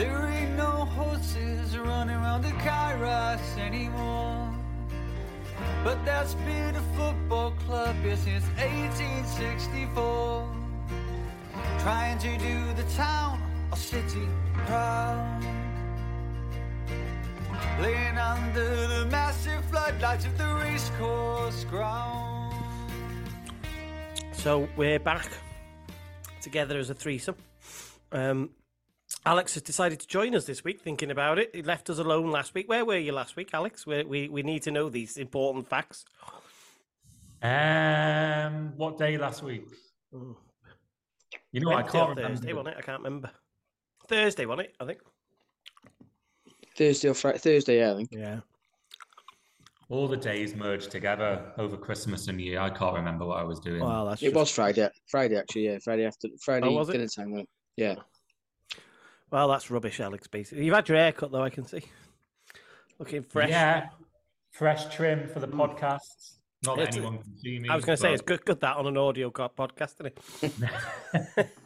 There ain't no horses running around the Cae Ras anymore. But that's been a football club here since 1864. Trying to do the town or city proud. Laying under the massive floodlights of the racecourse ground. So we're back together as a threesome. Um, Alex has decided to join us this week. Thinking about it, he left us alone last week. Where were you last week, Alex? We we, we need to know these important facts. Um, what day last week? Mm. You know, I can't or remember. Thursday, wasn't it? I can't remember. Thursday, wasn't it? I think. Thursday or Friday? Thursday, yeah, I think. Yeah. All the days merged together over Christmas and New Year. I can't remember what I was doing. Well, that's It just- was Friday. Friday, actually, yeah. Friday after Friday Oh, was it? dinner time. Yeah. Well, that's rubbish, Alex. Basically, you've had your haircut though. I can see. Looking fresh. Yeah, fresh trim for the podcast. Not that It's- anyone can see me. I was going to say it's good, good that on an audio podcast, isn't it?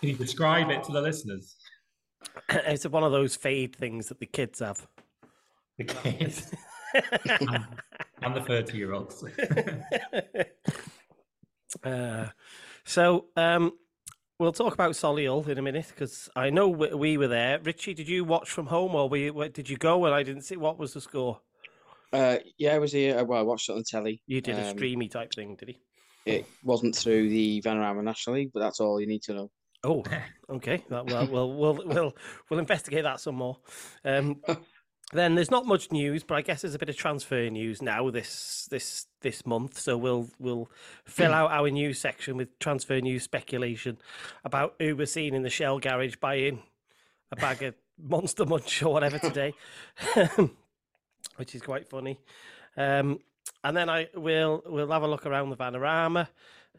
Can you describe it to the listeners? it's one of those fade things that the kids have. The kids and, and the thirty-year-olds. Uh, so um, we'll talk about Solihull in a minute because I know we, we were there. Richie, did you watch from home or were you, where, did you go? And I didn't see what was the score. Uh, yeah, I was here. Well, I watched it on the telly. You did a Um, streamy type thing, did he? It wasn't through the Vanarama National League, but that's all you need to know. Oh, okay. That, well, we'll we'll we'll we'll investigate that some more. Um, then there's not much news, but I guess there's a bit of transfer news now this this this month. So we'll we'll fill out our news section with transfer news speculation about who we're seeing in the Shell garage buying a bag of Monster Munch or whatever today, which is quite funny. Um, and then I will we'll have a look around the Vanarama.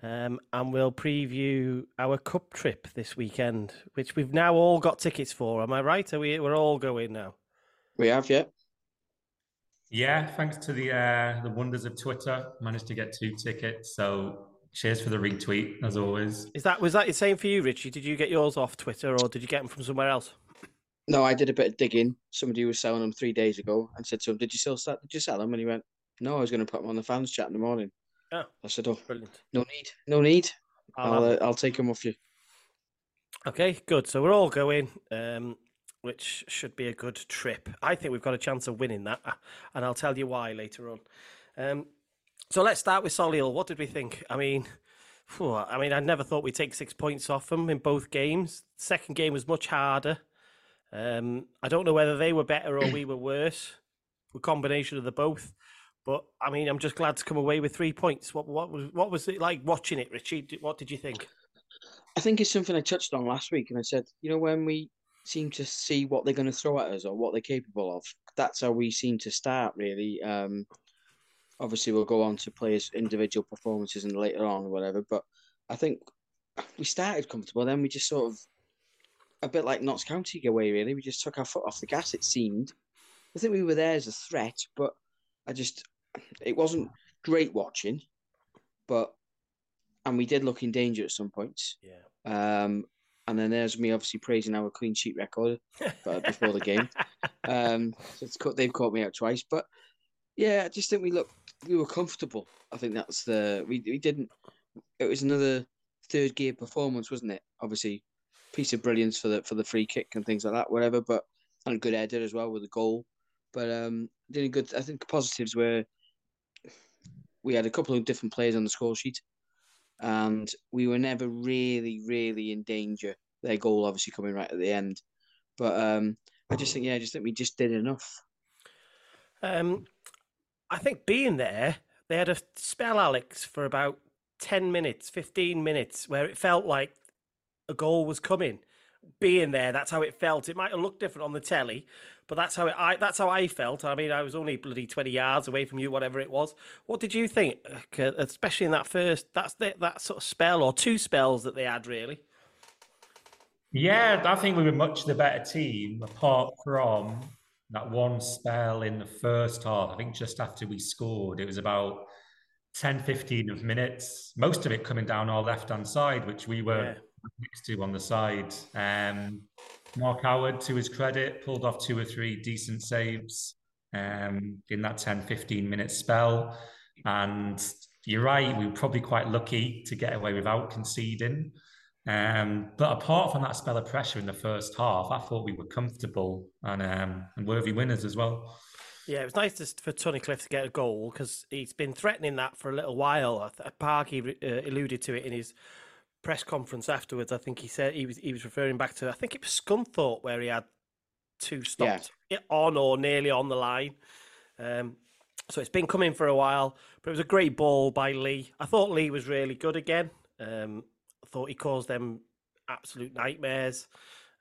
Um, and we'll preview our cup trip this weekend, which we've now all got tickets for. Am I right? Are we? We're all going now. We have, yeah. yeah, thanks to the uh, the wonders of Twitter, managed to get two tickets. So cheers for the retweet as always. Is that was that the same for you, Richie? Did you get yours off Twitter or did you get them from somewhere else? No, I did a bit of digging. Somebody was selling them three days ago and said to him, Did you still start? Did you sell them? And he went, No, I was going to put them on the fans chat in the morning. Oh. I said, Oh, Brilliant. no need. No need. I'll I'll, uh, I'll take them off you. Okay, good. So we're all going, um, which should be a good trip. I think we've got a chance of winning that, and I'll tell you why later on. Um, so let's start with Solihull. What did we think? I mean, I mean, I never thought we'd take six points off them in both games. Second game was much harder. Um, I don't know whether they were better or we were worse. A combination of the both. But I mean, I'm just glad to come away with three points. What what was what was it like watching it, Richie? What did you think? I think it's something I touched on last week, and I said, you know, when we seem to see what they're going to throw at us or what they're capable of, that's how we seem to start. Really, um, obviously we'll go on to players' individual performances and later on or whatever. But I think we started comfortable, then we just sort of a bit like Notts County away. Really, we just took our foot off the gas. It seemed. I think we were there as a threat, but I just it wasn't great watching, but and we did look in danger at some points. Yeah. Um, and then there's me obviously praising our clean sheet record but before the game. Um, so it's caught, they've caught me out twice, but yeah, I just think we looked we were comfortable. I think that's the we we didn't. It was another third gear performance, wasn't it? Obviously, piece of brilliance for the for the free kick and things like that, whatever. But and a good header as well with the goal. But um, did a good. I think positives were we had a couple of different players on the score sheet, and we were never really, really in danger. Their goal obviously coming right at the end, but um, I just think yeah, I just think we just did enough. Um, I think being there, they had a spell, Alex, for about 10 minutes, 15 minutes, where it felt like a goal was coming. Being there, that's how it felt. It might have looked different on the telly, but that's how it, I that's how I felt. I mean, I was only bloody 20 yards away from you, whatever it was. What did you think, uh, especially in that first, that's the, that sort of spell or two spells that they had, really? Yeah, I think we were much the better team apart from that one spell in the first half. I think just after we scored, it was about 10, 15 of minutes, most of it coming down our left hand side, which we were Yeah. next to on the side. Um, Mark Howard, to his credit, pulled off two or three decent saves um, in that 10, 15 minute spell. And you're right, we were probably quite lucky to get away without conceding. Um, but apart from that spell of pressure in the first half, I thought we were comfortable and, um, and worthy winners as well. Yeah, it was nice to, for Cliff to get a goal because he's been threatening that for a little while. Parky uh, alluded to it in his press conference afterwards. I think he said he was he was referring back to I think it was Scunthorpe where he had two stops yeah. on or nearly on the line. Um, so it's been coming for a while, but it was a great ball by Lee. I thought Lee was really good again. Um, I thought he caused them absolute nightmares.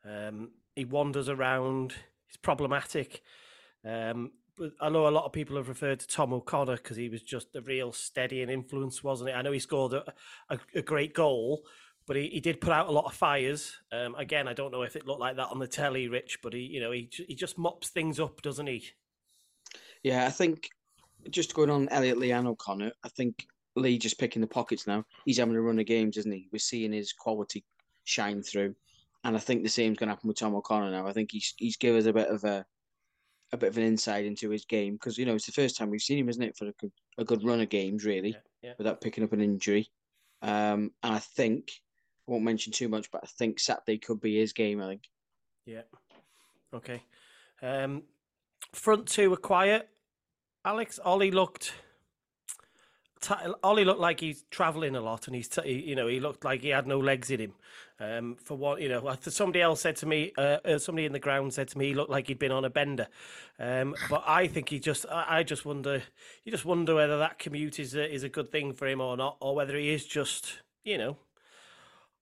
Um, he wanders around. He's problematic. Um, but I know a lot of people have referred to Tom O'Connor because he was just a real steadying influence, wasn't it? I know he scored a, a, a great goal, but he, he did put out a lot of fires. Um, again, I don't know if it looked like that on the telly, Rich, but he, you know, he he just mops things up, doesn't he? Yeah, I think just going on Elliot Lee and O'Connor, I think Lee just picking the pockets now. He's having a run of games, isn't he? We're seeing his quality shine through, and I think the same's going to happen with Tom O'Connor now. I think he's he's given us a bit of a a bit of an insight into his game because you know it's the first time we've seen him, isn't it, for a good, a good run of games really, yeah, yeah. without picking up an injury. Um, and I think I won't mention too much, but I think Saturday could be his game. I think. Yeah. Okay. Um, front two were quiet. Alex Ollie looked Ollie looked like he's travelling a lot, and he's t- you know he looked like he had no legs in him. Um, for what you know, somebody else said to me, uh, uh, somebody in the ground said to me, he looked like he'd been on a bender. Um, but I think he just, I, just wonder, you just wonder whether that commute is a, is a good thing for him or not, or whether he is just, you know,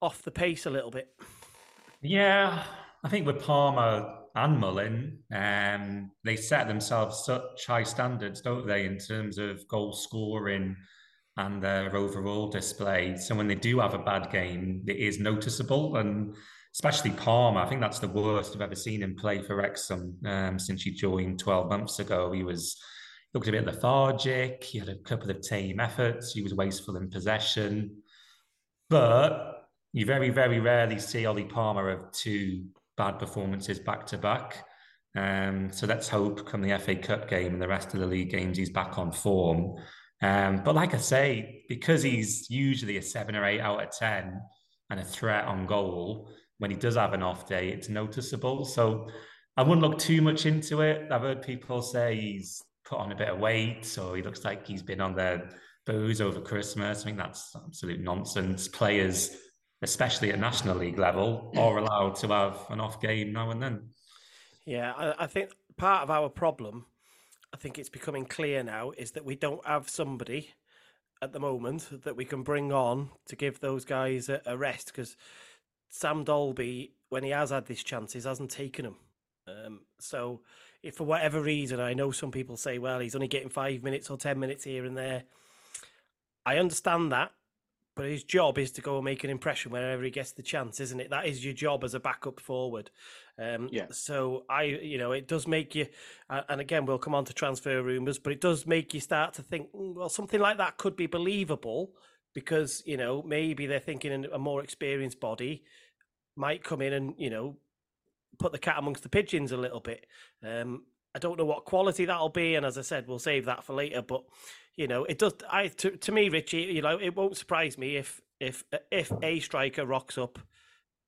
off the pace a little bit. Yeah, I think with Palmer and Mullin, um, they set themselves such high standards, don't they, in terms of goal scoring and their overall display. So when they do have a bad game, it is noticeable. And especially Palmer, I think that's the worst I've ever seen him play for Wrexham um, since he joined 12 months ago. He was looked a bit lethargic. He had a couple of tame efforts. He was wasteful in possession. But you very, very rarely see Ollie Palmer of two bad performances back to back. Um, so let's hope come the FA Cup game and the rest of the league games, he's back on form. Um, but like I say, because he's usually a seven or eight out of 10 and a threat on goal, when he does have an off day, it's noticeable. So I wouldn't look too much into it. I've heard people say he's put on a bit of weight, so he looks like he's been on the booze over Christmas. I think that's absolute nonsense. Players especially at National League level, are allowed to have an off game now and then. Yeah, I, I think part of our problem, I think it's becoming clear now, is that we don't have somebody at the moment that we can bring on to give those guys a, a rest because Sam Dalby, when he has had these chances, hasn't taken them. Um, so, if for whatever reason, I know some people say, well, he's only getting five minutes or 10 minutes here and there. I understand that but his job is to go and make an impression wherever he gets the chance, isn't it? That is your job as a backup forward. Um, yeah. So I, you know, it does make you, and again, we'll come on to transfer rumours, but it does make you start to think, mm, well, something like that could be believable because you know maybe they're thinking a more experienced body might come in and you know put the cat amongst the pigeons a little bit. Um, I don't know what quality that'll be, and as I said, we'll save that for later. But you know, it does. I to, to me, Richie, you know, it won't surprise me if if if a striker rocks up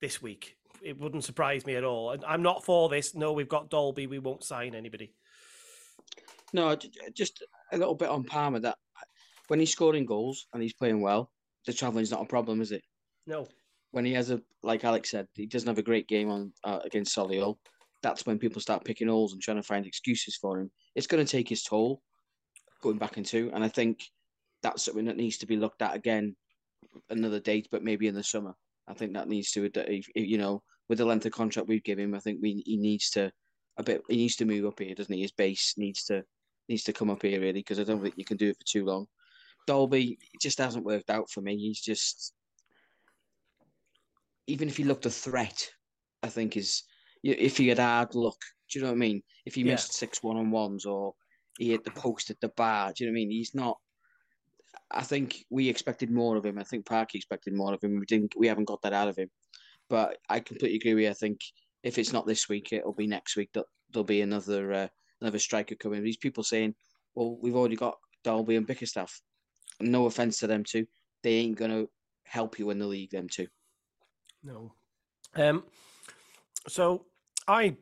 this week. It wouldn't surprise me at all. And I'm not for this. No, we've got Dalby. We won't sign anybody. No, just a little bit on Palmer. That when he's scoring goals and he's playing well, the travelling's not a problem, is it? No. When he has a, like Alex said, he doesn't have a great game on uh, against Solihull. That's when people start picking holes and trying to find excuses for him. It's going to take his toll going back into. And I think that's something that needs to be looked at again another date, but maybe in the summer. I think that needs to, you know, with the length of contract we give him, I think we he needs to a bit. He needs to move up here, doesn't he? His base needs to needs to come up here really because I don't think you can do it for too long. Dalby just hasn't worked out for me. He's just even if he looked a threat, I think is if he had hard luck. Do you know what I mean? If he yeah. missed six one on ones or he hit the post at the bar. Do you know what I mean? He's not. I think we expected more of him. I think Parky expected more of him. We didn't. We haven't got that out of him. But I completely agree with you. I think if it's not this week, it'll be next week. That there'll be another uh, another striker coming. These people saying, "Well, we've already got Dalby and Bickerstaff." No offense to them two, they ain't gonna help you in the league. Them two. No. Um. So I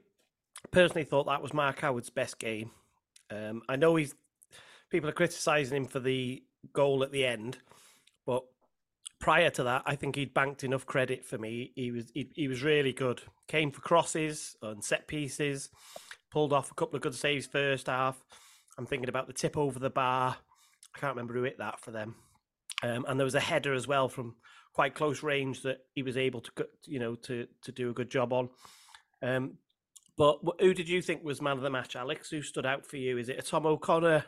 personally thought that was Mark Howard's best game. Um, I know he's people are criticising him for the goal at the end, but prior to that, I think he'd banked enough credit for me. He was he, he was really good. Came for crosses and set pieces, pulled off a couple of good saves first half. I'm thinking about the tip over the bar. I can't remember who hit that for them. Um, and there was a header as well from quite close range that he was able to, you know, to to do a good job on. Um, but who did you think was man of the match, Alex? Who stood out for you? Is it a Tom O'Connor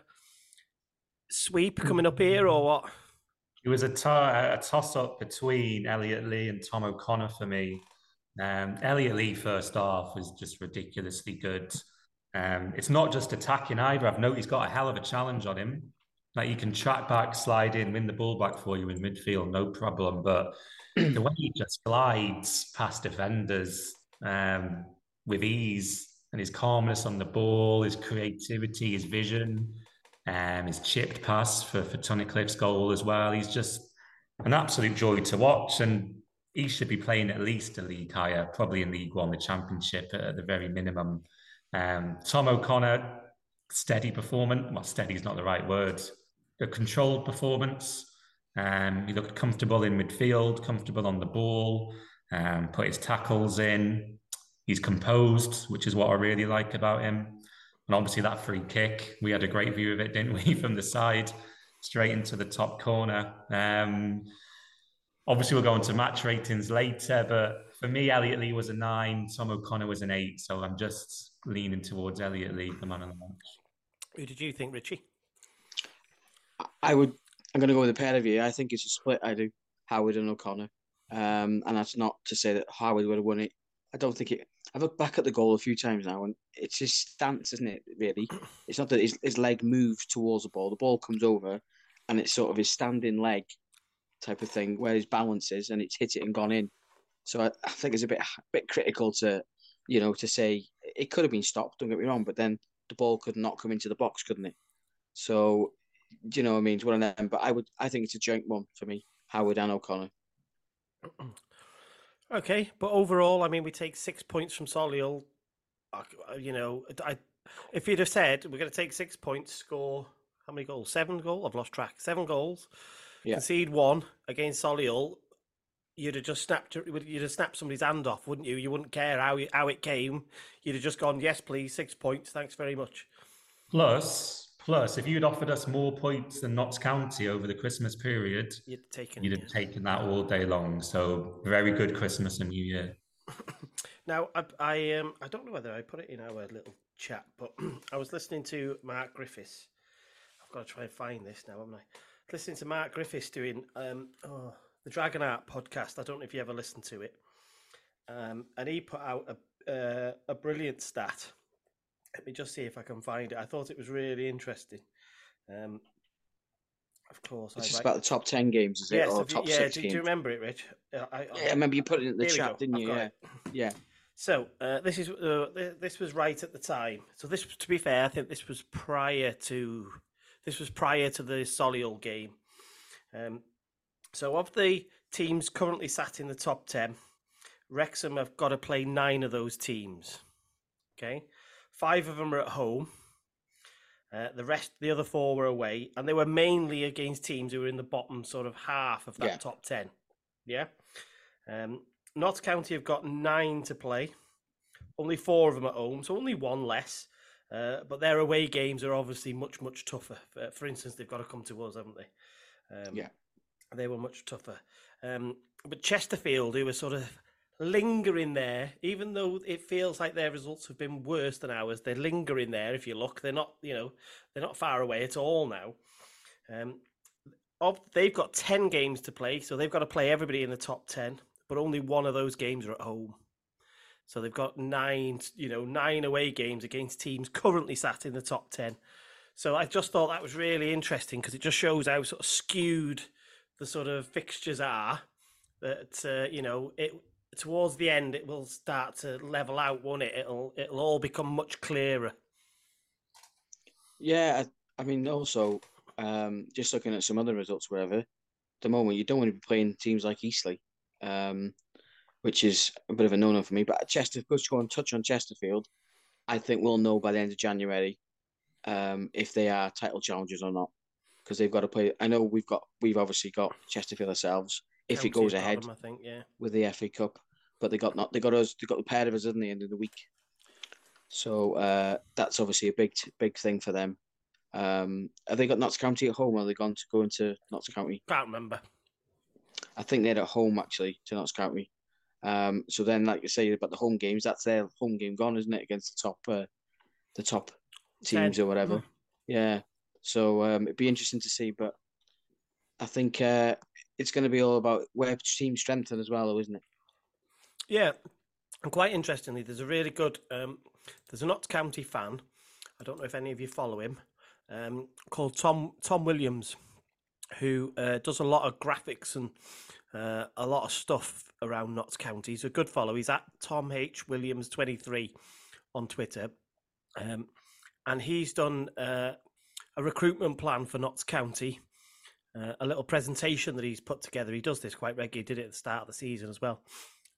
sweep coming up here, or what? It was a, t- a toss up between Elliot Lee and Tom O'Connor for me. Um, Elliot Lee, first off, was just ridiculously good. Um, it's not just attacking either. I've noticed he's got a hell of a challenge on him. Like you can track back, slide in, win the ball back for you in midfield, no problem. But the way he just slides past defenders um, with ease and his calmness on the ball, his creativity, his vision, um, his chipped pass for, for Tunnicliffe's goal as well. He's just an absolute joy to watch. And he should be playing at least a league higher, probably in League One, the Championship at the very minimum. Um, Tom O'Connor, steady performance. Well, steady is not the right word. A controlled performance. Um, he looked comfortable in midfield, comfortable on the ball, um, put his tackles in. He's composed, which is what I really like about him. And obviously, that free kick, we had a great view of it, didn't we, from the side, straight into the top corner. Um, obviously, we'll go into match ratings later, but for me, Elliot Lee was a nine, Tom O'Connor was an eight. So I'm just leaning towards Elliot Lee, the man of the match. Who did you think, Richie? I would. I'm going to go with a pair of you. I think it's a split. I do. Howard and O'Connor. Um, and that's not to say that Howard would have won it. I don't think it. I've looked back at the goal a few times now, and it's his stance, isn't it? Really, it's not that his, his leg moves towards the ball. The ball comes over, and it's sort of his standing leg type of thing where his balance is, and it's hit it and gone in. So I, I think it's a bit a bit critical to, you know, to say it could have been stopped. Don't get me wrong, but then the ball could not come into the box, couldn't it? So, do you know what I mean? It's one of them. But I would, I think it's a joint one for me, Howard and O'Connor. Okay, but overall, I mean, we take six points from Solihull. You know, I, if you'd have said we're going to take six points, score how many goals? Seven goals? I've lost track. Seven goals. Yeah. Concede one against Solihull. You'd have just snapped. You'd have snapped somebody's hand off, wouldn't you? You wouldn't care how how it came. You'd have just gone, yes, please, six points. Thanks very much. Plus, Plus, if you'd offered us more points than Notts County over the Christmas period, you'd, taken, you'd have yeah. taken that all day long. So, very good Christmas and New Year. now, I, I, um, I don't know whether I put it in our little chat, but I was listening to Mark Griffiths. I've got to try and find this now, haven't I? Listening to Mark Griffiths doing um, oh, the Dragon Art podcast. I don't know if you ever listened to it. Um, and he put out a, uh, a brilliant stat let me just see if I can find it. I thought it was really interesting. Um, of course, it's just about the top ten games, is it? Yes, or top yeah. six do, games? do you remember it, Rich? I, I, yeah, I remember you put it in the chat, didn't you? Yeah, yeah. So uh, this is uh, this was right at the time. So this, to be fair, I think this was prior to this was prior to the Solihull game. Um, so of the teams currently sat in the top ten, Wrexham have got to play nine of those teams. Okay, Five of them are at home. Uh, the rest, the other four were away, and they were mainly against teams who were in the bottom sort of half of that yeah. top ten. Yeah. Um, Notts County have got nine to play, only four of them at home, so only one less. Uh, but their away games are obviously much, much tougher. For, for instance, they've got to come to us, haven't they? Um, yeah. They were much tougher. Um, but Chesterfield, who were sort of lingering there, even though it feels like their results have been worse than ours. They're lingering there. If you look, they're not, you know, they're not far away at all now. Um, of, they've got ten games to play, so they've got to play everybody in the top ten, but only one of those games are at home. So they've got nine, you know, nine away games against teams currently sat in the top ten. So I just thought that was really interesting because it just shows how sort of skewed the sort of fixtures are. That uh, you know, it towards the end it will start to level out, won't it? It'll it'll all become much clearer. Yeah, I, I mean, also um, just looking at some other results, wherever. The moment, you don't want to be playing teams like Eastleigh, um, which is a bit of a no-no for me. But Chester, just go and touch on Chesterfield. I think we'll know by the end of January um, if they are title challengers or not, because they've got to play. I know we've got we've obviously got Chesterfield ourselves. If it goes ahead I think, yeah. with the FA Cup, but they got not they got us they got the pair of us at the end of the week. So uh, that's obviously a big big thing for them. Um, have they got Notts County at home? Or are they gone to go into Notts County? Can't remember. I think they're at home actually to Notts County. Um, so then, like you say about the home games, that's their home game gone, isn't it, against the top, uh, the top teams Ten. or whatever. Mm. Yeah. So um, it'd be interesting to see, but I think uh, it's going to be all about where teams strengthen as well, though, isn't it? Yeah, and quite interestingly, there's a really good. Um, there's a Notts County fan. I don't know if any of you follow him. Um, called Tom Tom Williams, who uh, does a lot of graphics and uh, a lot of stuff around Notts County. He's a good follow. He's at Tom H Williams twenty three on Twitter, um, and he's done uh, a recruitment plan for Notts County. Uh, a little presentation that he's put together. He does this quite regularly. Did it at the start of the season as well,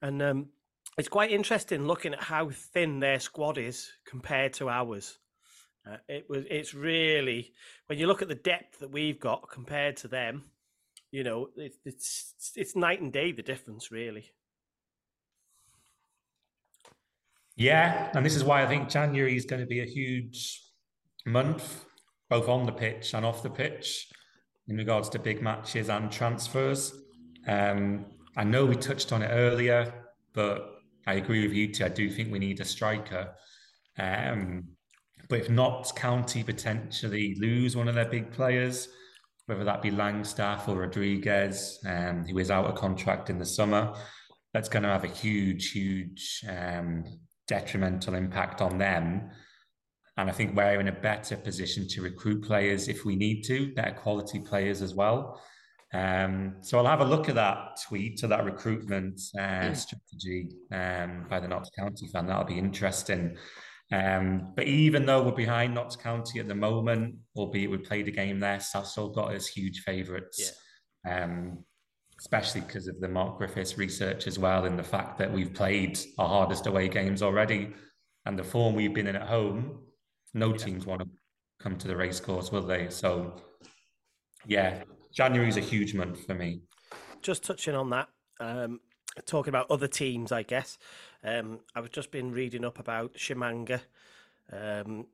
and um, it's quite interesting looking at how thin their squad is compared to ours. Uh, it was. It's really when you look at the depth that we've got compared to them. You know, it, it's it's night and day the difference, really. Yeah, and this is why I think January is going to be a huge month, both on the pitch and off the pitch, in regards to big matches and transfers. Um, I know we touched on it earlier, but I agree with you too. I do think we need a striker. Um, but if not, County potentially lose one of their big players, whether that be Langstaff or Rodrigues, um, who is out of contract in the summer, that's going to have a huge, huge um, detrimental impact on them. And I think we're in a better position to recruit players if we need to, better quality players as well. Um, so I'll have a look at that tweet to that recruitment uh, strategy um, by the Notts County fan. That'll be interesting. Um, but even though we're behind Notts County at the moment, albeit we played a game there, Sassel got us huge favourites. Um, especially because of the Mark Griffiths research as well, and the fact that we've played our hardest away games already, and the form we've been in at home. No teams want to come to the racecourse, will they? So, yeah, January is a huge month for me. Just touching on that, um, talking about other teams, I guess. Um, I've just been reading up about Tshimanga. Um,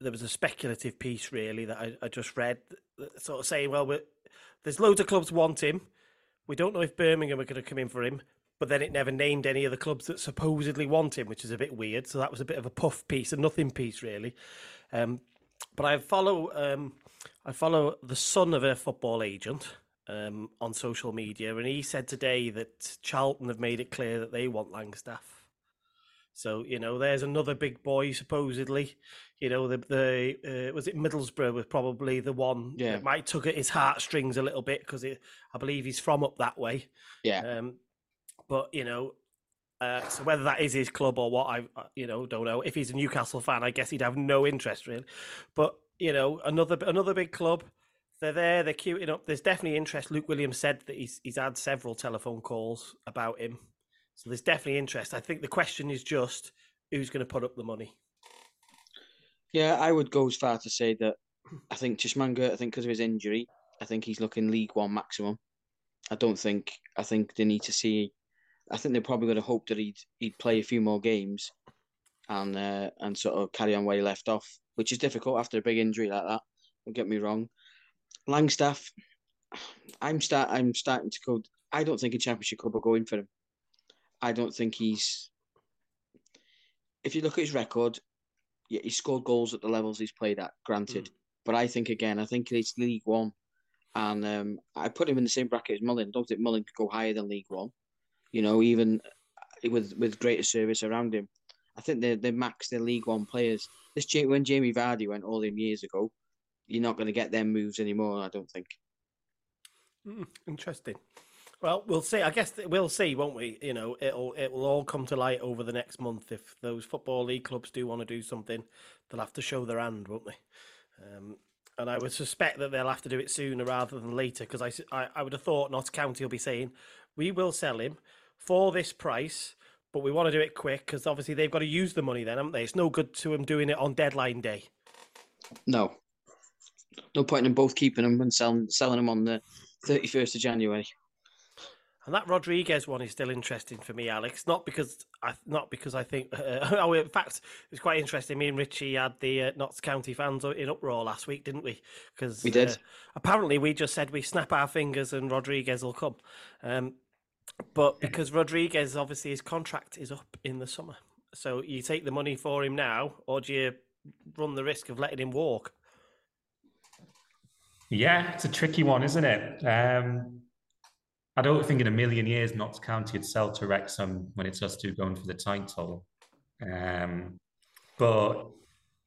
there was a speculative piece, really, that I, I just read, that sort of saying, well, we're, there's loads of clubs want him. We don't know if Birmingham are going to come in for him, but then it never named any of the clubs that supposedly want him, which is a bit weird. So that was a bit of a puff piece, a nothing piece, really. Um, but I follow, um, I follow the son of a football agent um, on social media, and he said today that Charlton have made it clear that they want Langstaff. So you know, there's another big boy supposedly. You know, the the uh, was it Middlesbrough was probably the one Yeah. that might tug at his heartstrings a little bit because I believe he's from up that way. Yeah. Um, but you know, uh, so whether that is his club or what, I you know don't know. If he's a Newcastle fan, I guess he'd have no interest really. But you know, another another big club. They're there. They're queuing up. There's definitely interest. Luke Williams said that he's he's had several telephone calls about him. So there's definitely interest. I think the question is just who's going to put up the money. Yeah, I would go as far to say that I think Tshimanga, I think because of his injury, I think he's looking League One maximum. I don't think, I think they need to see, I think they're probably going to hope that he'd, he'd play a few more games and uh, and sort of carry on where he left off, which is difficult after a big injury like that. Don't get me wrong. Langstaff, I'm start I'm starting to go. I don't think a championship club will go in for him. I don't think he's. If you look at his record, yeah, he scored goals at the levels he's played at. Granted, but I think again, I think it's League One, and um, I put him in the same bracket as Mullin. Don't think Mullin could go higher than League One. You know, even with with greater service around him. I think they they max their League One players. This when Jamie Vardy went all them years ago, you're not going to get them moves anymore. I don't think. Mm, interesting. Well, we'll see. I guess we'll see, won't we? You know, it'll it will all come to light over the next month. If those football league clubs do want to do something, they'll have to show their hand, won't they? Um, and I would suspect that they'll have to do it sooner rather than later because I, I, I would have thought Notts County will be saying we will sell him for this price, but we want to do it quick because obviously they've got to use the money then, haven't they? It's no good to them doing it on deadline day. No, no point in both keeping them and selling selling them on the thirty first of January. And that Rodrigues one is still interesting for me, Alex. Not because I not because I think. Uh, oh, in fact, it's quite interesting. Me and Richie had the uh, Notts County fans in uproar last week, didn't we? Because we did. Uh, apparently, we just said we snap our fingers and Rodrigues will come. Um, but because Rodrigues, obviously, his contract is up in the summer, so you take the money for him now, or do you run the risk of letting him walk? Yeah, it's a tricky one, isn't it? Um, I don't think in a million years Notts County would sell to Wrexham when it's us two going for the title. Um, but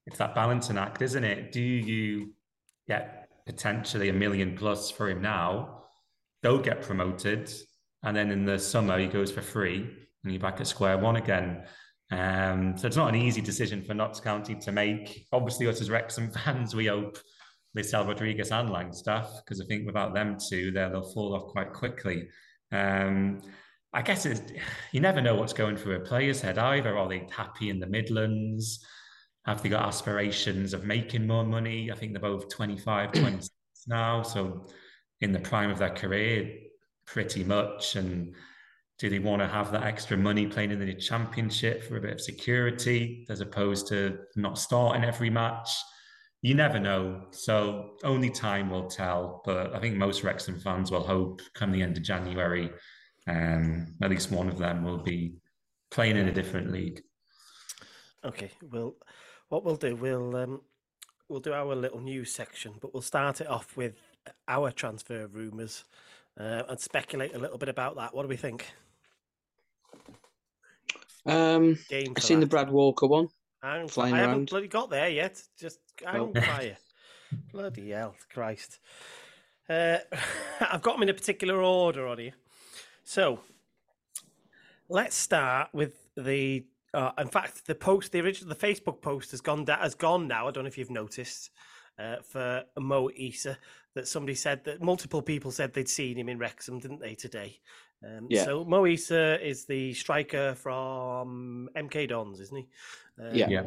it's that balancing act, isn't it? Do you get potentially a million plus for him now? Don't get promoted, and then in the summer he goes for free, and you're back at square one again. Um, so it's not an easy decision for Notts County to make. Obviously, us as Wrexham fans, we hope they sell Rodrigues and Langstaff because I think without them two, they'll fall off quite quickly. Um, I guess you never know what's going through a player's head either. Are they happy in the Midlands? Have they got aspirations of making more money? I think they're both 25, 26 now. So in the prime of their career, pretty much. And do they want to have that extra money playing in the championship for a bit of security as opposed to not starting every match? you never know. So only time will tell. But I think most Wrexham fans will hope come the end of January, um, at least one of them will be playing in a different league. Okay, well, what we'll do, we'll um, we'll do our little news section, but we'll start it off with our transfer rumours uh, and speculate a little bit about that. What do we think? Um, I've seen that. the Brad Walker one. I'm, flying I around. haven't bloody got there yet. Just hang on fire. bloody hell, Christ. Uh, I've got them in a particular order on you. So let's start with the. Uh, in fact, the post, the original, the Facebook post has gone da- has gone now. I don't know if you've noticed uh, for Mo Eisa that somebody said that multiple people said they'd seen him in Wrexham, didn't they today? Um, yeah. So Mo Eisa is the striker from MK Dons, isn't he? Um, yeah. yeah.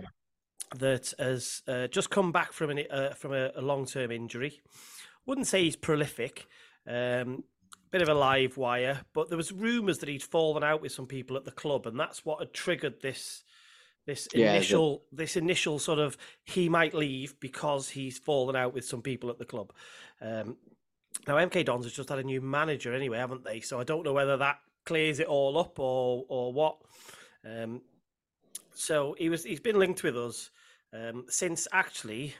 That has uh, just come back from an, uh, from a, a long term injury. Wouldn't say he's prolific. Um, bit of a live wire, but there was rumours that he'd fallen out with some people at the club, and that's what had triggered this this yeah, initial the... this initial sort of he might leave because he's fallen out with some people at the club. Um, now MK Dons has just had a new manager anyway, haven't they? So I don't know whether that clears it all up or or what. Um, so he was he's been linked with us um, since actually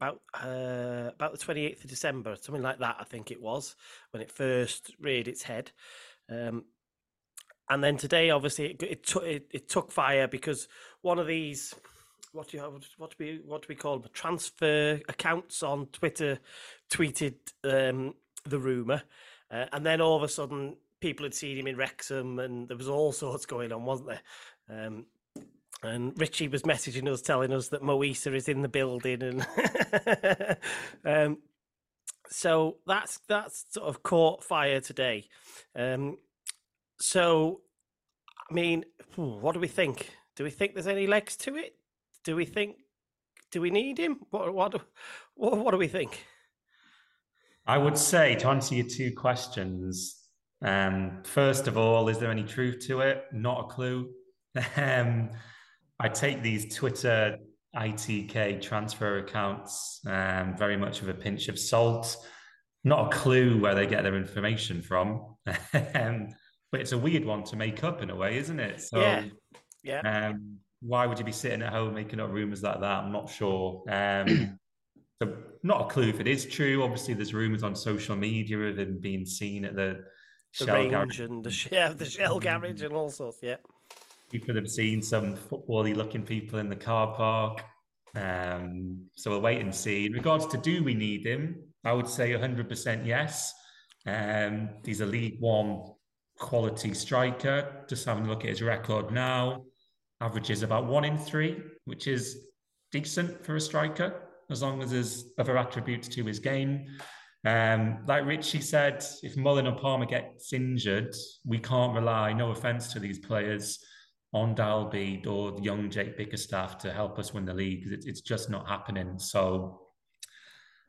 about uh, about the twenty eighth of December, something like that. I think it was when it first reared its head. Um, and then today, obviously, it, it, took it, it took fire because one of these what do you have, what do we what do we call them transfer accounts on Twitter tweeted um, the rumor, uh, and then all of a sudden people had seen him in Wrexham, and there was all sorts going on, wasn't there? Um, and Richie was messaging us, telling us that Mo Eisa is in the building, and um, so that's that's sort of caught fire today. Um, so, I mean, what do we think? Do we think there's any legs to it? Do we think? Do we need him? What what what, what do we think? I would say to answer your two questions. Um, first of all, is there any truth to it? Not a clue. Um, I take these Twitter ITK transfer accounts um, very much with a pinch of salt. Not a clue where they get their information from, um, but it's a weird one to make up in a way, isn't it? So, yeah. yeah. Um, why would you be sitting at home making up rumors like that? I'm not sure. Um, so not a clue if it is true. Obviously, there's rumors on social media of him being seen at the, the Shell garage and the, yeah, the Shell garage and all sorts. Yeah, people have seen some footbally looking people in the car park. Um, so we'll wait and see. In regards to do we need him, I would say 100% yes. Um, he's a League One quality striker. Just having a look at his record now, averages about one in three, which is decent for a striker, as long as there's other attributes to his game. Um, like Richie said, if Mullin or Palmer gets injured, we can't rely, no offence to these players, on Dalby or young Jake Bickerstaff to help us win the league. It's, it's just not happening. So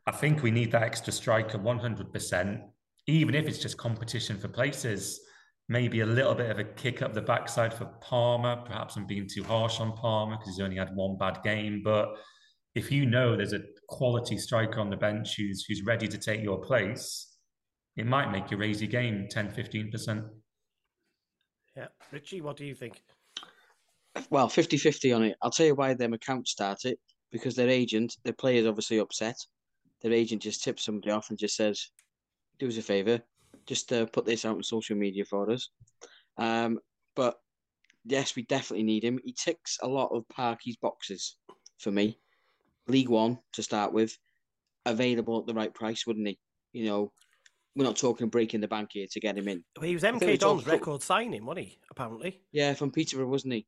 I think we need that extra striker 100%, even if it's just competition for places. Maybe a little bit of a kick up the backside for Palmer. Perhaps I'm being too harsh on Palmer because he's only had one bad game. But if you know there's a quality striker on the bench who's, who's ready to take your place, it might make you raise your game 10, 15%. Yeah. Richie, what do you think? Well, 50 50 on it. I'll tell you why them accounts started because their agent, their player's obviously upset. Their agent just tips somebody off and just says, do us a favour, just uh, put this out on social media for us. Um, but yes, we definitely need him. He ticks a lot of Parky's boxes for me. League One to start with, available at the right price, wouldn't he? You know, we're not talking breaking the bank here to get him in. Well, he was MK Don's record signing, wasn't he? Apparently. Yeah, from Peterborough, wasn't he?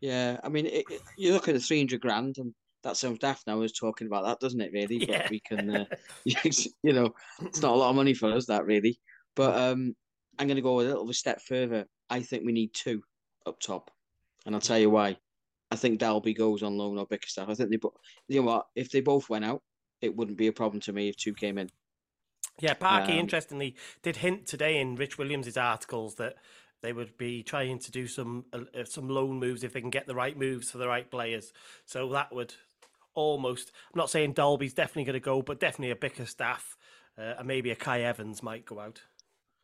Yeah, I mean, it, it, you look at the three hundred grand, and that sounds daft now. Is talking about that, doesn't it? Really, Yeah. but we can, uh, you know, it's not a lot of money for us, that really. But um, I'm going to go a little bit step further. I think we need two up top, and I'll tell you why. I think Dalby goes on loan or Bickerstaff. I think they, bo- you know what? If they both went out, it wouldn't be a problem to me if two came in. Yeah, Parky, Um, interestingly, did hint today in Rich Williams' articles that they would be trying to do some uh, some loan moves if they can get the right moves for the right players. So that would almost. I'm not saying Dalby's definitely going to go, but definitely a Bickerstaff uh, and maybe a Kai Evans might go out.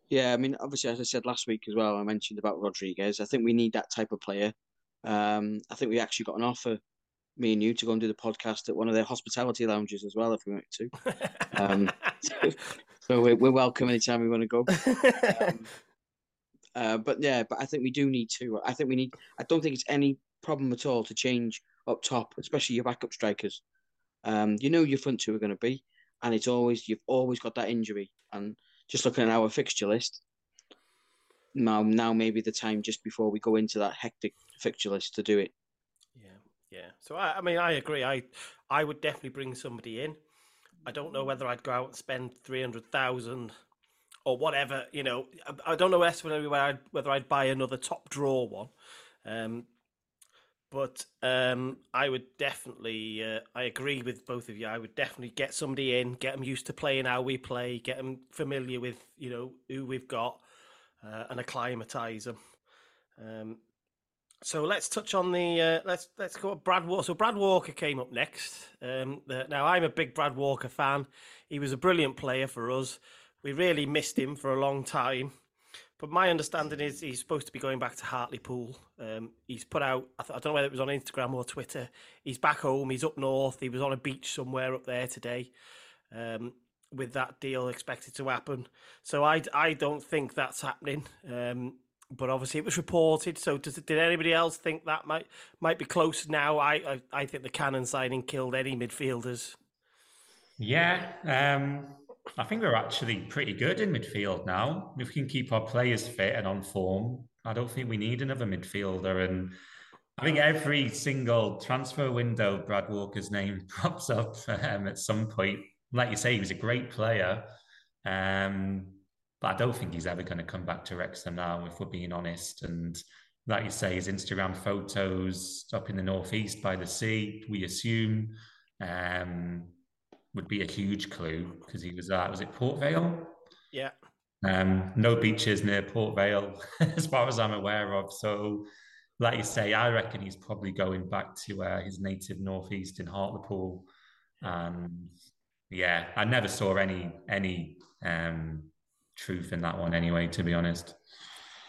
Yeah, I mean, obviously, as I said last week as well, I mentioned about Rodrigues. I think we need that type of player. Um, I think we actually got an offer, me and you, to go and do the podcast at one of their hospitality lounges as well, if we want to. Um, so we're, we're welcome anytime we want to go. Um, uh, but yeah, but I think we do need to. I think we need. I don't think it's any problem at all to change up top, especially your backup strikers. Um, you know your front two are going to be, and it's always you've always got that injury. And just looking at our fixture list, now now maybe the time just before we go into that hectic fixture list to do it. Yeah, yeah. So I, I mean, I agree. I, I would definitely bring somebody in. I don't know whether I'd go out and spend three hundred thousand or whatever. You know, I, I don't know whether I'd, whether I'd buy another top draw one. Um, but um, I would definitely, uh, I agree with both of you. I would definitely get somebody in, get them used to playing how we play, get them familiar with you know who we've got, uh, and acclimatise them. Um, so let's touch on the uh, let's let's go Brad Walker. So Brad Walker came up next. Um, the, now I'm a big Brad Walker fan. He was a brilliant player for us. We really missed him for a long time. But my understanding is he's supposed to be going back to Hartlepool. Um, he's put out, I, th- I don't know whether it was on Instagram or Twitter. He's back home. He's up north. He was on a beach somewhere up there today. Um, with that deal expected to happen, so I, I don't think that's happening. Um, but obviously it was reported. So does, did anybody else think that might might be close now? I I, I think the Cannon signing killed any midfielders. Yeah, um, I think we're actually pretty good in midfield now. If we can keep our players fit and on form, I don't think we need another midfielder. And I think every single transfer window, Brad Walker's name pops up um, at some point. Like you say, he was a great player. Um, but I don't think he's ever going to come back to Wrexham now, if we're being honest. And like you say, his Instagram photos up in the northeast by the sea, we assume, um, would be a huge clue because he was at, was it Port Vale? Yeah. Um, no beaches near Port Vale, as far as I'm aware of. So, like you say, I reckon he's probably going back to uh, his native northeast in Hartlepool. And yeah, I never saw any any um, truth in that one anyway, to be honest.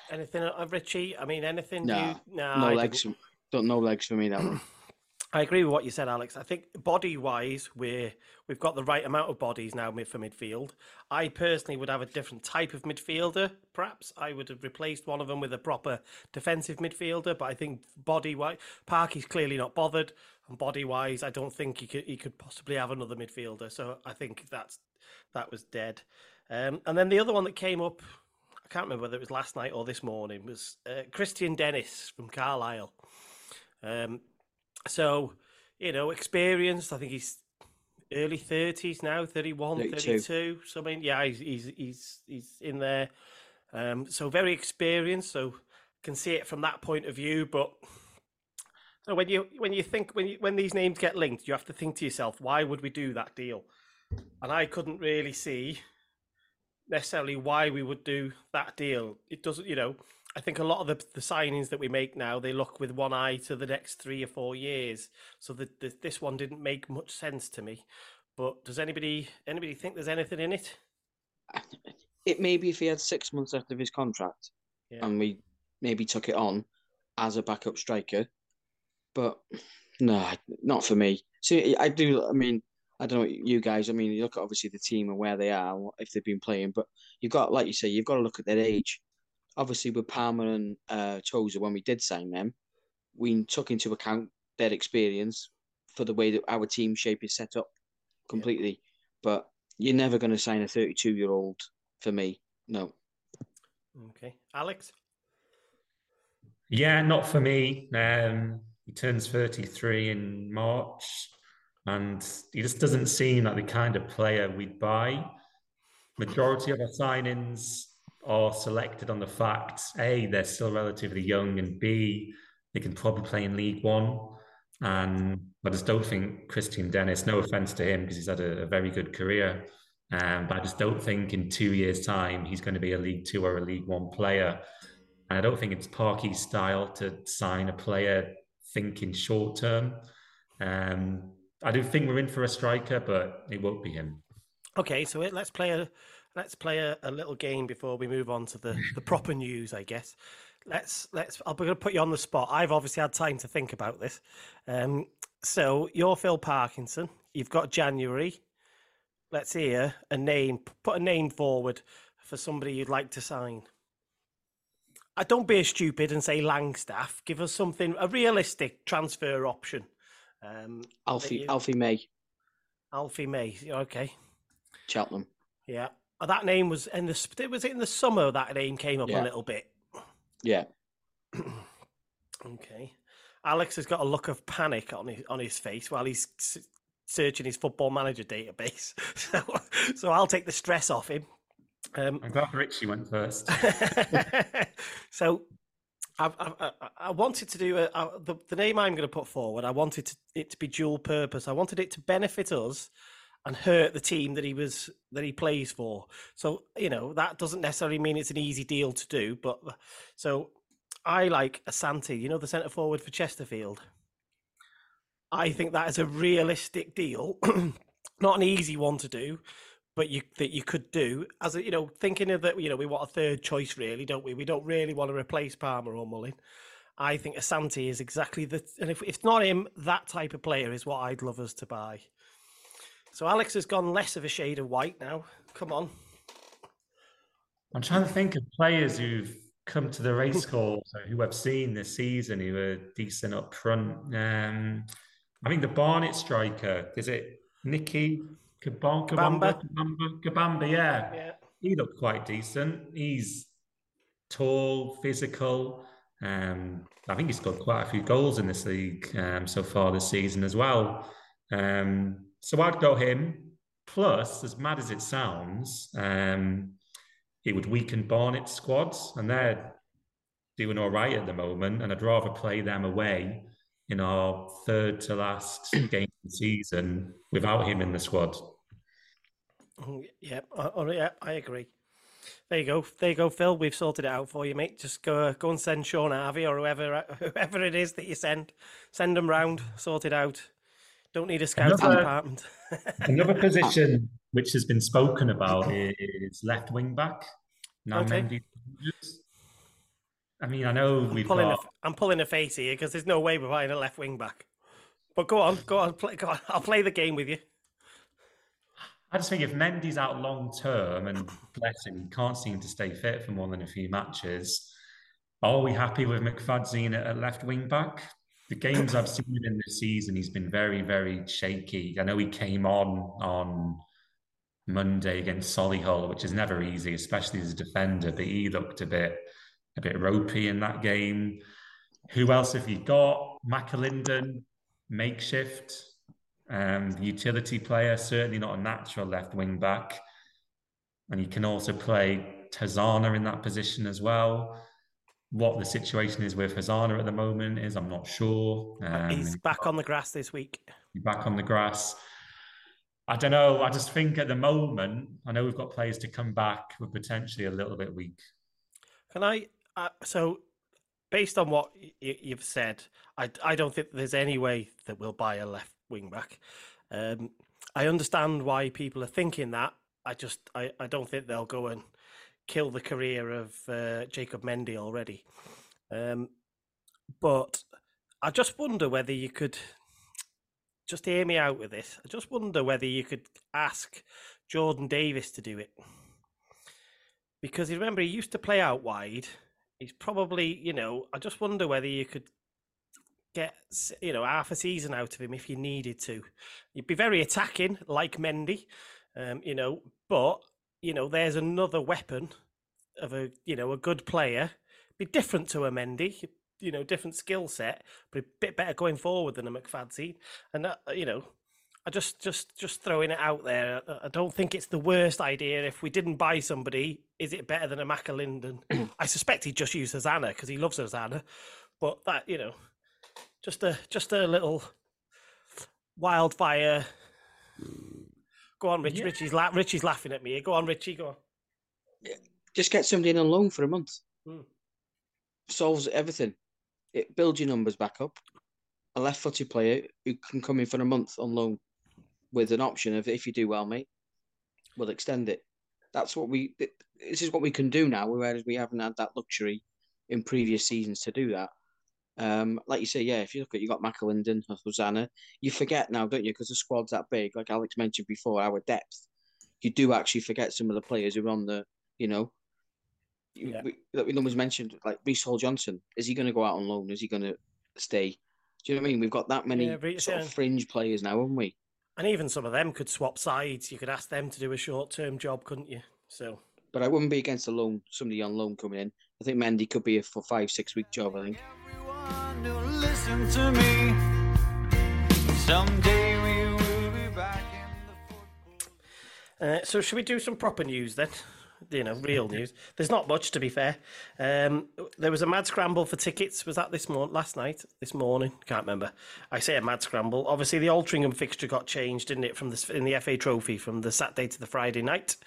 Anything, uh, Richie? I mean, anything? Nah, you, no, no I legs. Don't no legs for me that one. I agree with what you said, Alex. I think body wise, we're we've got the right amount of bodies now mid for midfield. I personally would have a different type of midfielder. Perhaps I would have replaced one of them with a proper defensive midfielder. But I think body wise, Parky's clearly not bothered. and body wise, I don't think he could he could possibly have another midfielder. So I think that's that was dead. Um, and then the other one that came up, I can't remember whether it was last night or this morning, was uh, Kristian Dennis from Carlisle. Um, so you know, experienced. I think he's early 30s now 31 32, 32 so i mean yeah he's he's he's, he's in there. Um, so very experienced so can see it from that point of view but so when you when you think when you, when these names get linked you have to think to yourself why would we do that deal? And i couldn't really see necessarily why we would do that deal. It doesn't you know I think a lot of the, the signings that we make now, they look with one eye to the next three or four years. So the, the, this one didn't make much sense to me. But does anybody anybody think there's anything in it? It may be if he had six months left of his contract, yeah. and we maybe took it on as a backup striker. But no, not for me. See, I do. I mean, I don't know you guys. I mean, you look at obviously the team and where they are, if they've been playing, but you've got, like you say, you've got to look at their age obviously with Palmer and uh, Tozer, when we did sign them, we took into account their experience for the way that our team shape is set up completely. Yeah. But you're never going to sign a 32 year old for me. No. Okay, Alex. Yeah, not for me. Um, he turns 33 in March, and he just doesn't seem like the kind of player we'd buy. Majority of our signings are selected on the fact A, they're still relatively young, and B, they can probably play in League One. And I just don't think Kristian Dennis, no offense to him, because he's had a, a very good career, um, but I just don't think in two years' time he's going to be a League Two or a League One player. And I don't think it's Parky's style to sign a player thinking short term. Um, I do think we're in for a striker, but it won't be him. Okay, so let's play a let's play a, a, little game before we move on to the, the proper news, I guess. Let's let's. I'm going to put you on the spot. I've obviously had time to think about this. Um, so you're Phil Parkinson. You've got January. Let's hear a name. Put a name forward for somebody you'd like to sign. I uh, don't be a stupid and say Langstaff. Give us something a realistic transfer option. Um, Alfie you... Alfie May. Alfie May. Okay. Cheltenham. Yeah. Oh, that name was in the was it in the summer that name came up yeah. a little bit. Yeah. okay. Alex has got a look of panic on his on his face while he's searching his football manager database. So, so I'll take the stress off him. Um, I'm glad Richie went first. so I, I, I, wanted to do a, a, the, the name I'm going to put forward. I wanted to, it to be dual purpose. I wanted it to benefit us and hurt the team that he was that he plays for. So you know that doesn't necessarily mean it's an easy deal to do. But so I like Asante, you know, the centre forward for Chesterfield. I think that is a realistic deal, not an easy one to do, but you that you could do as a, you know thinking of that. You know, we want a third choice, really, don't we? We don't really want to replace Palmer or Mullin. I think Asante is exactly the, and if, if it's not him, that type of player is what I'd love us to buy. So Alex has gone less of a shade of white now. Come on. I'm trying to think of players who've come to the race course who I've seen this season who are decent up front. Um, I mean, the Barnet striker, is it Nicke Kabamba? Kabamba, Kabamba, Kabamba yeah. yeah. He looked quite decent. He's tall, physical. Um, I think he's got quite a few goals in this league um, so far this season as well. Um, so I'd go him. Plus, as mad as it sounds, um, it would weaken Barnet's squads, and they're doing all right at the moment. And I'd rather play them away in our third to last game of the season without him in the squad. Oh, yeah, oh, yeah, I agree. There you go. There you go, Phil. We've sorted it out for you, mate. Just go go and send Shaun Harvey or whoever whoever it is that you send. Send them round. Sort it out. Don't need a scouting another, department. another position which has been spoken about is left wing back. Now okay. Mendy. I mean, I know I'm we've pulling got. A, I'm pulling a face here because there's no way we're buying a left wing back. But go on, go on, play, go on. I'll play the game with you. I just think if Mendy's out long term and bless him, he can't seem to stay fit for more than a few matches. Are we happy with McFadzean at left wing back? The games I've seen him in this season, he's been very, very shaky. I know he came on on Monday against Solihull, which is never easy, especially as a defender. But he looked a bit, a bit ropey in that game. Who else have you got? McAlinden, makeshift, um, utility player, certainly not a natural left wing back. And you can also play Hosannah in that position as well. What the situation is with Hosannah at the moment is I'm not sure. Um, he's back on the grass this week. Back on the grass. I don't know. I just think at the moment, I know we've got players to come back. We're potentially a little bit weak. Can I? Uh, so, based on what y- you've said, I, I don't think there's any way that we'll buy a left wing back. Um, I understand why people are thinking that. I just I, I don't think they'll go and kill the career of uh, Jacob Mendy already. Um, but I just wonder whether you could just hear me out with this. I just wonder whether you could ask Jordan Davis to do it. Because remember, he used to play out wide. He's probably, you know, I just wonder whether you could get, you know, half a season out of him if you needed to. You'd be very attacking, like Mendy, um, you know, but you know, there's another weapon of a, you know, a good player. Be different to a Mendy, you know, different skill set, but a bit better going forward than a McFadzean. And that, you know, I just, just, just throwing it out there. I don't think it's the worst idea. If we didn't buy somebody, is it better than a McAlinden? I suspect he'd just use Hosannah because he loves Hosannah. But that, you know, just a, just a little wildfire Go on, Rich. Yeah. Richie's, la- Richie's laughing at me. Go on, Richie. Go on. Yeah. Just get somebody in on loan for a month. Hmm. Solves everything. It builds your numbers back up. A left-footed player who can come in for a month on loan with an option of if you do well, mate, we'll extend it. That's what we. This is what we can do now, whereas we haven't had that luxury in previous seasons to do that. Um, like you say, yeah, if you look at you got McAlinden, Hosannah, you forget now, don't you? Because the squad's that big. Like Alex mentioned before, our depth, you do actually forget some of the players who are on the, you know, yeah. we, that we always mentioned, like Reece Hall Johnson. Is he going to go out on loan? Is he going to stay? Do you know what I mean? We've got that many yeah, sort yeah. of fringe players now, haven't we? And even some of them could swap sides. You could ask them to do a short term job, couldn't you? So. But I wouldn't be against a loan, somebody on loan coming in. I think Mendy could be a for five, six week job. I think listen to me. Someday we will be back in the uh, so, should we do some proper news then? You know, real news. There's not much, to be fair. Um, there was a mad scramble for tickets. Was that this morning, last night, this morning? Can't remember. I say a mad scramble. Obviously, the Altrincham fixture got changed, didn't it, from the in the FA Trophy from the Saturday to the Friday night.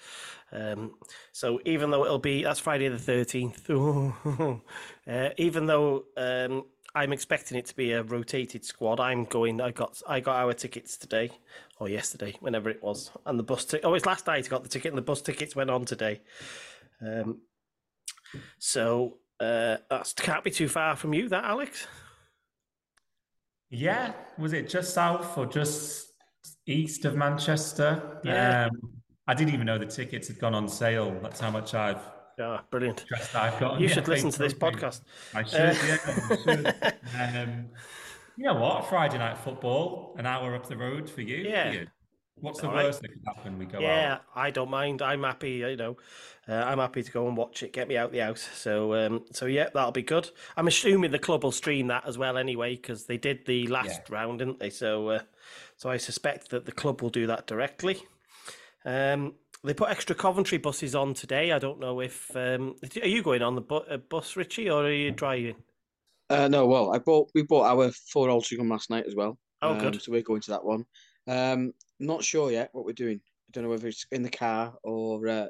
Um, so even though it'll be that's Friday the thirteenth, uh, even though um, I'm expecting it to be a rotated squad. I'm going. I got I got our tickets today or yesterday, whenever it was, and the bus. T- oh, it's last night. I got the ticket, and the bus tickets went on today. Um, so uh, that can't be too far from you, that Alex. Yeah, was it just south or just east of Manchester? Yeah. Um, I didn't even know the tickets had gone on sale. That's how much I've yeah, brilliant. I've got. You should listen to this podcast. I should, uh, yeah. I should. Um, you know what? Friday night football, an hour up the road for you. Yeah. You? What's the worst that could happen? We go yeah, out? I don't mind. I'm happy. You know, uh, I'm happy to go and watch it. Get me out the house. So, um, so yeah, that'll be good. I'm assuming the club will stream that as well, anyway, because they did the last yeah. round, didn't they? So, uh, so I suspect that the club will do that directly. Um, they put extra Coventry buses on today. I don't know if um, are you going on the bu- uh, bus, Richie, or are you driving? Uh, no, well, I bought we bought our four Altrincham last night as well. Oh, um, good. So we're going to that one. Um, not sure yet what we're doing. I don't know whether it's in the car or uh,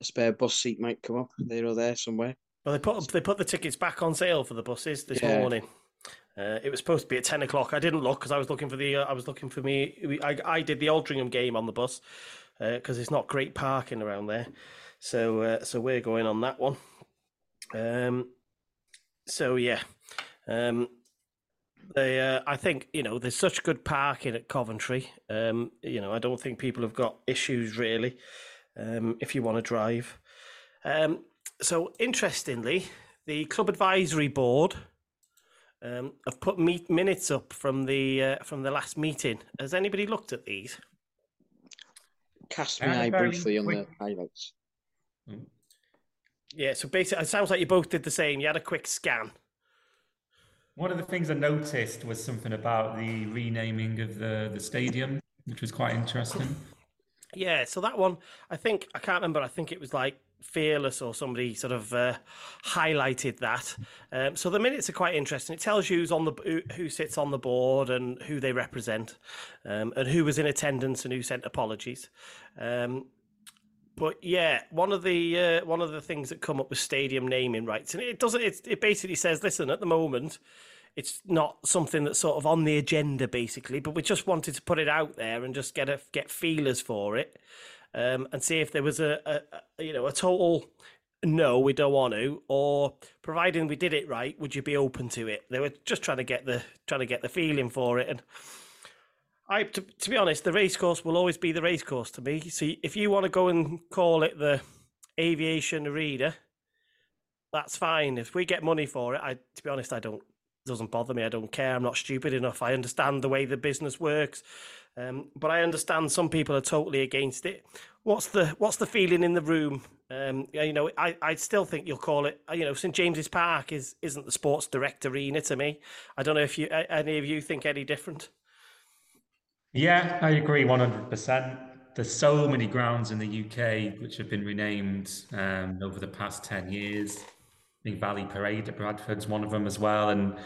a spare bus seat might come up there or there somewhere. Well, they put they put the tickets back on sale for the buses this yeah. morning. Uh, it was supposed to be at ten o'clock. I didn't look because I was looking for the. Uh, I was looking for me. I, I did the Altrincham game on the bus, because uh, it's not great parking around there. So uh, so we're going on that one. Um, so yeah, um, they uh, I think you know there's such good parking at Coventry. Um, you know I don't think people have got issues really um, if you want to drive. Um, so interestingly, the club advisory board um, I've put meet minutes up from the uh, from the last meeting. Has anybody looked at these? Cast I my had eye very briefly on the quick- highlights. Mm. Yeah, so basically, it sounds like you both did the same. You had a quick scan. One of the things I noticed was something about the renaming of the, the stadium, which was quite interesting. Yeah, so that one, I think I can't remember. I think it was like Fearless or somebody sort of uh, highlighted that. Um, so the minutes are quite interesting. It tells you who's on the who, sits on the board and who they represent, um, and who was in attendance and who sent apologies. Um, but yeah, one of the uh, one of the things that come up with stadium naming rights, and it doesn't. It, it basically says, listen, at the moment, it's not something that's sort of on the agenda, basically. But we just wanted to put it out there and just get a get feelers for it, um, and see if there was a, a, a you know a total no, we don't want to, or providing we did it right, would you be open to it? They were just trying to get the trying to get the feeling for it, and I, to, to be honest, the racecourse will always be the racecourse to me. So if you want to go and call it the aviation reader, that's fine. If we get money for it, I, to be honest, I don't. Doesn't bother me. I don't care. I'm not stupid enough. I understand the way the business works, um, but I understand some people are totally against it. What's the What's the feeling in the room? Um, you know, I, I still think you'll call it. You know, St James's Park is isn't the Sports Direct Arena to me. I don't know if you any of you think any different. Yeah, I agree 100%. There's so many grounds in the UK which have been renamed um, over the past 10 years. I think Valley Parade at Bradford's one of them as well. And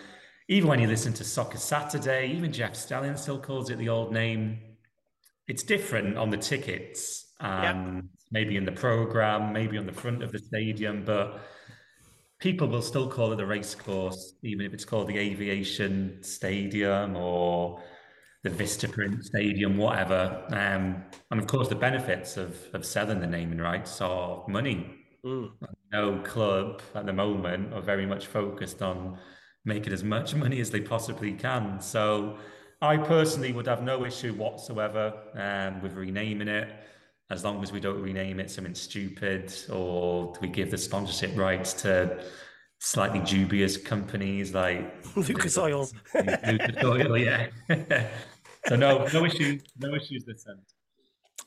even when you listen to Soccer Saturday, even Jeff Stelling still calls it the old name. It's different on the tickets, um, maybe in the program, maybe on the front of the stadium, but people will still call it the race course, even if it's called the Aviation Stadium or the Vistaprint Stadium, whatever. Um, and of course, the benefits of, of selling the naming rights are money. Mm. No club at the moment are very much focused on making as much money as they possibly can. So I personally would have no issue whatsoever um, with renaming it, as long as we don't rename it something stupid or we give the sponsorship rights to slightly dubious companies like Lucas Oils. Lucas Oil, yeah. so no, no issues, no issues this end.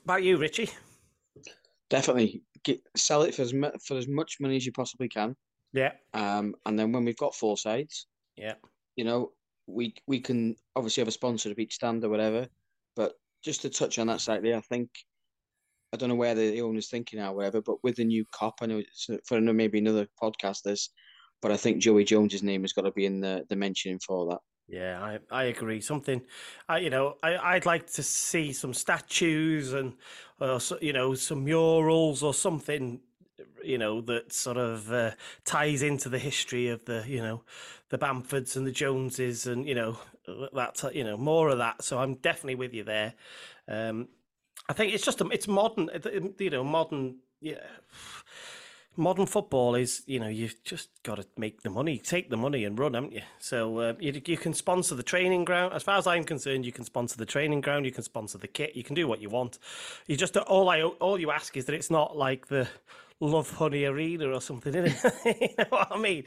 About you, Richie? Definitely get, sell it for as mu- for as much money as you possibly can. Yeah. Um, and then when we've got four sides, Yeah. you know, we we can obviously have a sponsor of each stand or whatever. But just to touch on that slightly, I think I don't know where the owner's thinking now, whatever. But with the new Kop, I know it's for maybe another podcast. This, but I think Joey Jones's name has got to be in the the mentioning for that. Yeah, I, I agree. Something, I you know, I I'd like to see some statues and, or so- you know, some murals or something, you know, that sort of uh, ties into the history of the you know, the Bamfords and the Joneses and you know that you know more of that. So I'm definitely with you there. Um, I think it's just it's modern, you know, modern. Yeah, modern football is you know you've just got to make the money, take the money and run, haven't you? So uh, you you can sponsor the training ground. As far as I'm concerned, you can sponsor the training ground. You can sponsor the kit. You can do what you want. You just all I all you ask is that it's not like the Lovehoney Arena or something, is it? you know what I mean?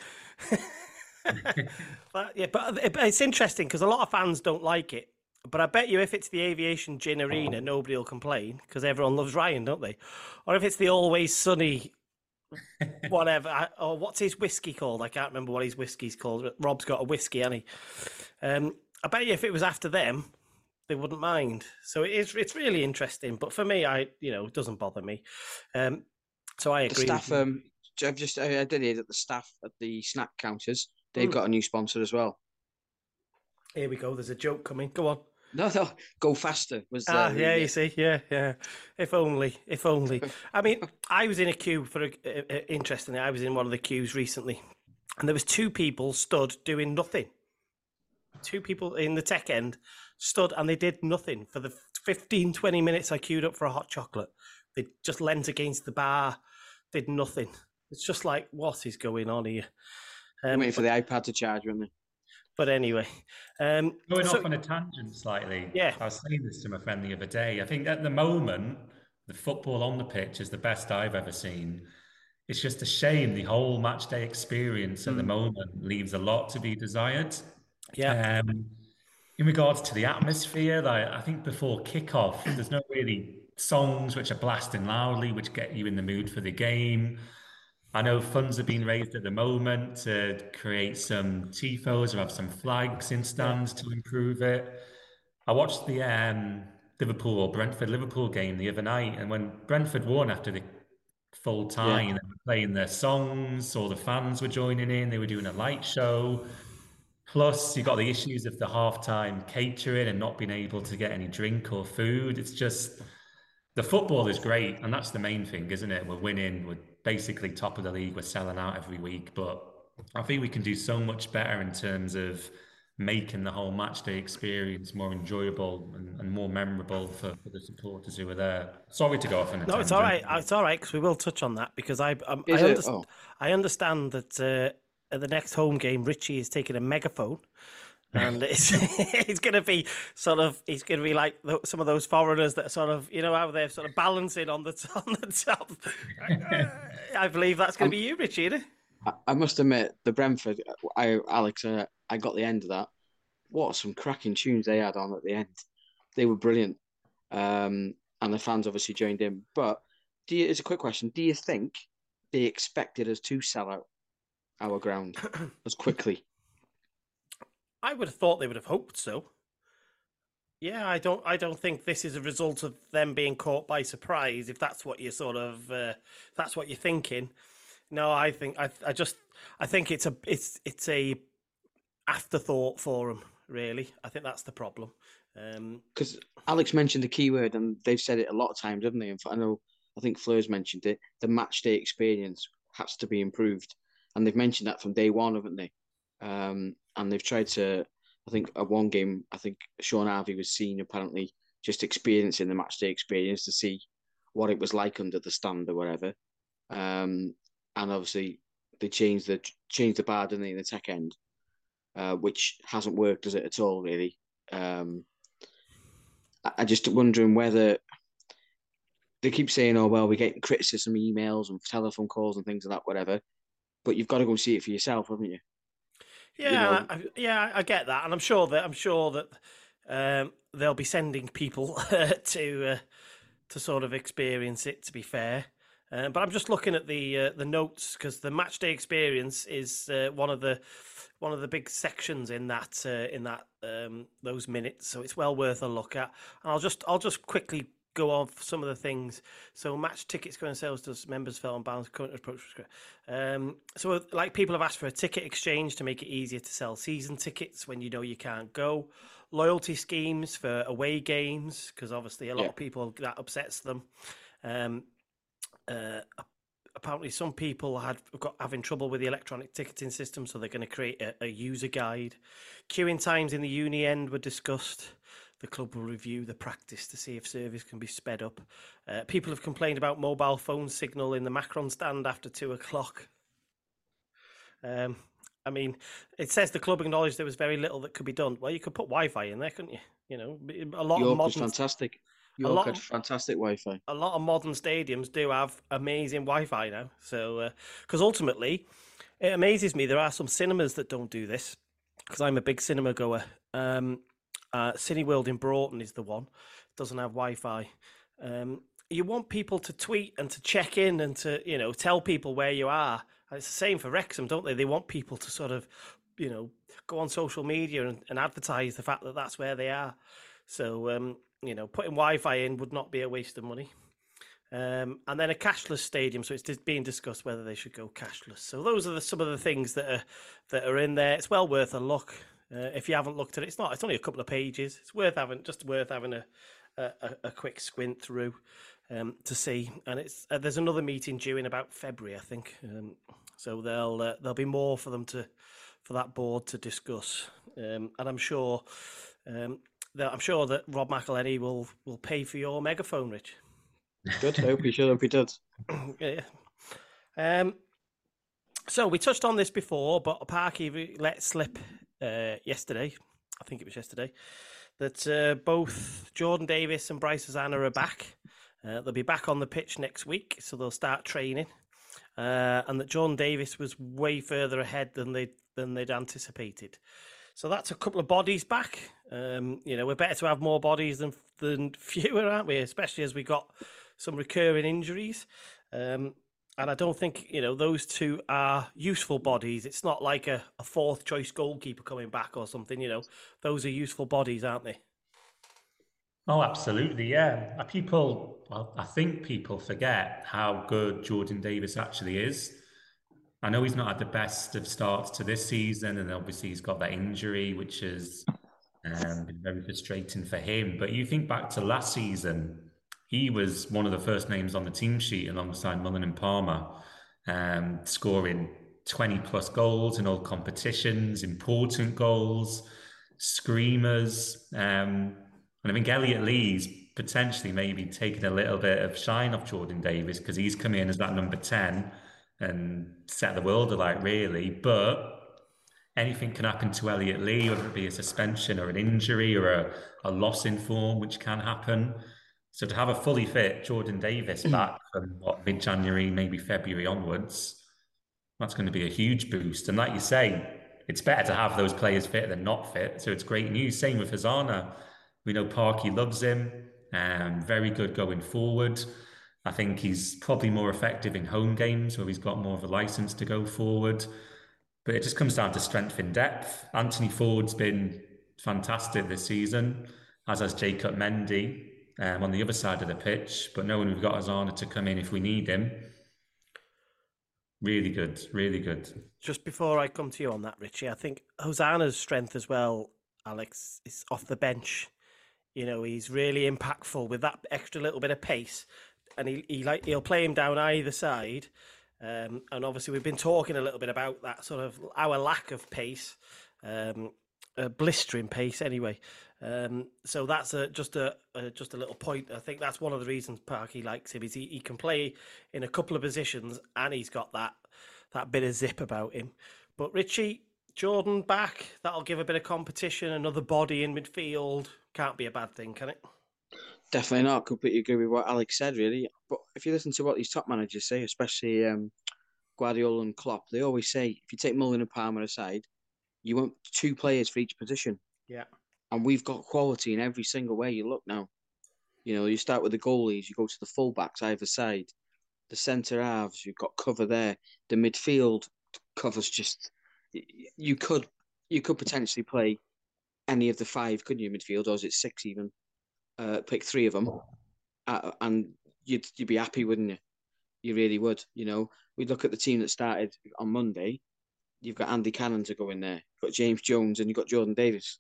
but yeah, but it's interesting because a lot of fans don't like it. But I bet you if it's the Aviation Gin Arena, nobody will complain because everyone loves Ryan, don't they? Or if it's the Always Sunny, whatever, I- or what's his whiskey called? I can't remember what his whiskey's called. but Rob's got a whiskey, hasn't he? Um, I bet you if it was after them, they wouldn't mind. So it is, it's really interesting. But for me, I, you know, it doesn't bother me. Um, so I The agree. with staff, um, I've just I did hear that the staff at the snack counters they've Mm. got a new sponsor as well. Here we go. There's a joke coming. Go on. No, no, go faster was Ah, uh, the- yeah, you see, yeah, yeah. If only, if only. I mean, I was in a queue for. A, uh, uh, interestingly, I was in one of the queues recently, and there was two people stood doing nothing. Two people in the tech end stood and they did nothing for the 15, 20 minutes I queued up for a hot chocolate. They just leant against the bar, did nothing. It's just like, what is going on here? I'm Um, waiting for the iPad to charge, weren't they? but anyway, um, Going so- off on a tangent slightly. Yeah. I was saying this to my friend the other day. I think at the moment, the football on the pitch is the best I've ever seen. It's just a shame the whole match day experience at the Mm. moment leaves a lot to be desired. Yeah. Um, in regards to the atmosphere, like, I think before kickoff, there's no really songs which are blasting loudly, which get you in the mood for the game. I know funds have been raised at the moment to create some tifos or have some flags in stands to improve it. I watched the um, Liverpool or Brentford Liverpool game the other night, and when Brentford won after the full time, yeah. they were playing their songs, all the fans were joining in, they were doing a light show. Plus, you've got the issues of the halftime catering and not being able to get any drink or food. It's just the football is great, and that's the main thing, isn't it? We're winning, we're basically top of the league, we're selling out every week, but I think we can do so much better in terms of making the whole match day experience more enjoyable and, and more memorable for, for, the supporters who are there. Sorry to go off on a No, it's all right. It's all right because we will touch on that because I um, I, understand, oh. I understand that uh, at the next home game, Richie is taking a megaphone. And it's it's going to be sort of he's going to be like some of those foreigners that are sort of you know how they're sort of balancing on the on the top. I believe that's going to be you, Richie. I must admit, the Brentford, I Alex, uh, I got the end of that. What some cracking tunes they had on at the end. They were brilliant. Um, and the fans obviously joined in. But do you, it's a quick question. Do you think they expected us to sell out our ground as quickly? I would have thought they would have hoped so. Yeah, I don't. I don't think this is a result of them being caught by surprise. If that's what you're sort of, uh, that's what you're thinking. No, I think I. I just. I think it's a. It's it's a afterthought for them. Really, I think that's the problem. Because um, Alex mentioned the keyword, and they've said it a lot of times, haven't they? Fact, I know. I think Fleur's mentioned it. The match day experience has to be improved, and they've mentioned that from day one, haven't they? Um, and they've tried to. I think at one game, I think Shaun Harvey was seen apparently just experiencing the match day experience to see what it was like under the stand or whatever. Um, and obviously they changed the changed the bar, didn't they, in the tech end, uh, which hasn't worked, does it at all, really? Um, I, I just wondering whether they keep saying, "Oh well, we get criticism, emails, and telephone calls and things like that, whatever." But you've got to go see it for yourself, haven't you? Yeah, you know? I, yeah, I get that, and I'm sure that I'm sure that um, they'll be sending people to uh, to sort of experience it. To be fair, uh, but I'm just looking at the uh, the notes because the match day experience is uh, one of the one of the big sections in that uh, in that um, those minutes, so it's well worth a look at. And I'll just I'll just quickly go off some of the things. So match tickets going sales does members fell on balance current approach. Um, so like people have asked for a ticket exchange to make it easier to sell season tickets when you know you can't go. Loyalty schemes for away games because obviously a lot yeah. of people that upsets them. Um, uh, apparently some people had got having trouble with the electronic ticketing system, so they're going to create a, a, user guide. Queuing times in the uni end were discussed. The club will review the practice to see if service can be sped up. Uh, people have complained about mobile phone signal in the Macron stand after two o'clock. Um, I mean, it says the club acknowledged there was very little that could be done. Well, you could put Wi-Fi in there, couldn't you? You know, a lot York of modern... fantastic. York had fantastic Wi-Fi. A lot of modern stadiums do have amazing Wi-Fi now. So, because uh, ultimately, it amazes me there are some cinemas that don't do this. Because I'm a big cinema goer. Um, uh, Cineworld in Broughton is the one. Doesn't have Wi-Fi. Um, you want people to tweet and to check in and to you know tell people where you are. And it's the same for Wrexham, don't they? They want people to sort of you know go on social media and, and advertise the fact that that's where they are. So um, you know, putting Wi-Fi in would not be a waste of money. Um, and then a cashless stadium, so it's being discussed whether they should go cashless. So those are the, some of the things that are that are in there. It's well worth a look uh, if you haven't looked at it. It's not. It's only a couple of pages. It's worth having just worth having a a, a quick squint through um, to see. And it's uh, there's another meeting due in about February, I think. Um, so there'll uh, there'll be more for them to for that board to discuss. Um, and I'm sure um, that I'm sure that Rob McElhenney will will pay for your megaphone, Rich. Good. I hope he should. Hope he did. yeah. Um. So we touched on this before, but Parky let slip uh, yesterday. I think it was yesterday that uh, both Jordan Davis and Bryce Hosannah are back. Uh, they'll be back on the pitch next week, so they'll start training. Uh, and that Jordan Davis was way further ahead than they than they'd anticipated. So that's a couple of bodies back. Um, you know, we're better to have more bodies than than fewer, aren't we? Especially as we got some recurring injuries. Um, and I don't think you know those two are useful bodies. It's not like a, a fourth choice goalkeeper coming back or something. You know, those are useful bodies, aren't they? Oh, absolutely, yeah. People, well, I think people forget how good Jordan Davis actually is. I know he's not had the best of starts to this season, and obviously he's got that injury, which has um, been very frustrating for him. But you think back to last season, he was one of the first names on the team sheet alongside Mullin and Palmer, um, scoring 20 plus goals in all competitions, important goals, screamers. Um, and I think Elliot Lee's potentially maybe taking a little bit of shine off Jordan Davis because he's come in as that number 10 and set the world alight, really. But anything can happen to Elliot Lee, whether it be a suspension or an injury or a, a loss in form, which can happen. So to have a fully fit Jordan Davis hmm. back from what mid January, maybe February onwards, that's going to be a huge boost. And like you say, it's better to have those players fit than not fit. So it's great news. Same with Hosannah. We know Parky loves him. Um, very good going forward. I think he's probably more effective in home games where he's got more of a license to go forward. But it just comes down to strength in depth. Anthony Forde's been fantastic this season, as has Jacob Mendy um, on the other side of the pitch. But knowing we've got Hosannah to come in if we need him, really good, really good. Just before I come to you on that, Richie, I think Hosannah's strength as well, Alex, is off the bench. You know, he's really impactful with that extra little bit of pace, and he, he like he'll play him down either side. Um, and obviously, we've been talking a little bit about that sort of our lack of pace, um, blistering pace anyway. Um, so that's a, just a, a, just a little point. I think that's one of the reasons Parky likes him is he, he can play in a couple of positions and he's got that that bit of zip about him. But Richie Jordan back, that'll give a bit of competition. Another body in midfield can't be a bad thing, can it? Definitely not. Completely agree with what Alex said, really. But if you listen to what these top managers say, especially um, Guardiola and Klopp, they always say if you take Mullin and Palmer aside, you want two players for each position. Yeah and we've got quality in every single way you look now. You know, you start with the goalies, you go to the fullbacks either side, the centre halves, you've got cover there. The midfield covers just you could you could potentially play any of the five, couldn't you? Midfield, or is it six even? Uh, pick three of them, uh, and you'd you'd be happy, wouldn't you? You really would. You know, we look at the team that started on Monday. You've got Andy Cannon to go in there. You've got James Jones, and you've got Jordan Davis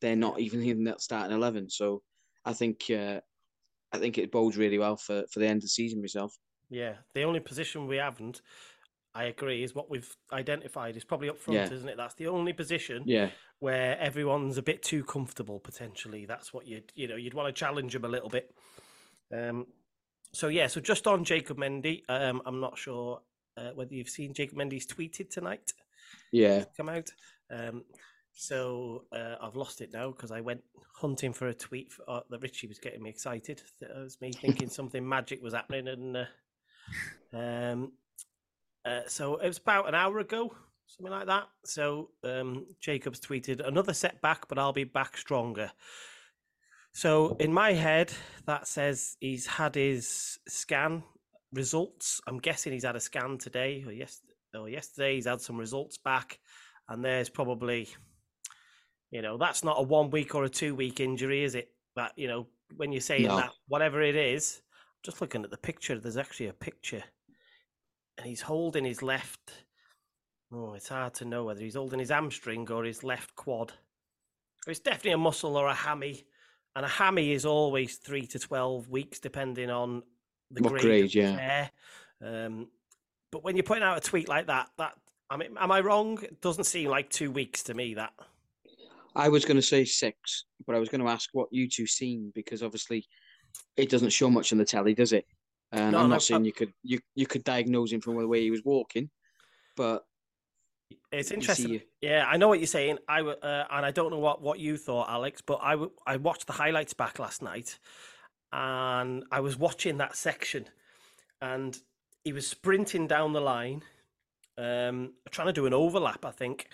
they're not even in that starting eleven. So I think uh, I think it bodes really well for for the end of the season myself. Yeah, the only position we haven't, I agree, is what we've identified is probably up front, yeah. isn't it? That's the only position yeah. where everyone's a bit too comfortable potentially. That's what you'd you know you'd want to challenge them a little bit. Um, so yeah, so just on Jacob Mendy, um, I'm not sure uh, whether you've seen Jacob Mendy's tweeted tonight. Yeah, come out. Um, so uh, I've lost it now because I went hunting for a tweet for, uh, that Richie was getting me excited. That was me thinking something magic was happening, and uh, um, uh, so it was about an hour ago, something like that. So um, Jacobs tweeted another setback, but I'll be back stronger. So in my head, that says he's had his scan results. I'm guessing he's had a scan today or yes, or yesterday. He's had some results back, and there's probably you know, that's not a one week or a two week injury, is it? That you know, when you're saying no. that, whatever it is, just looking at the picture, there's actually a picture, and he's holding his left. Oh, it's hard to know whether he's holding his hamstring or his left quad. It's definitely a muscle or a hammy, and a hammy is always three to twelve weeks, depending on the what grade. grade yeah. Um, but when you're putting out a tweet like that, that I mean, am I wrong? It doesn't seem like two weeks to me. That I was going to say six, but I was going to ask what you two seen because obviously it doesn't show much on the telly, does it? And no, I'm not no, saying I'm... you could you you could diagnose him from the way he was walking, but it's interesting. Yeah, I know what you're saying. I uh, and I don't know what what you thought, Alex, but I I watched the highlights back last night, and I was watching that section, and he was sprinting down the line, um, trying to do an overlap, I think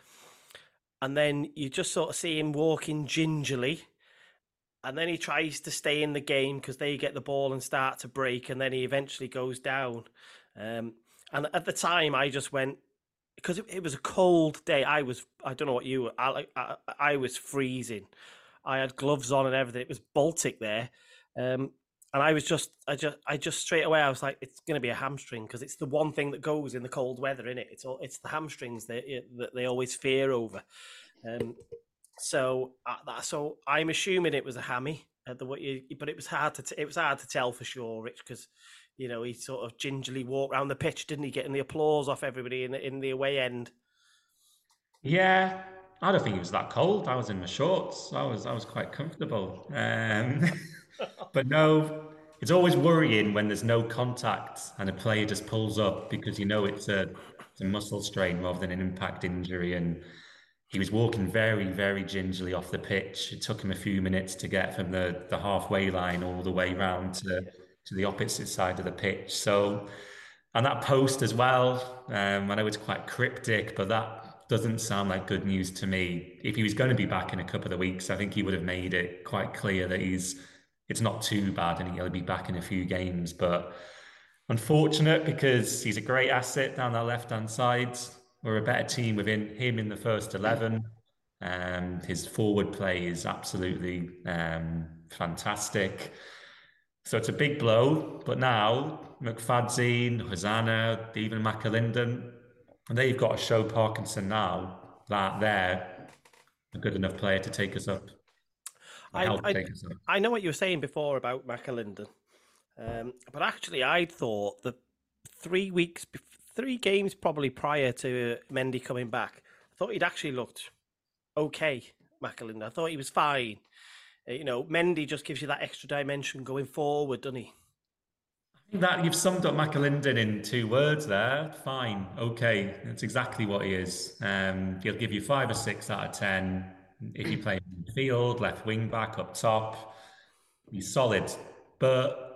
and then you just sort of see him walking gingerly, and then he tries to stay in the game because they get the ball and start to break, and then he eventually goes down. Um, and at the time, I just went because it, it was a cold day. I was I don't know what you were. I, I, I was freezing. I had gloves on and everything. It was Baltic there. Um, and I was just, I just, I just straight away, I was like, it's going to be a hamstring because it's the one thing that goes in the cold weather, in it. It's all, it's the hamstrings that, that they always fear over. Um, so, uh, so I'm assuming it was a hammy. But it was hard to, t- it was hard to tell for sure, Rich, because you know he sort of gingerly walked around the pitch, didn't he, getting the applause off everybody in the, in the away end. Yeah, I don't think it was that cold. I was in my shorts. I was I was quite comfortable. Um, but no, it's always worrying when there's no contact and a player just pulls up because you know it's a, it's a muscle strain rather than an impact injury. And he was walking very, very gingerly off the pitch. It took him a few minutes to get from the, the halfway line all the way round to, to the opposite side of the pitch. So, and that post as well, um, I know it's quite cryptic, but that doesn't sound like good news to me. If he was going to be back in a couple of weeks, I think he would have made it quite clear that he's it's not too bad and he'll be back in a few games. But unfortunate because he's a great asset down that left hand side. We're a better team within him in the first 11. Um, his forward play is absolutely um, fantastic. So it's a big blow. But now McFadzean, Hosannah, even McAlinden, and they've got to show Parkinson now that they're a good enough player to take us up. I, I, I, know what you were saying before about McAlinden, um, but actually, I thought that three weeks, three games probably prior to Mendy coming back, I thought he'd actually looked okay. McAlinden, I thought he was fine. Uh, you know, Mendy just gives you that extra dimension going forward, doesn't he? That you've summed up McAlinden in two words there. Fine, okay, that's exactly what he is. Um, he'll give you five or six out of ten if you play field, left wing back, up top, he's solid. But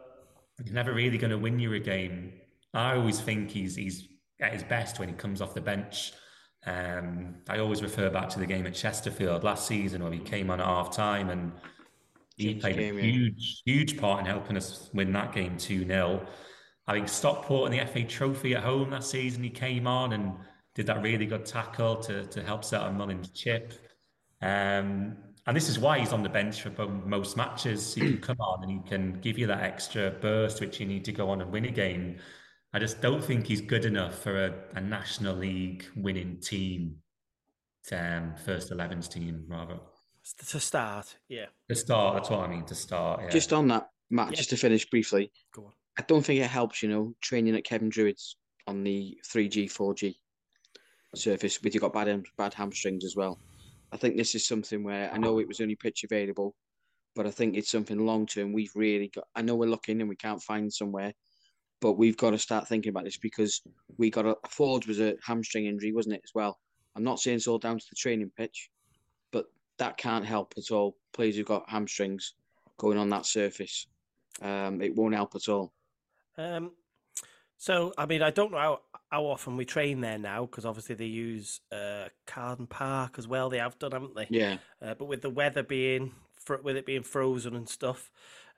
he's never really going to win you a game. I always think he's he's at his best when he comes off the bench. Um, I always refer back to the game at Chesterfield last season where he came on at half time and he played game, a huge, yeah. huge part in helping us win that game 2 0. I think Stockport in the FA Trophy at home that season, he came on and did that really good tackle to, to help set on Mullin's chip. Um, and this is why he's on the bench for most matches. He can come on and he can give you that extra burst which you need to go on and win a game. I just don't think he's good enough for a, a National League winning team, um, first 11's team, rather. To start, yeah. To start, that's what I mean, to start. Yeah. Just on that, Matt, yeah. just to finish briefly. Go on. I don't think it helps, you know, training at Cefn Druids on the 3G, 4G surface with you got bad, bad hamstrings as well. I think this is something where I know it was only pitch available, but I think it's something long term. We've really got. I know we're looking and we can't find somewhere, but we've got to start thinking about this because we got a Forde was a hamstring injury, wasn't it as well? I'm not saying it's all down to the training pitch, but that can't help at all. Players who've got hamstrings going on that surface, um, it won't help at all. Um, so, I mean, I don't know how, how often we train there now because obviously they use uh, Carden Park as well. They have done, haven't they? Yeah. Uh, but with the weather being, with it being frozen and stuff,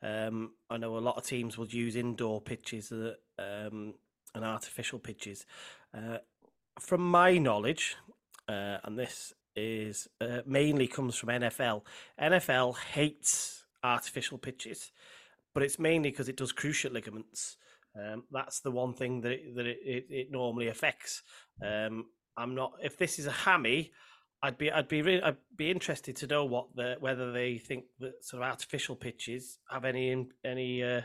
um, I know a lot of teams will use indoor pitches uh, um, and artificial pitches. Uh, from my knowledge, uh, and this is uh, mainly comes from NFL. NFL hates artificial pitches, but it's mainly because it does cruciate ligaments. Um, that's the one thing that it, that it, it, it normally affects. Um, I'm not if this is a hammy. I'd be I'd be really, I'd be interested to know what the whether they think that sort of artificial pitches have any any uh,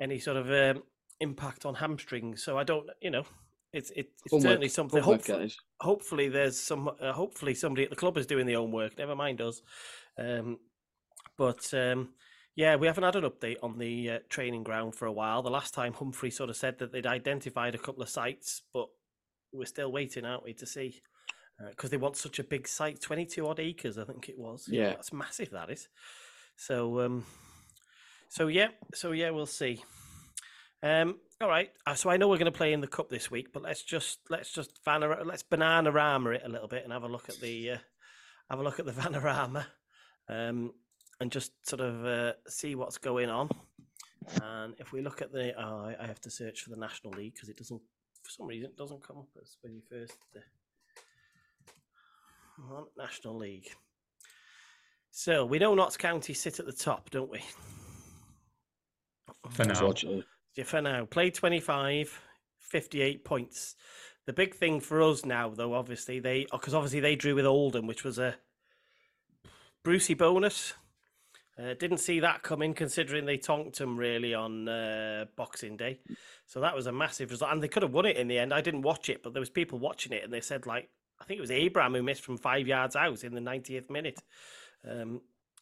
any sort of um, impact on hamstrings. So I don't you know it's it's certainly something. Hopefully, hopefully, there's some. Uh, hopefully, somebody at the club is doing the homework. Never mind us. Um, but um, yeah, we haven't had an update on the uh, training ground for a while. The last time Humphrey sort of said that they'd identified a couple of sites, but we're still waiting, aren't we, to see? Because uh, they want such a big site, 22 odd acres, I think it was. Yeah. That's massive, that is. So, um, so yeah, so yeah, we'll see. Um, all right. Uh, so I know we're going to play in the cup this week, but let's just let's just van let's banana rama it a little bit and have a look at the uh, have a look at the Vanarama, um, and just sort of uh, see what's going on. And if we look at the, oh, I have to search for the National League because it doesn't, for some reason, it doesn't come up as when you first. Uh, National League. So we know Notts County sit at the top, don't we? For now. Yeah, for now. Played 25, 58 points. The big thing for us now, though, obviously, they because obviously they drew with Oldham, which was a Brucey bonus. Uh, didn't see that coming, considering they tonked them really on uh, Boxing Day. So that was a massive result, and they could have won it in the end. I didn't watch it, but there was people watching it, and they said like I think it was Abraham who missed from five yards out in the 90th minute. Um,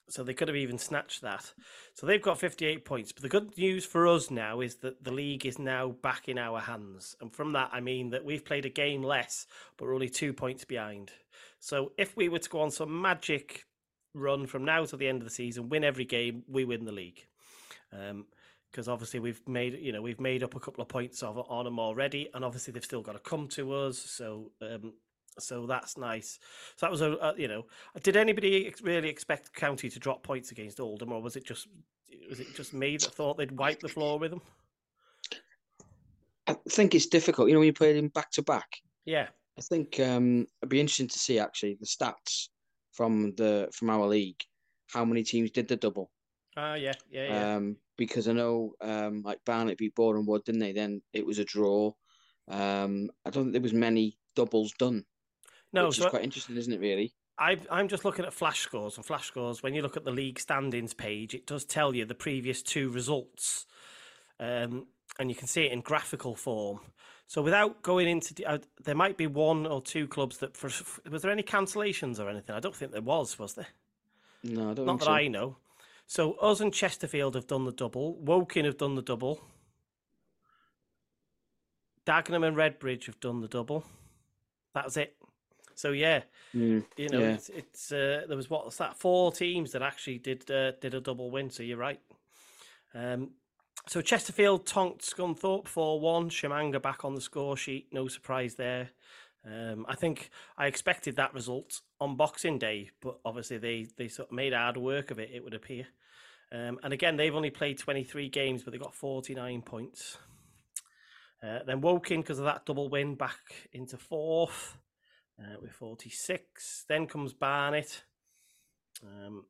so they could have even snatched that. So they've got 58 points. But the good news for us now is that the league is now back in our hands. And from that, I mean that we've played a game less, but we're only two points behind. So if we were to go on some magic run from now to the end of the season, win every game, we win the league. because um, obviously we've made you know we've made up a couple of points of, on them already, and obviously they've still got to come to us. So um, so that's nice. So that was a, a, you know, did anybody really expect County to drop points against Oldham, or was it just was it just me that thought they'd wipe the floor with them? I think it's difficult. You know, when you play them back to back. Yeah. I think um, it'd be interesting to see actually the stats from the from our league, how many teams did the double. Ah, uh, yeah, yeah, yeah. Um, because I know, um, like Barnet beat Boreham Wood, didn't they? Then it was a draw. Um, I don't think there was many doubles done. No, which so is quite interesting, isn't it? Really. I, I'm just looking at flash scores and flash scores. When you look at the league standings page, it does tell you the previous two results, um, and you can see it in graphical form. So without going into, uh, there might be one or two clubs that. For, was there any cancellations or anything? I don't think there was. Was there? No, I don't. Not that so. I know. So us and Chesterfield have done the double. Woking have done the double. Dagenham and Redbridge have done the double. That's it. So yeah, mm, you know, yeah. it's, it's uh, there was what's that four teams that actually did uh, did a double win. So you're right. Um, so Chesterfield tonked Scunthorpe four one. Tshimanga back on the score sheet. No surprise there. Um, I think I expected that result on Boxing Day, but obviously they they sort of made hard work of it. It would appear. Um, and again, they've only played 23 games, but they got 49 points. Uh, then Woking, because of that double win, back into fourth uh, with 46. Then comes Barnet, um,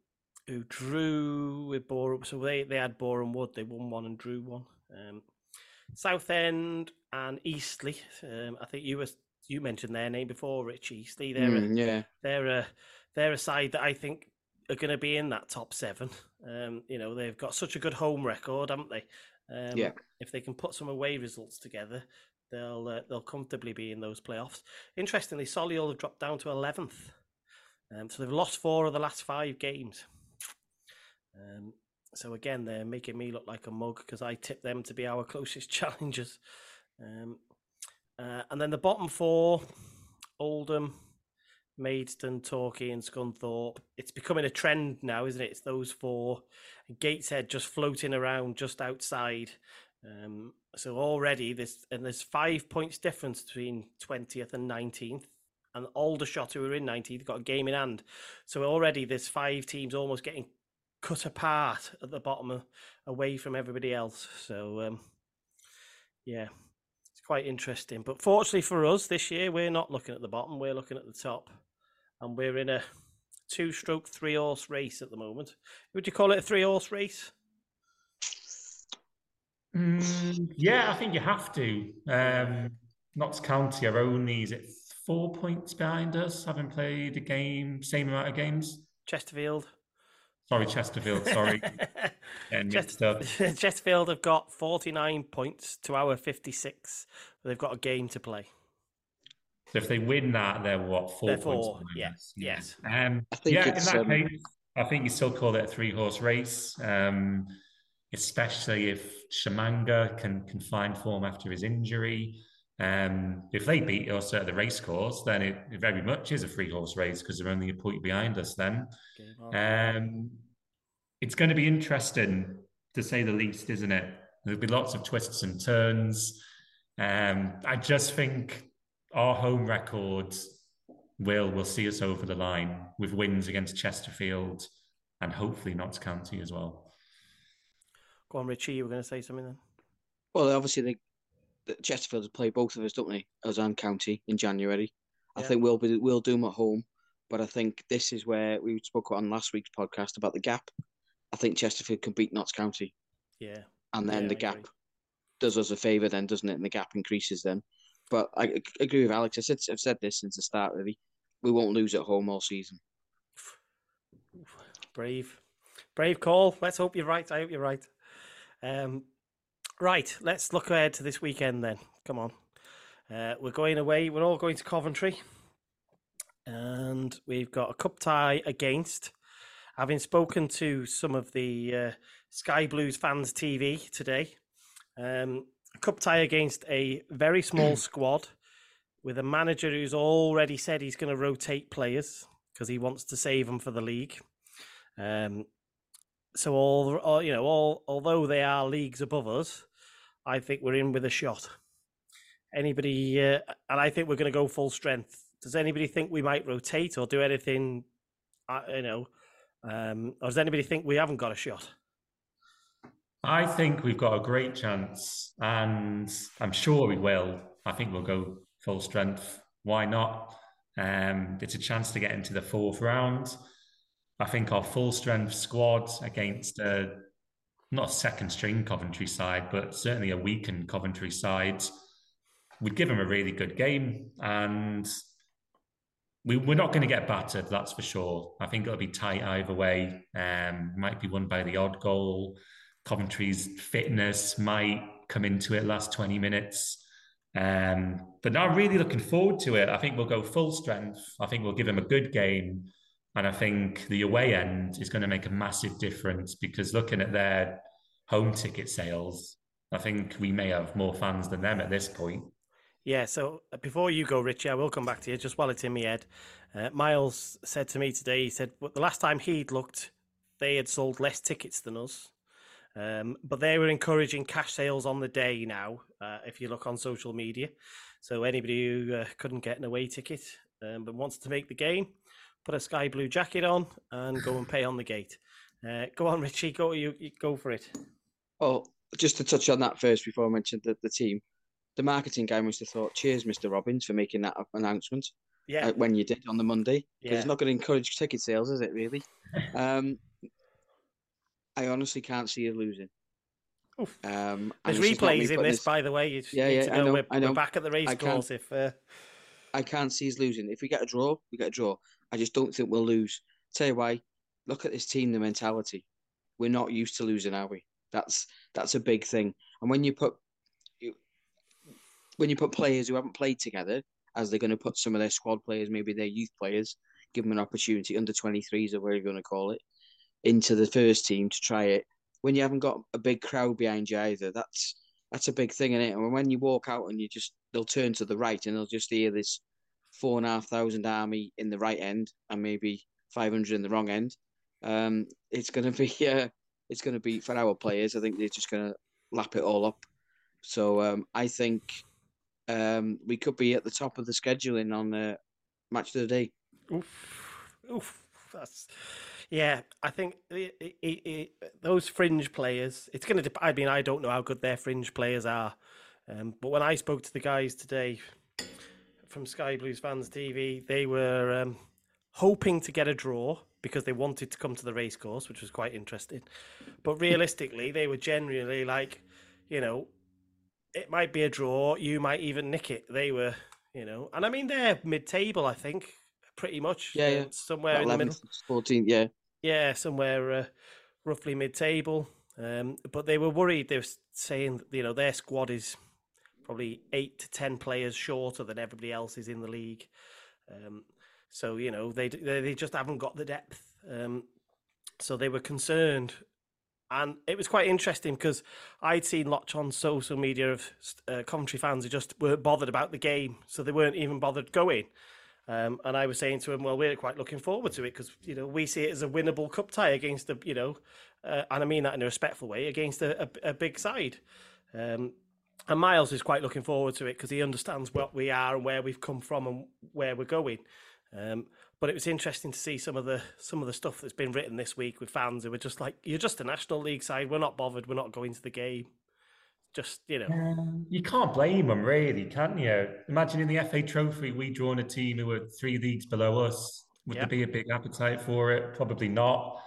who drew with Boreham. So they, they had Boreham Wood. They won one and drew one. Um, Southend and Eastleigh. Um, I think you were you mentioned their name before, Rich Eastleigh. They're mm, a, yeah. They're a they're a side that I think are going to be in that top seven. Um, you know, they've got such a good home record, haven't they? Um, yeah. If they can put some away results together, they'll uh, they'll comfortably be in those playoffs. Interestingly, Solihull have dropped down to eleventh, um, so they've lost four of the last five games. Um, so again, they're making me look like a mug because I tipped them to be our closest challengers. Um, uh, and then the bottom four: Oldham, Maidstone, Torquay, and Scunthorpe. It's becoming a trend now, isn't it? It's those four. Gateshead just floating around just outside. Um, so already there's and there's five points difference between twentieth and nineteenth, and Aldershot who are in nineteenth got a game in hand. So already there's five teams almost getting cut apart at the bottom, away from everybody else. So um, yeah, it's quite interesting. But fortunately for us this year, we're not looking at the bottom; we're looking at the top, and we're in a two-stroke, three-horse race at the moment. Would you call it a three-horse race? Mm, yeah, I think you have to. Um, Notts County are only is it four points behind us, having played a game, same amount of games. Chesterfield. Sorry, Chesterfield. Sorry, Chester- Chesterfield have got forty nine points to our fifty six. They've got a game to play. So if they win that, they're what 4 they're points? Four. Yes. Yes. Um, yeah. In that um... case, I think you still call it a three horse race. Um, especially if Tshimanga can, can find form after his injury. Um, if they beat us at the race course, then it, it very much is a three horse race because they're only a point behind us then. Um, it's going to be interesting to say the least, isn't it? There'll be lots of twists and turns. Um, I just think our home record will will see us over the line with wins against Chesterfield and hopefully Notts County as well. Go on, Richie. You were going to say something then. Well, obviously, they, the Chesterfield play both of us, don't they? Us and County in January. I think we'll be we'll do them at home, but I think this is where we spoke on last week's podcast about the gap. I think Chesterfield can beat Notts County, Yeah. and then Yeah, the I gap agree. does us a favour, then doesn't it? And the gap increases then. But I ag- agree with Alex. I said I've said this since the start. Really, we won't lose at home all season. Brave, brave call. Let's hope you're right. I hope you're right. Um, right. Let's look ahead to this weekend then. Come on. Uh, we're going away. We're all going to Coventry, and we've got a cup tie against. Having spoken to some of the uh, Sky Blues fans TV today, um, a cup tie against a very small squad with a manager who's already said he's going to rotate players because he wants to save them for the league. Um, so all, all you know, all although they are leagues above us, I think we're in with a shot. Anybody, uh, and I think we're going to go full strength. Does anybody think we might rotate or do anything? Uh, you know, um, or does anybody think we haven't got a shot? I think we've got a great chance, and I'm sure we will. I think we'll go full strength. Why not? Um, it's a chance to get into the fourth round. I think our full strength squad against a not a second string Coventry side, but certainly a weakened Coventry side would give them a really good game. And we, we're not going to get battered, that's for sure. I think it'll be tight either way. Um, might be won by the odd goal. Coventry's fitness might come into it last 20 minutes. Um, but now I'm really looking forward to it. I think we'll go full strength. I think we'll give them a good game. And I think the away end is going to make a massive difference because looking at their home ticket sales, I think we may have more fans than them at this point. Yeah, so uh, before you go, Richie, I will come back to you just while it's in my head. Uh, Myles said to me today, he said, well, the last time he'd looked, they had sold less tickets than us. Um, but they were encouraging cash sales on the day now, uh, if you look on social media. So anybody who uh, couldn't get an away ticket um, but wants to make the game, put a sky blue jacket on and go and pay on the gate. Uh, go on, Richie, go you, you go for it. Well, just to touch on that first before I mentioned the, the team, the marketing guy must have thought, "Cheers, Mr. Robins, for making that announcement Yeah, uh, when you did on the Monday." 'cause Yeah. It's not going to encourage ticket sales, is it? Really? um, I honestly can't see you losing. Oof. Um, there's this is not me replays in putting this, by the way. You Yeah, yeah, I know, we're, I know. we're back at the race course if uh, I can't see us losing. If we get a draw, we get a draw. I just don't think we'll lose. Tell you why. Look at this team, the mentality. We're not used to losing, are we? That's that's a big thing. And when you put when you put players who haven't played together, as they're going to put some of their squad players, maybe their youth players, give them an opportunity under twenty threes or whatever you're going to call it, into the first team to try it. When you haven't got a big crowd behind you either, that's that's a big thing in it. And when you walk out and you just they'll turn to the right and they'll just hear this four and a half thousand army in the right end and maybe five hundred in the wrong end. Um, it's gonna be uh, it's gonna be for our players. I think they're just gonna lap it all up. So um, I think um, we could be at the top of the scheduling on the match of the day. Oof, oof. That's yeah. I think i i i those fringe players. It's going to. I mean, I don't know how good their fringe players are, um, but when I spoke to the guys today from Sky Blues Fans TV, they were um, hoping to get a draw because they wanted to come to the racecourse, which was quite interesting. But realistically, they were generally like, you know, it might be a draw. You might even nick it. They were, you know, and I mean they're mid-table. I think pretty much. Yeah, yeah. Somewhere in the middle. 14th, yeah. Yeah, somewhere uh, roughly mid-table. Um, but they were worried. They were saying, you know, their squad is probably eight to ten players shorter than everybody else is in the league. Um, so you know, they they just haven't got the depth. Um, so they were concerned, and it was quite interesting because I'd seen lots on social media of uh, Coventry fans who just weren't bothered about the game, so they weren't even bothered going. Um, and I was saying to him, well, we're quite looking forward to it because you know we see it as a winnable cup tie against a you know, uh, and I mean that in a respectful way against a, a, a big side. Um, and Myles is quite looking forward to it because he understands what we are and where we've come from and where we're going. Um, but it was interesting to see some of the some of the stuff that's been written this week with fans who were just like, "You're just a National League side. We're not bothered. We're not going to the game." Just you know, um, you can't blame them, really, can you? Imagine in the FA Trophy, we drawn a team who were three leagues below us. Would there be a big appetite for it? Probably not.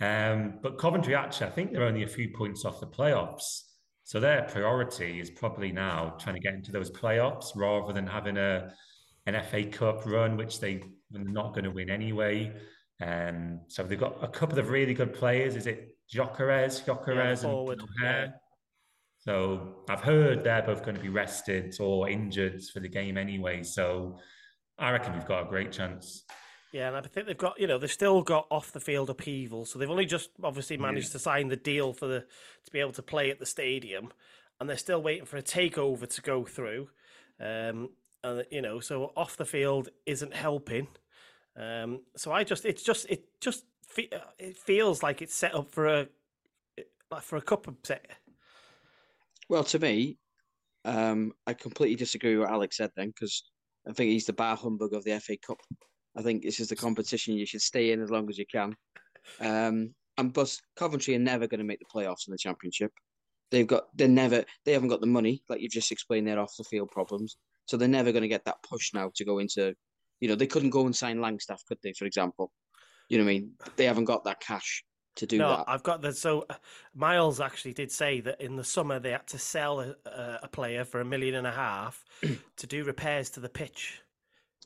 Um, but Coventry, actually, I think they're only a few points off the playoffs. So their priority is probably now trying to get into those playoffs rather than having a an FA Cup run, which they are not going to win anyway. Um, so they've got a couple of really good players. Is it Gyökeres, Gyökeres, yeah, and yeah. So I've heard they're both going to be rested or injured for the game anyway. So I reckon we've got a great chance. Yeah, and I think they've got, you know, they've still got off the field upheaval. So they've only just obviously managed yeah. to sign the deal for the to be able to play at the stadium, and they're still waiting for a takeover to go through. Um, and you know, so off the field isn't helping. Um, so I just, it's just, it just, it feels like it's set up for a, like for a cup upset. Well, to me, um, I completely disagree with what Alex said then because I think he's the bar humbug of the FA Cup. I think this is the competition you should stay in as long as you can. Um, and but Coventry are never going to make the playoffs in the Championship. They've got they're never they haven't got the money like you've just explained. They're off the field problems, so they're never going to get that push now to go into. You know they couldn't go and sign Langstaff, could they? For example, you know what I mean. They haven't got that cash to do no, that. I've got the so uh, Myles actually did say that in the summer they had to sell a, a player for a million and a half to do repairs to the pitch.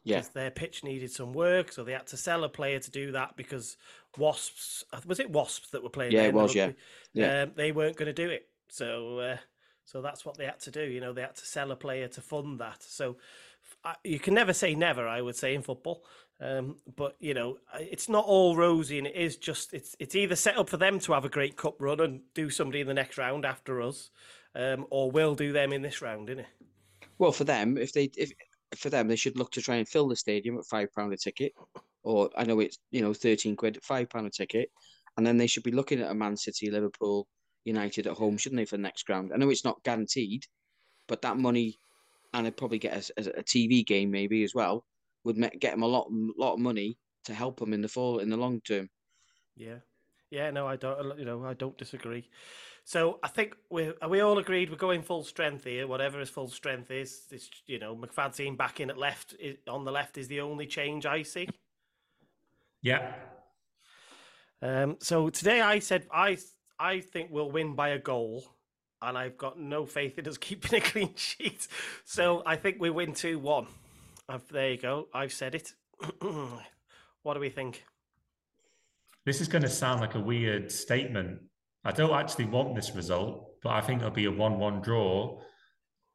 Yeah, their pitch needed some work, so they had to sell a player to do that because Wasps uh, was it Wasps that were playing? Yeah, it was. Yeah, yeah. Um, they weren't going to do it, so uh, so that's what they had to do. You know, they had to sell a player to fund that. So you can never say never. I would say in football, um, but you know, it's not all rosy, and it is just it's it's either set up for them to have a great cup run and do somebody in the next round after us, um, or we'll do them in this round, isn't it? Well, for them, if they if for them, they should look to try and fill the stadium at five pound a ticket, or I know it's you know thirteen quid, five pound a ticket, and then they should be looking at a Man City, Liverpool, United at home, shouldn't they, for the next round? I know it's not guaranteed, but that money, and they'd probably get a, a TV game maybe as well would get them a lot lot of money to help them in the fall in the long term. Yeah, yeah, no, I don't. You know, I don't disagree. So I think we are we all agreed we're going full strength here. Whatever his full strength is, it's you know McFadzean back in at left on the left is the only change I see. Yeah. Um. So today I said I I think we'll win by a goal, and I've got no faith in us keeping a clean sheet. So I think we win two one. I've, there you go. I've said it. what do we think? This is going to sound like a weird statement. I don't actually want this result, but I think it'll be a 1 1 draw.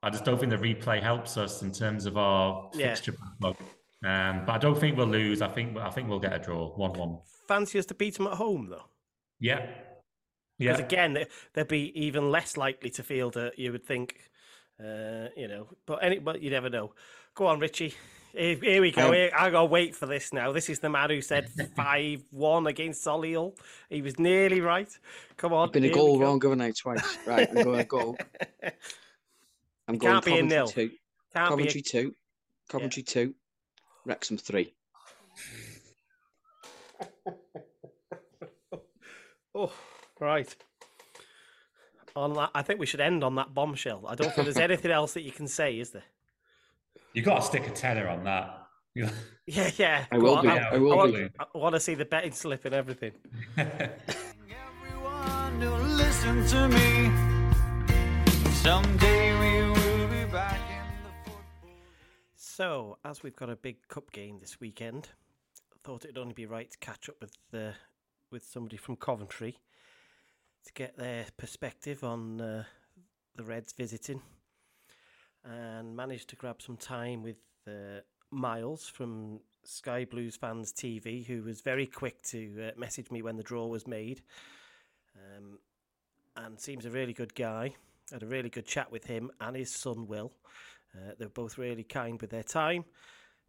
I just don't think the replay helps us in terms of our yeah. fixture backlog. Um, but I don't think we'll lose. I think I think we'll get a draw, one-one. Fancy us to beat them at home, though. Yeah, yeah. Because again, they'd be even less likely to field it. You would think, uh, you know. But any, but you never know. Go on, Richie. Here, here we go. Um, here, I gotta wait for this now. This is the man who said five one against Solihull. He was nearly right. Come on. Been a goal wrong, haven't I? Twice. Right, I'm going to go. I'm going Can't Coventry be a nil. two. Can't Coventry a... two. Coventry yeah. two. Wrexham three. oh, right. On that, I think we should end on that bombshell. I don't think there's anything else that you can say, is there? You've got to stick a tenner on that. yeah, yeah. I will be. I, I, will I want, be. I want to see the betting slip and everything. Everyone to listen to me. Someday we will be back in the So, as we've got a big cup game this weekend, I thought it'd only be right to catch up with uh, with somebody from Coventry to get their perspective on uh, the Reds visiting and managed to grab some time with uh, Myles from Sky Blues Fans TV, who was very quick to uh, message me when the draw was made. Um, and seems a really good guy. Had a really good chat with him and his son Will. Uh, they're both really kind with their time.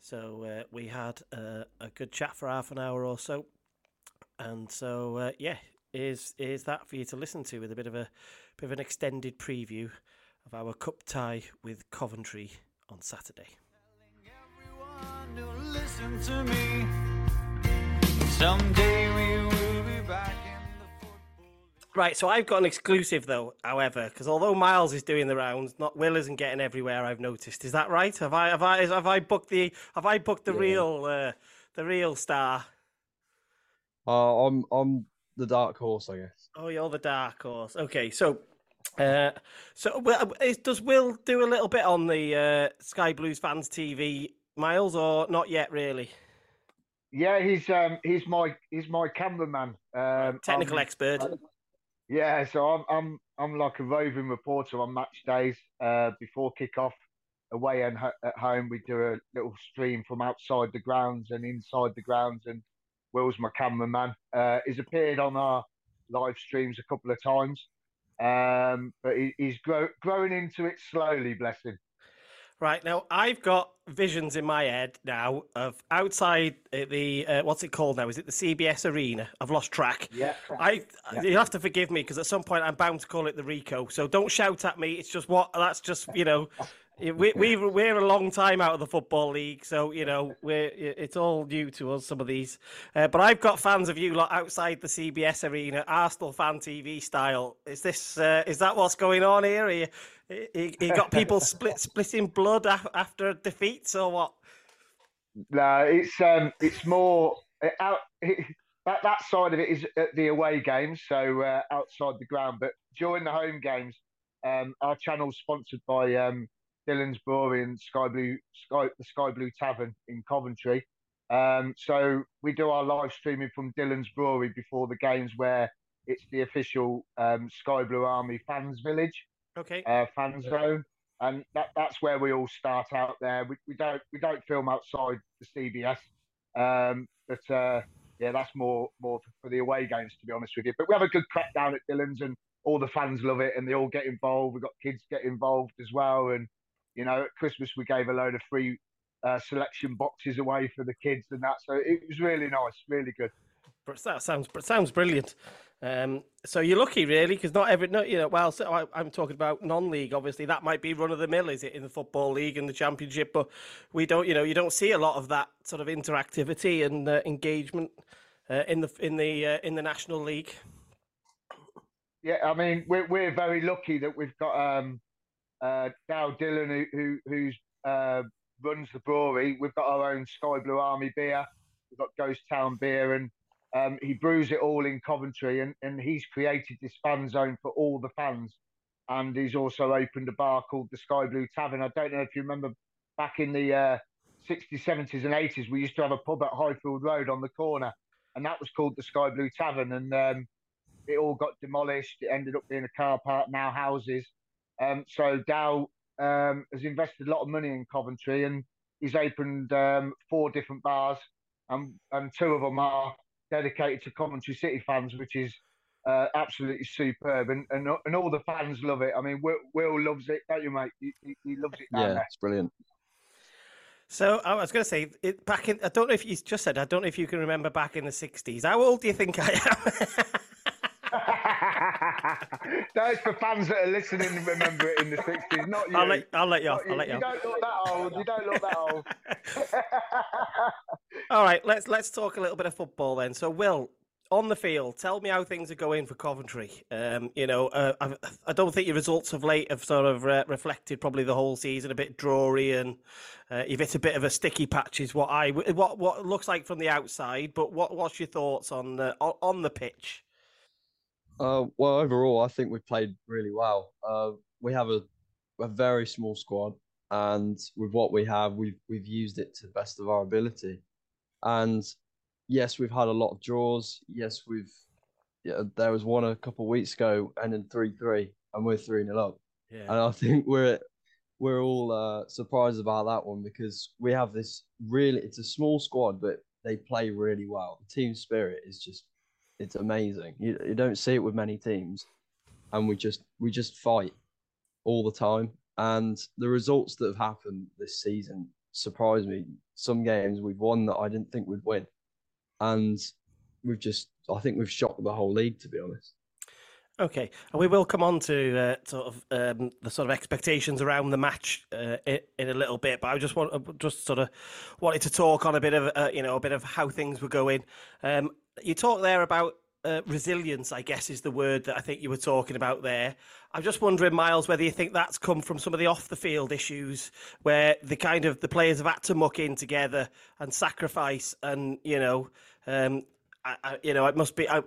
So uh, we had uh, a good chat for half an hour or so, and so uh, yeah, is is that for you to listen to with a bit of a bit of an extended preview of our cup tie with Coventry on Saturday. Everyone to listen to me. Someday we will be back in the football. Right, so I've got an exclusive though. However, because although Myles is doing the rounds, not Will isn't getting everywhere. I've noticed. Is that right? Have I have I have I booked the have I booked the Yeah. real uh, the real star? Uh, I'm I'm the dark horse, I guess. Oh, you're the dark horse. Okay, so. Uh, so well, is, does Will do a little bit on the uh, Sky Blues fans TV, Myles, or not yet really? Yeah, he's um he's my he's my cameraman. Um, Technical I'm- expert. Yeah, so I'm I'm I'm like a roving reporter on match days. Uh, before kick-off, away and ho- at home, we do a little stream from outside the grounds and inside the grounds. And Will's my cameraman. Uh, he's appeared on our live streams a couple of times, um, but he, he's grow, growing into it slowly. Bless him. Right now, I've got visions in my head now of outside uh, the uh, what's it called now? Is it the CBS Arena? I've lost track. Yeah. I Yeah. you have to forgive me because at some point I'm bound to call it the Ricoh. So don't shout at me. It's just what that's just you know. We we we're a long time out of the football league, so you know we're it's all new to us. Some of these, uh, but I've got fans of you lot outside the CBS arena, Arsenal fan TV style. Is this uh, is that what's going on here? Are you, you, you got people split splitting blood af- after defeats or what? No, it's um, it's more out. That that side of it is at the away games, so uh, outside the ground. But during the home games, um, our channel's sponsored by um, Dhillon's Brewery and Sky Blue Sky the Sky Blue Tavern in Coventry. Um, so we do our live streaming from Dhillon's Brewery before the games, where it's the official um, Sky Blue Army fans village Okay. uh, fan zone, and that, that's where we all start out there. We, we don't we don't film outside the CBS, um, but uh, yeah, that's more more for the away games to be honest with you. But we have a good crack down at Dhillon's, and all the fans love it, and they all get involved. We've got kids get involved as well, and you know at Christmas we gave a load of free uh, selection boxes away for the kids and that, so it was really nice, really good. That sounds that sounds brilliant. Um, so you're lucky, really, because not every no, you know. Well, so I, I'm talking about non-league. Obviously, that might be run of the mill, is it, in the football league and the championship? But we don't, you know, you don't see a lot of that sort of interactivity and uh, engagement uh, in the in the uh, in the national league. Yeah, I mean, we're we're very lucky that we've got um, uh, Dow Dhillon who, who who's uh, runs the brewery. We've got our own Sky Blue Army beer. We've got Ghost Town beer, and um, he brews it all in Coventry. And, and he's created this fan zone for all the fans. And he's also opened a bar called the Sky Blue Tavern. I don't know if you remember back in the uh, 60s, 70s, and 80s, we used to have a pub at Highfield Road on the corner, and that was called the Sky Blue Tavern. And um, it all got demolished. It ended up being a car park, now houses. Um, so Dow um, has invested a lot of money in Coventry, and he's opened um, four different bars, and, and two of them are dedicated to Coventry City fans, which is uh, absolutely superb, and, and and all the fans love it. I mean, Will, Will loves it, don't you, mate? He, he, he loves it down Yeah, there. it's brilliant. So I was going to say, it, back in, I don't know if you just said, I don't know if you can remember back in the 60s. How old do you think I am? Those for fans that are listening and remember it in the 60s, not you. I'll let, I'll let you off. I'll let you you off. don't look that old. You don't look that old. All right, let's let's talk a little bit of football then. So, Will, on the field, tell me how things are going for Coventry. Um, you know, uh, I, I don't think your results of late have sort of uh, reflected probably the whole season. A bit drawy, and uh, you've hit a bit of a sticky patch, is what I what what looks like from the outside. But what what's your thoughts on the on, on the pitch? Uh, well, overall, I think we've played really well. Uh, we have a, a very small squad, and with what we have, we've we've used it to the best of our ability. And yes, we've had a lot of draws. Yes, we've yeah, there was one a couple of weeks ago, and ending three three, and we're three 0 up. Yeah. And I think we're we're all uh, surprised about that one because we have this really. It's a small squad, but they play really well. The team spirit is just it's amazing. You you don't see it with many teams, and we just we just fight all the time. And the results that have happened this season surprised me. Some games we've won that I didn't think we'd win, and we've just I think we've shocked the whole league to be honest. Okay, and we will come on to uh, sort of um, the sort of expectations around the match uh, in, in, a little bit, but I just want uh, just sort of wanted to talk on a bit of uh, you know a bit of how things were going. Um, you talk there about uh, resilience, I guess, is the word that I think you were talking about there. I'm just wondering, Myles, whether you think that's come from some of the off the field issues where the kind of the players have had to muck in together and sacrifice, and you know, um, I, I, you know, it must be. I,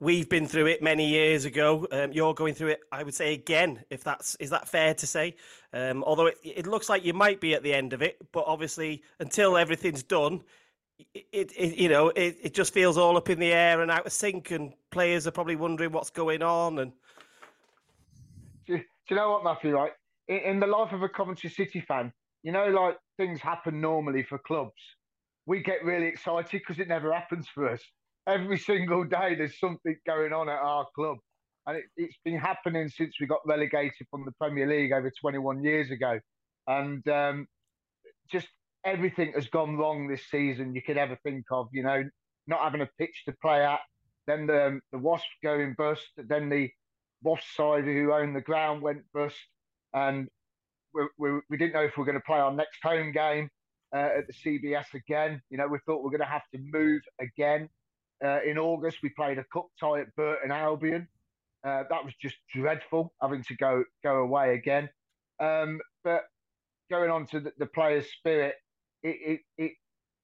we've been through it many years ago. Um, you're going through it, I would say, again. If that's is that fair to say? Um, although it, it looks like you might be at the end of it, but obviously, until everything's done, it, it you know it, it just feels all up in the air and out of sync, and players are probably wondering what's going on. And do, do you know what, Matthew? Right in, in the life of a Coventry City fan, you know, like things happen normally for clubs. We get really excited because it never happens for us every single day there's something going on at our club. And it, has been happening since we got relegated from the Premier League over 21 years ago. And um, just everything has gone wrong this season you could ever think of, you know, not having a pitch to play at, then the, the Wasps going bust, then the Wasps side who own the ground went bust. And we, we, we didn't know if we were going to play our next home game uh, at the CBS again. You know, we thought we are going to have to move again. Uh, in August, we played a cup tie at Burton Albion. Uh, that was just dreadful, having to go go away again. Um, but going on to the, the players' spirit, it, it, it,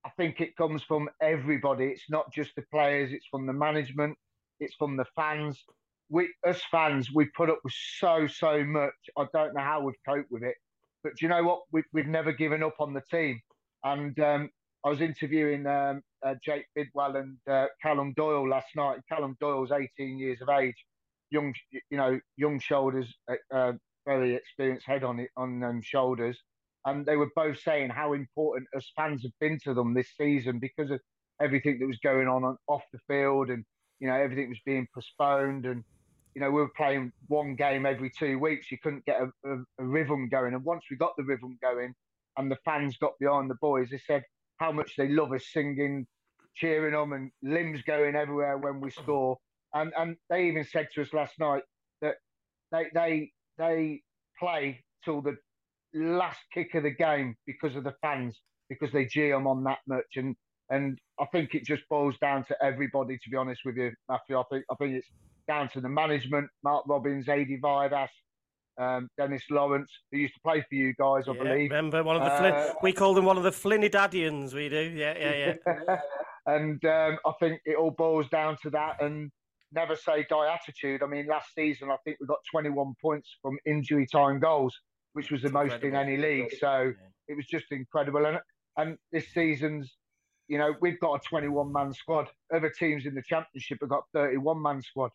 I think it comes from everybody. It's not just the players; it's from the management, it's from the fans. We, us fans, we put up with so so much. I don't know how we've coped with it, but do you know what? We, we've never given up on the team, and um, I was interviewing um, uh, Jake Bidwell and uh, Callum Doyle last night. Callum Doyle's 18 years of age, young, you know, young shoulders, uh, uh very experienced head on it on shoulders, and they were both saying how important us fans have been to them this season because of everything that was going on, off the field, and you know everything was being postponed, and you know we were playing one game every two weeks. You couldn't get a, a, a rhythm going, and once we got the rhythm going, and the fans got behind the boys, they said how much they love us singing, cheering them, and limbs going everywhere when we score. And and they even said to us last night that they they they play till the last kick of the game because of the fans, because they jeer them on that much. And and I think it just boils down to everybody. To be honest with you, Matthew, I think I think it's down to the management, Mark Robins, Adi Viveash, um, Dennis Lawrence, who used to play for you guys, I yeah, believe. Remember one of the Flin- uh, we called them one of the Flinnidadians. We do, yeah, yeah, yeah. and um, I think it all boils down to that, and never say die attitude. I mean, last season I think we got 21 points from injury time goals, which was the most incredible. in any league. So yeah. it was just incredible. And and this season's, you know, we've got a 21 man squad. Other teams in the championship have got 31 man squad.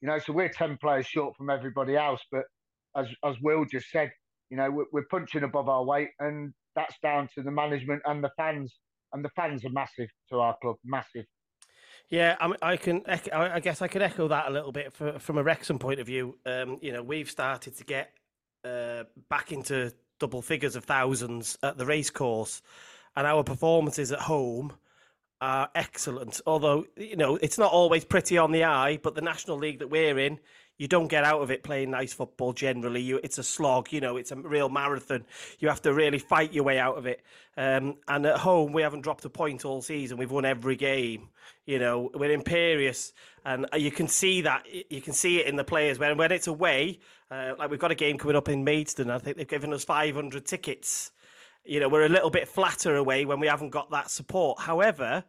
You know, so we're 10 players short from everybody else, but as as Will just said, you know, we're, we're punching above our weight, and that's down to the management and the fans. And the fans are massive to our club, massive. Yeah, I, mean, I can. I guess I could echo that a little bit for, from a Wrexham point of view. Um, you know, we've started to get uh, back into double figures of thousands at the racecourse, and our performances at home are excellent. Although you know it's not always pretty on the eye, but the National League that we're in, you don't get out of it playing nice football generally. You, it's a slog, you know, it's a real marathon. You have to really fight your way out of it. Um, and at home, we haven't dropped a point all season. We've won every game. You know, we're imperious, and you can see that. You can see it in the players when when it's away. Uh, like we've got a game coming up in Maidstone. I think they've given us 500 tickets. You know, we're a little bit flatter away when we haven't got that support. However,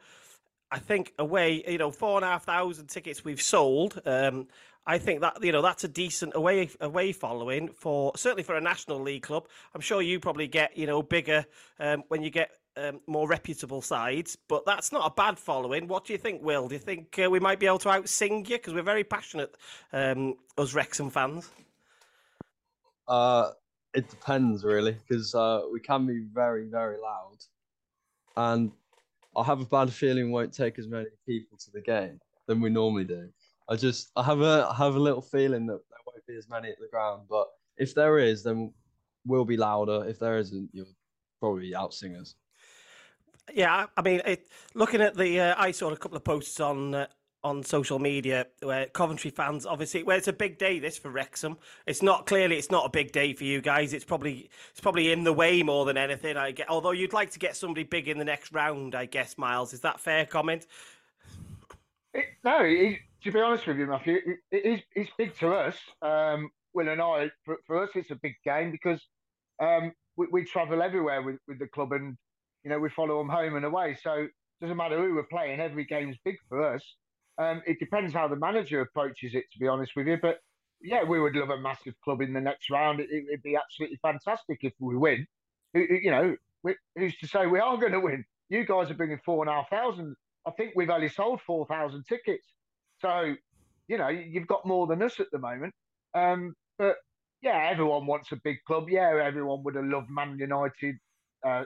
I think away, you know, four and a half thousand tickets we've sold. Um, I think that you know that's a decent away away following for certainly for a national league club. I'm sure you probably get you know bigger um, when you get um, more reputable sides, but that's not a bad following. What do you think, Will? Do you think uh, we might be able to outsing you because we're very passionate, um, us Wrexham fans? Uh, it depends really because uh, we can be very very loud, and I have a bad feeling won't take as many people to the game than we normally do. I just I have a I have a little feeling that there won't be as many at the ground, but if there is, then we'll be louder. If there isn't, you'll probably outsing us. Yeah, I mean, it, looking at the, uh, I saw a couple of posts on uh, on social media where Coventry fans obviously where it's a big day this for Wrexham. It's not clearly it's not a big day for you guys. It's probably it's probably in the way more than anything. I get although you'd like to get somebody big in the next round, I guess. Myles, is that fair comment? It, no, it, to be honest with you, Matthew, it, it is it's big to us. Um, Will and I, for, for, us, it's a big game because um, we, we travel everywhere with, with the club, and you know we follow them home and away. So it doesn't matter who we're playing, every game's big for us. Um, it depends how the manager approaches it, to be honest with you. But yeah, we would love a massive club in the next round. It, would be absolutely fantastic if we win. You know, who's to say we are going to win? You guys are bringing four and a half thousand. I think we've only sold four thousand tickets. So, you know, you've got more than us at the moment. Um, but yeah, everyone wants a big club. Yeah, everyone would have loved Man United. Uh,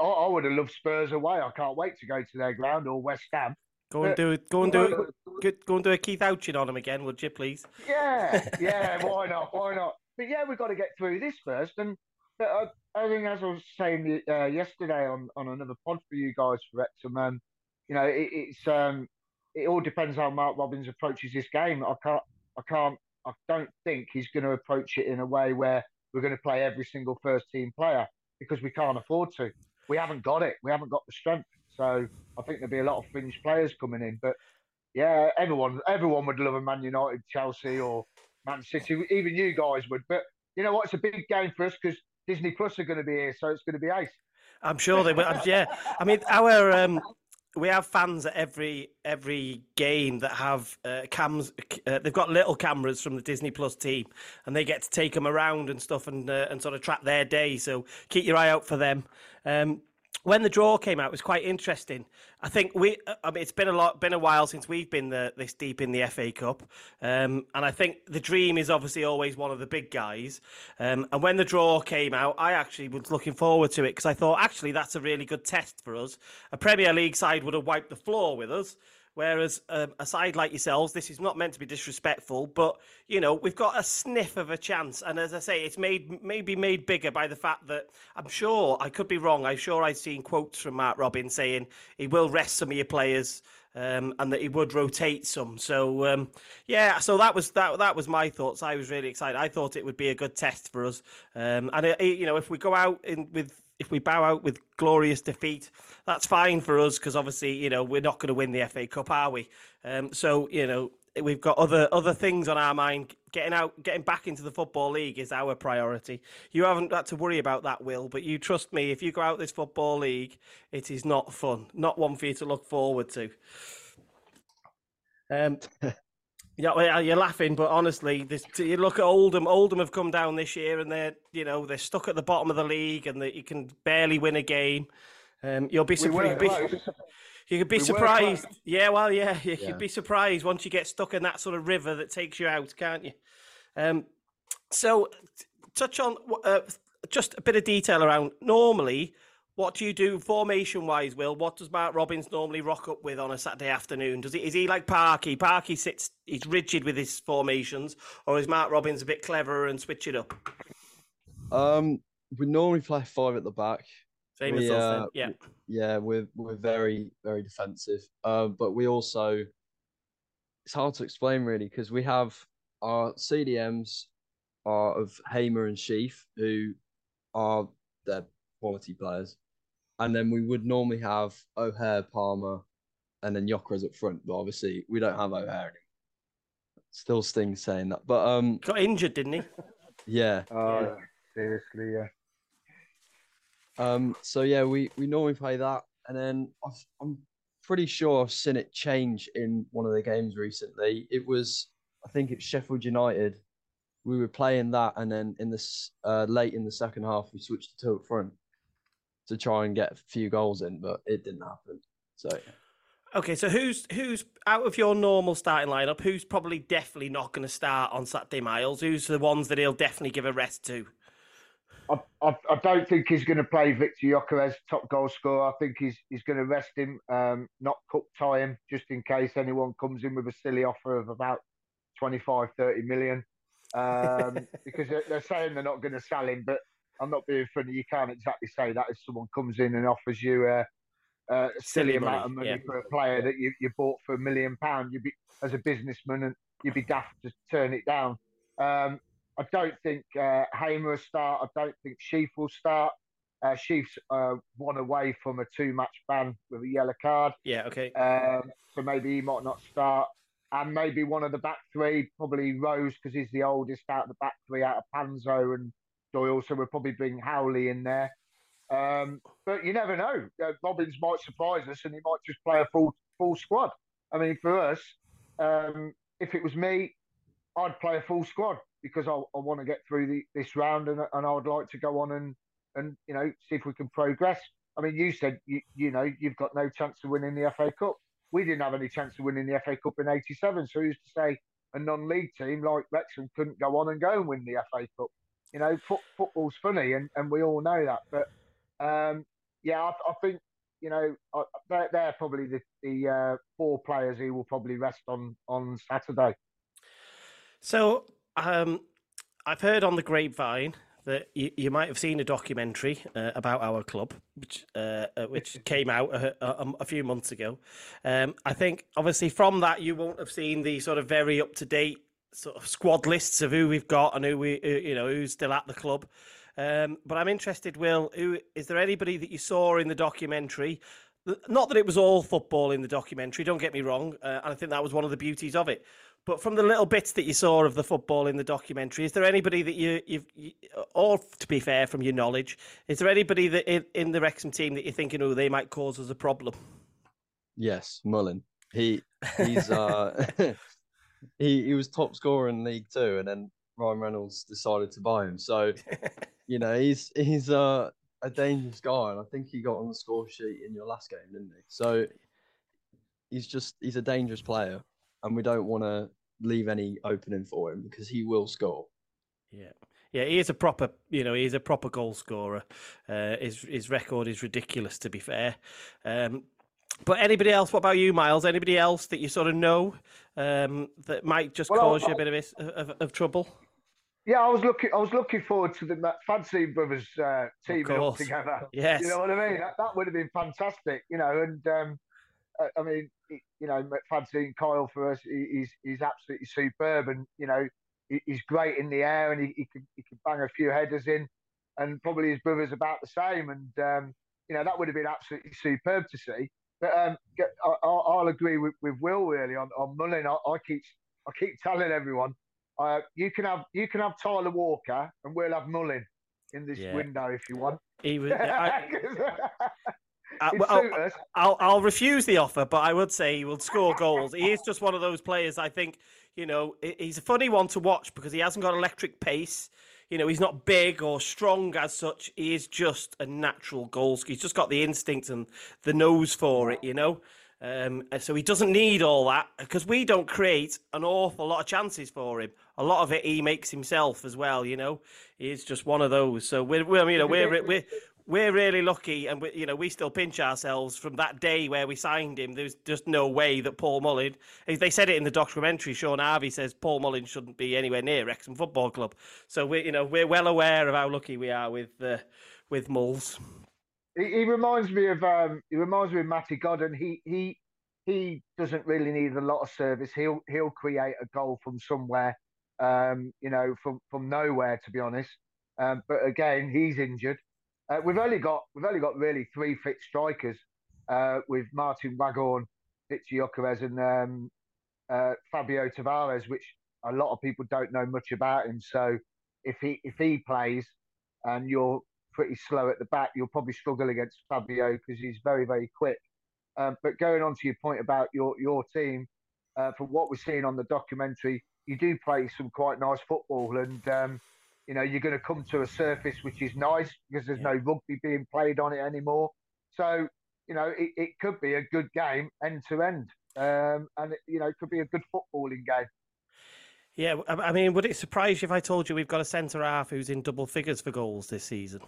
I would have loved Spurs away. I can't wait to go to their ground or West Ham. Go and do it. Go and do it. Go and do a Keith Houchen on him again, would you, please? Yeah, yeah. why not? Why not? But yeah, we've got to get through this first. And I, I think, as I was saying uh, yesterday on, on another pod for you guys for Wrexham, um, you know, it, it's um, it all depends how Mark Robins approaches this game. I can't, I can't, I don't think he's going to approach it in a way where we're going to play every single first team player because we can't afford to. We haven't got it. We haven't got the strength. So I think there'll be a lot of fringe players coming in. But yeah, everyone everyone would love a Man United, Chelsea, or Man City. Even you guys would. But you know what? It's a big game for us because Disney Plus are going to be here, so it's going to be ace. I'm sure they will. Yeah, I mean, our um, we have fans at every every game that have uh, cams. Uh, they've got little cameras from the Disney Plus team, and they get to take them around and stuff, and uh, and sort of track their day. So keep your eye out for them. Um, when the draw came out, it was quite interesting. I think we, uh, I mean, it's been a lot, been a while since we've been the, this deep in the FA Cup, um, and I think the dream is obviously always one of the big guys. Um, and when the draw came out, I actually was looking forward to it because I thought actually that's a really good test for us. A Premier League side would have wiped the floor with us. Whereas um, a side like yourselves, this is not meant to be disrespectful, but you know we've got a sniff of a chance. And as I say, it's made maybe made bigger by the fact that I'm sure I could be wrong. I'm sure I've seen quotes from Mark Robin saying he will rest some of your players. Um, and that he would rotate some. So um, yeah, so that was that. That was my thoughts. I was really excited. I thought it would be a good test for us. Um, and it, you know, if we go out in, with if we bow out with glorious defeat, that's fine for us because obviously, you know, we're not going to win the FA Cup, are we? Um, so, you know, we've got other other things on our mind. Getting out, getting back into the football league is our priority. You haven't got to worry about that, Will, but you trust me. If you go out this football league, it is not fun, not one for you to look forward to. Um, Yeah, well, you're laughing, but honestly, this, you look at Oldham. Oldham have come down this year, and they're you know they're stuck at the bottom of the league, and they, you can barely win a game. Um, you'll be surprised. You could be we surprised. Yeah, well, yeah, you yeah. could be surprised once you get stuck in that sort of river that takes you out, can't you? Um, so, touch on uh, just a bit of detail around. Normally, what do you do formation wise, Will? What does Mark Robins normally rock up with on a Saturday afternoon? Does he is he like Parky? Parky sits he's rigid with his formations, or is Mark Robins a bit cleverer and switch it up? Um, we normally play five at the back. Same we, as uh, yeah. Yeah, we're we're very very defensive. Uh, but we also it's hard to explain really because we have our CDMs are of Hamer and Sheaf who are they're quality players and then we would normally have O'Hare, Palmer, and then Gyökeres up front. But obviously, we don't have O'Hare anymore. Still stings saying that, but um, got injured, didn't he? Yeah. Oh, yeah. seriously, yeah. Um. So yeah, we we normally play that, and then i I'm pretty sure I've seen it change in one of the games recently. It was, I think it's Sheffield United. We were playing that, and then in this uh, late in the second half, we switched to two up front to try and get a few goals in, but it didn't happen. So. Okay, so who's who's out of your normal starting lineup? Who's probably definitely not going to start on Saturday, Myles? Who's the ones that he'll definitely give a rest to? I, I, I don't think he's going to play Viktor Gyökeres top goal scorer. I think he's he's going to rest him, um, not cup tie him, just in case anyone comes in with a silly offer of about 25, 30 million. Um, because they're, they're saying they're not going to sell him, but I'm not being funny. You can't exactly say that if someone comes in and offers you a, a silly, Silly amount money, of money yeah. for a player that you, you bought for a million pound. You'd be as a businessman and you'd be daft to turn it down. Um, I don't think uh, Hamer will start. I don't think Sheaf will start. Uh, Sheaf's uh, one away from a two-match ban with a yellow card. Yeah, okay. Um, so maybe he might not start. And maybe one of the back three, probably Rose, because he's the oldest out of the back three, out of Panzo and Doyle. So we'll probably bring Howley in there. Um, but you never know. Uh, Robins might surprise us and he might just play a full full squad. I mean, for us, um, if it was me, I'd play a full squad because I, I want to get through the, this round and, and I would like to go on and, and you know see if we can progress. I mean, you said you, you know you've got no chance of winning the FA Cup. We didn't have any chance of winning the FA Cup in '87, so who's to say a non-league team like Wrexham couldn't go on and go and win the FA Cup? You know, fo- football's funny, and, and we all know that. But um, yeah, I, I think you know I, they're, they're probably the, the uh, four players who will probably rest on on Saturday. So, um, I've heard on the grapevine that you, you might have seen a documentary uh, about our club, which uh, uh, which came out a, a, a few months ago. Um, I think obviously from that you won't have seen the sort of very up to date sort of squad lists of who we've got and who we who, you know who's still at the club. Um, but I'm interested, Will. Who is there anybody that you saw in the documentary? Not that it was all football in the documentary. Don't get me wrong, uh, and I think that was one of the beauties of it. But from the little bits that you saw of the football in the documentary, is there anybody that you, you've, you, or to be fair, from your knowledge, is there anybody that in, in the Wrexham team that you're thinking, oh, they might cause us a problem? Yes, Mullin. He he's uh he he was top scorer in League Two, and then Ryan Reynolds decided to buy him. So you know he's he's uh, a dangerous guy, and I think he got on the score sheet in your last game, didn't he? So he's just he's a dangerous player, and we don't want to leave any opening for him because he will score. Yeah. Yeah, he is a proper, you know, he is a proper goal scorer. Uh, his his record is ridiculous, to be fair. Um, but anybody else? What about you, Myles? Anybody else that you sort of know um, that might just Well, cause you a bit of, of, of trouble? Yeah, I was looking. I was looking forward to the Fancy Brothers uh, teaming up together. Yes. You know what I mean? That, that would have been fantastic. You know, and um, I- I mean, you know, Fancy and Kyle for us, he- he's he's absolutely superb, and you know, he- he's great in the air, and he, he could he could bang a few headers in, and probably his brother's about the same, and um, you know, that would have been absolutely superb to see. But um, I, I'll, I'll agree with, with Will really on on Mullin. I, I keep I keep telling everyone, uh, you can have you can have Tyler Walker, and we'll have Mullin in this Yeah. window if you want. He was, I, I, well, I'll. I'll I'll refuse the offer, but I would say he will score goals. He is just one of those players. I think you know he's a funny one to watch because he hasn't got electric pace. You know, he's not big or strong as such. He is just a natural goal. He's just got the instinct and the nose for it. You know. Um, so he doesn't need all that because we don't create an awful lot of chances for him. A lot of it he makes himself as well. You know, he's just one of those. So we're, we're you know we're we're we're really lucky, and we, you know we still pinch ourselves from that day where we signed him. There's just no way that Paul Mullin. They said it in the documentary. Shaun Harvey says Paul Mullin shouldn't be anywhere near Wrexham Football Club. So we, you know, we're well aware of how lucky we are with uh, with Mulls. He, he reminds me of um, he reminds me of Matty Godden. He he he doesn't really need a lot of service. He'll he'll create a goal from somewhere, um, you know, from from nowhere to be honest. Um, but again, he's injured. Uh, we've only got we've only got really three fit strikers uh, with Martin Waghorn, Viktor Gyökeres, and um, uh, Fabio Tavares, which a lot of people don't know much about him. So if he if he plays and you're pretty slow at the back, you'll probably struggle against Fabio because he's very very quick. Um, but going on to your point about your your team, uh, from what we're seeing on the documentary, you do play some quite nice football, and um, you know you're going to come to a surface which is nice because there's no rugby being played on it anymore. So you know it, it could be a good game end to end, um, and it, you know it could be a good footballing game. Yeah, I I mean, would it surprise you if I told you we've got a centre half who's in double figures for goals this season?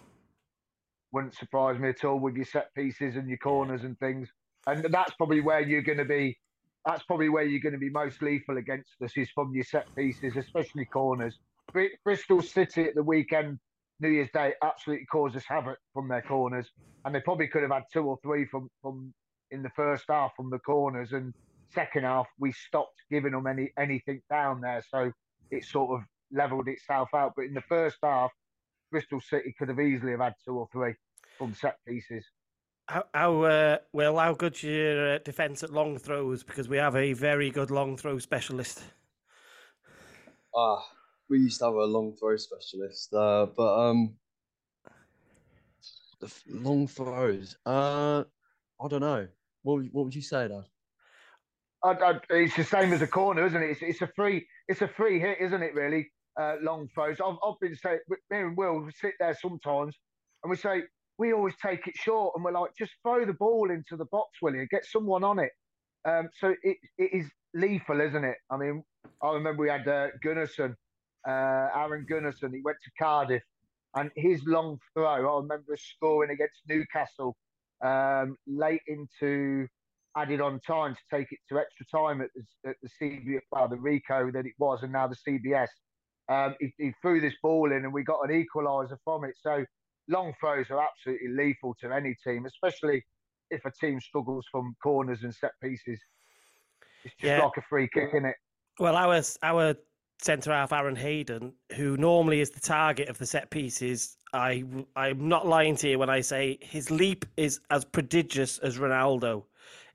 Wouldn't surprise me at all with your set pieces and your corners and things. And that's probably where you're going to be. That's probably where you're going to be most lethal against us is from your set pieces, especially corners. Bri- Bristol City at the weekend New Year's Day absolutely caused us havoc from their corners, and they probably could have had two or three from from in the first half from the corners, and second half we stopped giving them any anything down there, so it sort of levelled itself out. But in the first half, Bristol City could have easily have had two or three from set pieces. How, how uh, well how good's your uh, defence at long throws? Because we have a very good long throw specialist. Ah, we used to have a long throw specialist, uh, but um, the long throws. Uh, I don't know. What would, what would you say, Dad? I, I, it's the same as a corner, isn't it? It's, it's a free, it's a free hit, isn't it? Really, uh, long throws. I've, I've been saying, me and Will we sit there sometimes, and we say we always take it short, and we're like, just throw the ball into the box, will you? Get someone on it. Um, so it, it is lethal, isn't it? I mean, I remember we had uh, Gunnarsson, uh, Aron Gunnarsson. He went to Cardiff, and his long throw. I remember scoring against Newcastle um, late into added on time to take it to extra time at the, at the CBS, well, the Ricoh that it was, and now the CBS. Um, he, he, threw this ball in, and we got an equaliser from it. So long throws are absolutely lethal to any team, especially if a team struggles from corners and set pieces. It's just yeah. like a free kick, isn't it? Well, our our centre half Aaron Hayden, who normally is the target of the set pieces, I I'm not lying to you when I say his leap is as prodigious as Ronaldo.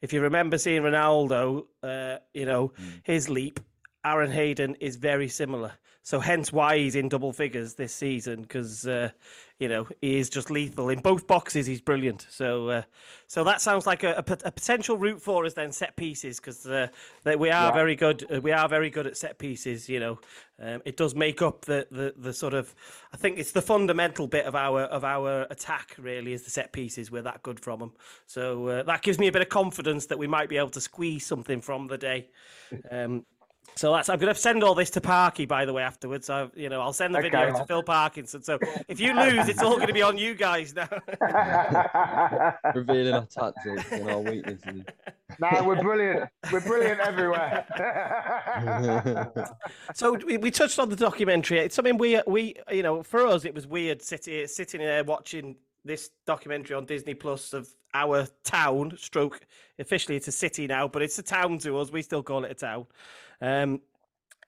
If you remember seeing Ronaldo, uh, you know mm. his leap, Aaron Hayden is very similar. So hence why he's in double figures this season because uh, you know he is just lethal in both boxes. He's brilliant. So uh, so that sounds like a, a, a, potential route for us then set pieces because uh, we are yeah. very good. Uh, we are very good at set pieces. You know, um, it does make up the, the the sort of I think it's the fundamental bit of our of our attack really is the set pieces. We're that good from them. So uh, that gives me a bit of confidence that we might be able to squeeze something from the day. Um, so that's I'm going to send all this to Parky, by the way, afterwards. I, you know, I'll send the video okay. to Phil Parkinson. So if you lose, it's all going to be on you guys now. Revealing our tactics and our weaknesses. No, we're brilliant. We're brilliant everywhere. so we, we, touched on the documentary. It's something we we you know for us it was weird sitting sitting there watching this documentary on Disney Plus of our town. Stroke officially it's a city now, but it's a town to us. We still call it a town. Um,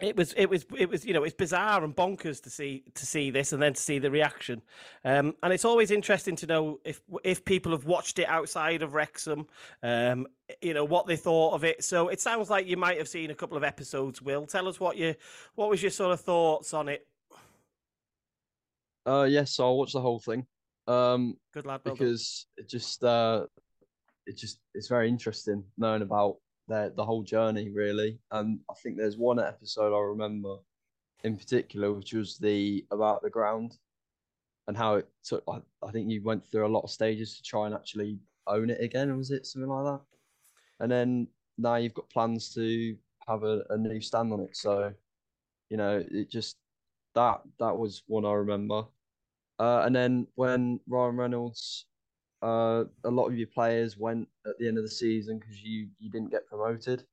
it was it was it was you know it's bizarre and bonkers to see to see this and then to see the reaction. Um, and it's always interesting to know if if people have watched it outside of Wrexham um, you know what they thought of it. So it sounds like you might have seen a couple of episodes will. Tell us what you what was your sort of thoughts on it? Uh yes so I watched the whole thing. Um good lad well because done. it just uh it just it's very interesting knowing about the the whole journey really. And I think there's one episode I remember in particular, which was the about the ground and how it took. I, I think you went through a lot of stages to try and actually own it again. Was it something like that? And then now you've got plans to have a, a new stand on it. So, you know, it just that that was one I remember. Uh, and then when Ryan Reynolds uh, a lot of your players went at the end of the season because you you didn't get promoted.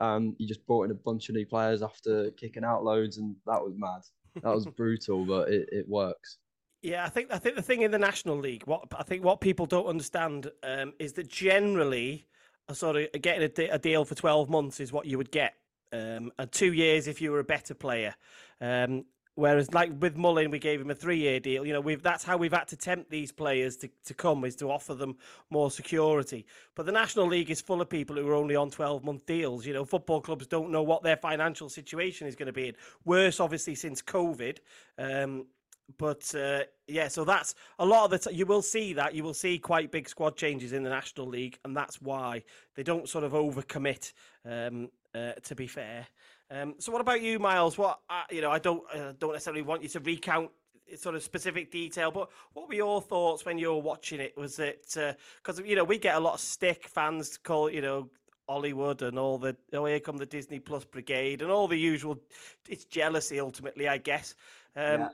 Um, you just brought in a bunch of new players after kicking out loads, and that was mad. That was brutal, but it, it works. Yeah, I think I think the thing in the National League, what I think what people don't understand um, is that generally, sort of getting a, a, deal for twelve months is what you would get, um, and two years if you were a better player. Um, Whereas, like with Mullin, we gave him a three-year deal. You know, we've that's how we've had to tempt these players to, to come is to offer them more security. But the National League is full of people who are only on twelve-month deals. You know, football clubs don't know what their financial situation is going to be. Worse, obviously, since COVID. Um, but uh, yeah, so that's a lot of the t- you will see that you will see quite big squad changes in the National League, and that's why they don't sort of overcommit. Um, uh, to be fair. Um, so, what about you, Myles? What uh, you know, I don't uh, don't necessarily want you to recount sort of specific detail, but what were your thoughts when you were watching it? Was it because uh, you know we get a lot of stick fans call you know Hollywood and all the oh here come the Disney Plus brigade and all the usual. It's jealousy ultimately, I guess. Um, yeah.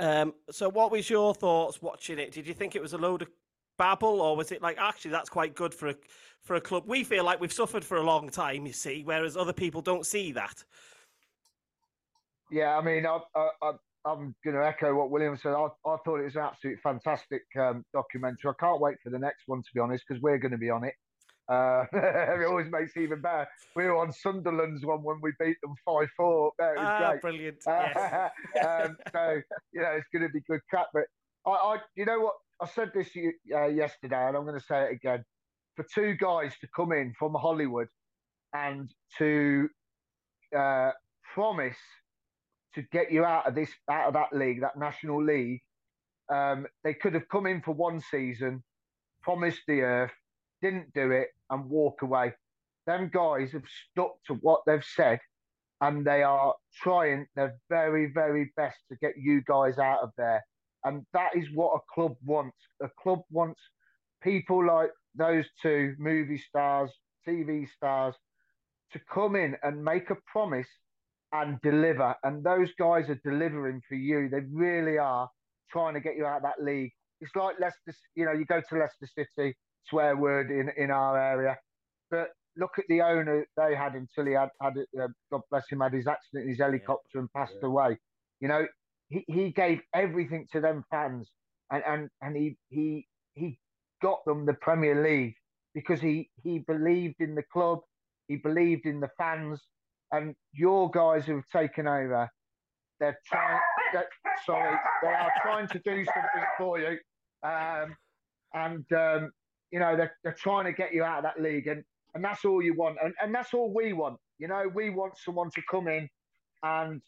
Um, so, what was your thoughts watching it? Did you think it was a load of babble, or was it like actually that's quite good for a for a club? We feel like we've suffered for a long time, you see, whereas other people don't see that. Yeah, I mean, I, I, I'm going to echo what William said. I, I thought it was an absolutely fantastic um, documentary. I can't wait for the next one, to be honest, because we're going to be on it. Uh, it always makes it even better. We were on Sunderland's one when we beat them 5 4. That was ah, great. brilliant. Yes. um, so, you know, it's going to be good crap. But I, I, you know what? I said this uh, yesterday, and I'm going to say it again. For two guys to come in from Hollywood and to uh, promise to get you out of this, out of that league, that national league, um, they could have come in for one season, promised the earth, didn't do it, and walk away. Them guys have stuck to what they've said, and they are trying their very, very best to get you guys out of there. And that is what a club wants. A club wants people like those two movie stars, TV stars, to come in and make a promise and deliver. And those guys are delivering for you. They really are trying to get you out of that league. It's like Leicester, you know, you go to Leicester City, swear word in, in our area. But look at the owner they had until he had, had uh, God bless him, had his accident in his helicopter yeah. and passed yeah. away. You know, he, he gave everything to them fans and, and, and he, he, he got them the Premier League because he, he believed in the club, he believed in the fans, and your guys who've taken over, they're trying. They're, sorry, they are trying to do something for you, um, and um, you know they're, they're trying to get you out of that league, and and that's all you want, and and that's all we want. You know, we want someone to come in and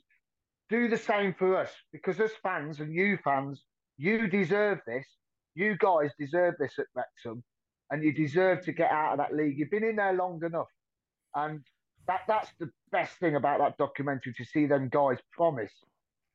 do the same for us because as fans and you fans, you deserve this. You guys deserve this at Wrexham, and you deserve to get out of that league. You've been in there long enough, and that that's the best thing about that documentary to see them guys promise,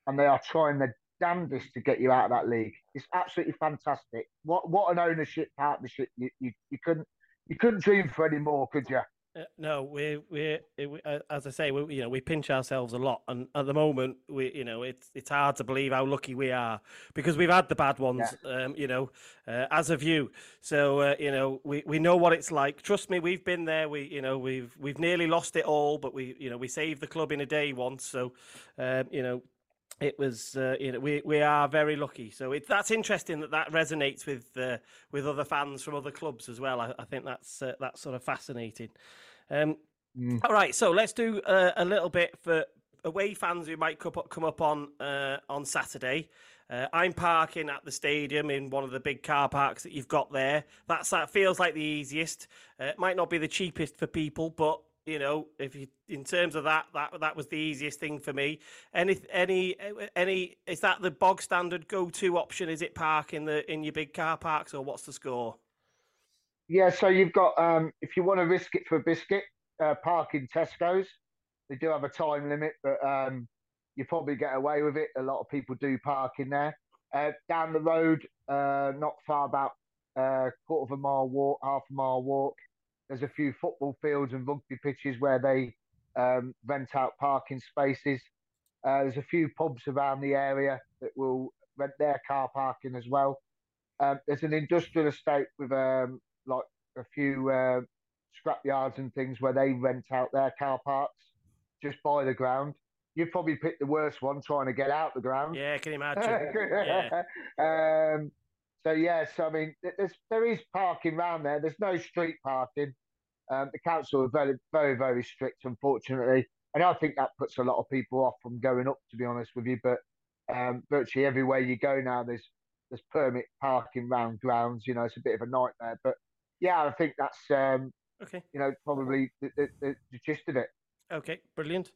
and they are trying their damnedest to get you out of that league. It's absolutely fantastic. What what an ownership partnership you, you, you couldn't you couldn't dream for any more, could you? Uh, no, we we uh, as I say, we you know we pinch ourselves a lot, and at the moment we you know it's it's hard to believe how lucky we are because we've had the bad ones, yeah. um, you know, uh, as of you. So uh, you know we, we know what it's like. Trust me, we've been there. We you know we've we've nearly lost it all, but we you know we saved the club in a day once. So um, you know it was uh, you know we we are very lucky. So it, that's interesting that that resonates with uh, with other fans from other clubs as well. I, I think that's uh, that's sort of fascinating. Um, mm. all right so let's do uh, a little bit for away fans who might come up, come up on uh, on saturday. Uh, i'm parking at the stadium in one of the big car parks that you've got there. That's that feels like the easiest. It might not be the cheapest for people but you know, if you in terms of that, that that was the easiest thing for me. Any any any is that the bog standard go to option? Is it park in the in your big car parks or what's the score? Yeah, so you've got um, if you want to risk it for a biscuit, uh, park in Tesco's. They do have a time limit, but um, you probably get away with it. A lot of people do park in there. Uh, down the road, uh, not far, about a uh, quarter of a mile walk, half a mile walk. There's a few football fields and rugby pitches where they um, rent out parking spaces. Uh, there's a few pubs around the area that will rent their car parking as well. Um, there's an industrial estate with um, like a few uh, scrap yards and things where they rent out their car parks just by the ground. You've probably picked the worst one trying to get out the ground. Yeah, can you imagine? yeah. Um, so yes, I mean, there's there is parking around there. There's no street parking. Um, the council are very, very, very strict, unfortunately, and I think that puts a lot of people off from going up. To be honest with you, but um, virtually everywhere you go now, there's there's permit parking round grounds. You know, it's a bit of a nightmare. But yeah, I think that's um, okay. You know, probably the, the, the, the gist of it. Okay, brilliant.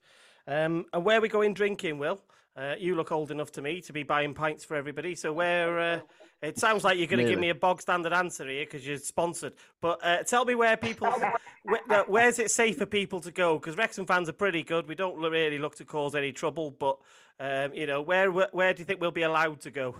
Um, and where are we going drinking, Will? Uh, you look old enough to me to be buying pints for everybody. So where? Uh, it sounds like you're going to really? give me a bog standard answer here because you're sponsored. But uh, tell me where people, where, where's it safe for people to go? Because Wrexham fans are pretty good. We don't really look to cause any trouble. But um, you know, where, where, where do you think we'll be allowed to go?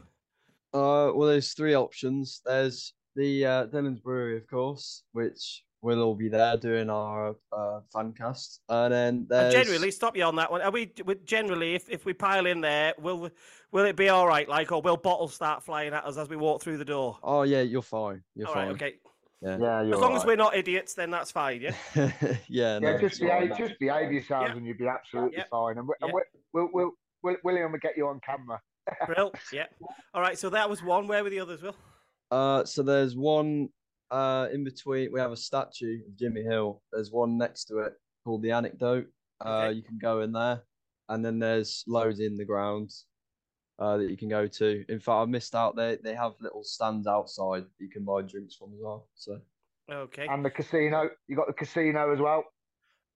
Uh, well, there's three options. There's the uh, Dhillon's Brewery, of course, which we'll all be there doing our uh, fan cast. And then there's... generally, stop you on that one. Are we generally, if, if we pile in there, will will it be all right? Like, or will bottles start flying at us as we walk through the door? Oh yeah, you're fine. You're all fine. Right, okay. Yeah, yeah as long right. as we're not idiots, then that's fine. Yeah. yeah. No, yeah. Just behave, just behave yourselves, and you'll be absolutely fine. And, we, and we, we'll, we'll William will get you on camera. Brill, yeah. All right, so that was one. Where were the others, Will? Uh, so there's one uh in between. We have a statue of Jimmy Hill. There's one next to it called the Anecdote. Uh, Okay. you can go in there, and then there's loads in the ground uh, that you can go to. In fact, I missed out. They they have little stands outside that you can buy drinks from as well. So Okay. And the casino. You got the casino as well.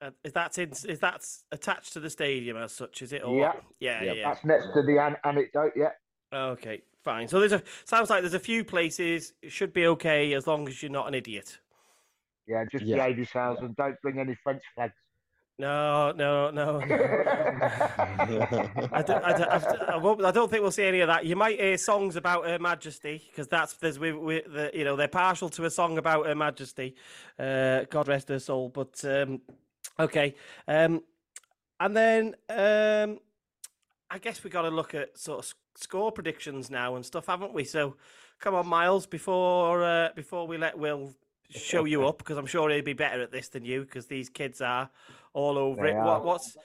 Uh, is that in, is that attached to the stadium as such? Is it? Or Yeah. what? Yeah. Yeah. That's next to the an- anecdote. Yeah. Okay. Fine. So there's a sounds like there's a few places. It should be okay as long as you're not an idiot. Yeah. Just Yeah. behave yourselves and don't bring any French flags. No, no, no. no. I don't, I, don't, I, don't- I, won't, I don't think we'll see any of that. You might hear songs about Her Majesty because that's there's we, we the, you know they're partial to a song about Her Majesty, uh, God rest her soul. But um, okay, um, and then um, I guess we got to look at sort of score predictions now and stuff, haven't we? So come on, Myles, before uh, before we let Will show you up because I'm sure he'll be better at this than you because these kids are all over They it. What, what's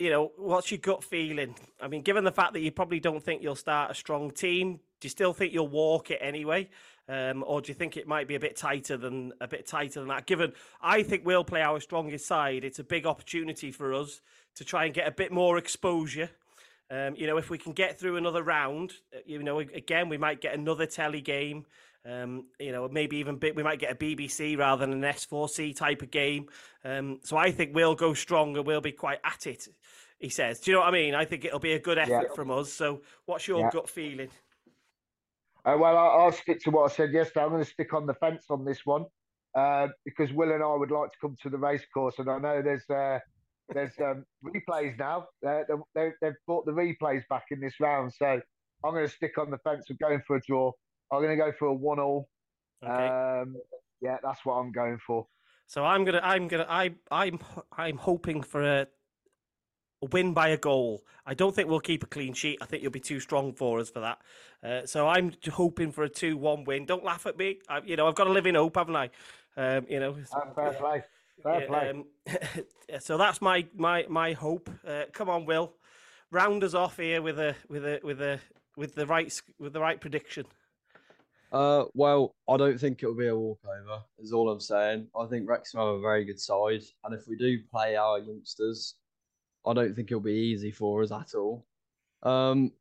you know what's your gut feeling? I mean, given the fact that you probably don't think you'll start a strong team, do you still think you'll walk it anyway? Um, or do you think it might be a bit tighter than a bit tighter than that? Given I think we'll play our strongest side, it's a big opportunity for us to try and get a bit more exposure. Um, you know, if we can get through another round, uh, you know, again, we might get another telly game. Um, you know, maybe even bit, we might get a BBC rather than an S4C type of game. Um, so I think we'll go stronger. We'll be quite at it. He says. Do you know what I mean? I think it'll be a good effort from us. So, what's your Yeah. gut feeling? Uh, well, I'll, I'll stick to what I said yesterday. I'm going to stick on the fence on this one uh, because Will and I would like to come to the race course, and I know there's uh, there's um, replays now. Uh, they, they've brought the replays back in this round, so I'm going to stick on the fence of going for a draw. I'm going to go for a one-all. Okay. Um, yeah, that's what I'm going for. So I'm gonna, I'm gonna, I, I'm, I'm hoping for a, a win by a goal. I don't think we'll keep a clean sheet. I think you'll be too strong for us for that. Uh, so I'm hoping for a two-one win. Don't laugh at me. I, you know, I've got to live in hope, haven't I? Um, you know. fair play. Fair play. um, so that's my my my hope. Uh, come on, Will, round us off here with a with a with a with the right with the right prediction. Uh, well, I don't think it'll be a walkover. Is all I'm saying. I think Wrexham have a very good side, and if we do play our youngsters, I don't think it'll be easy for us at all. Um,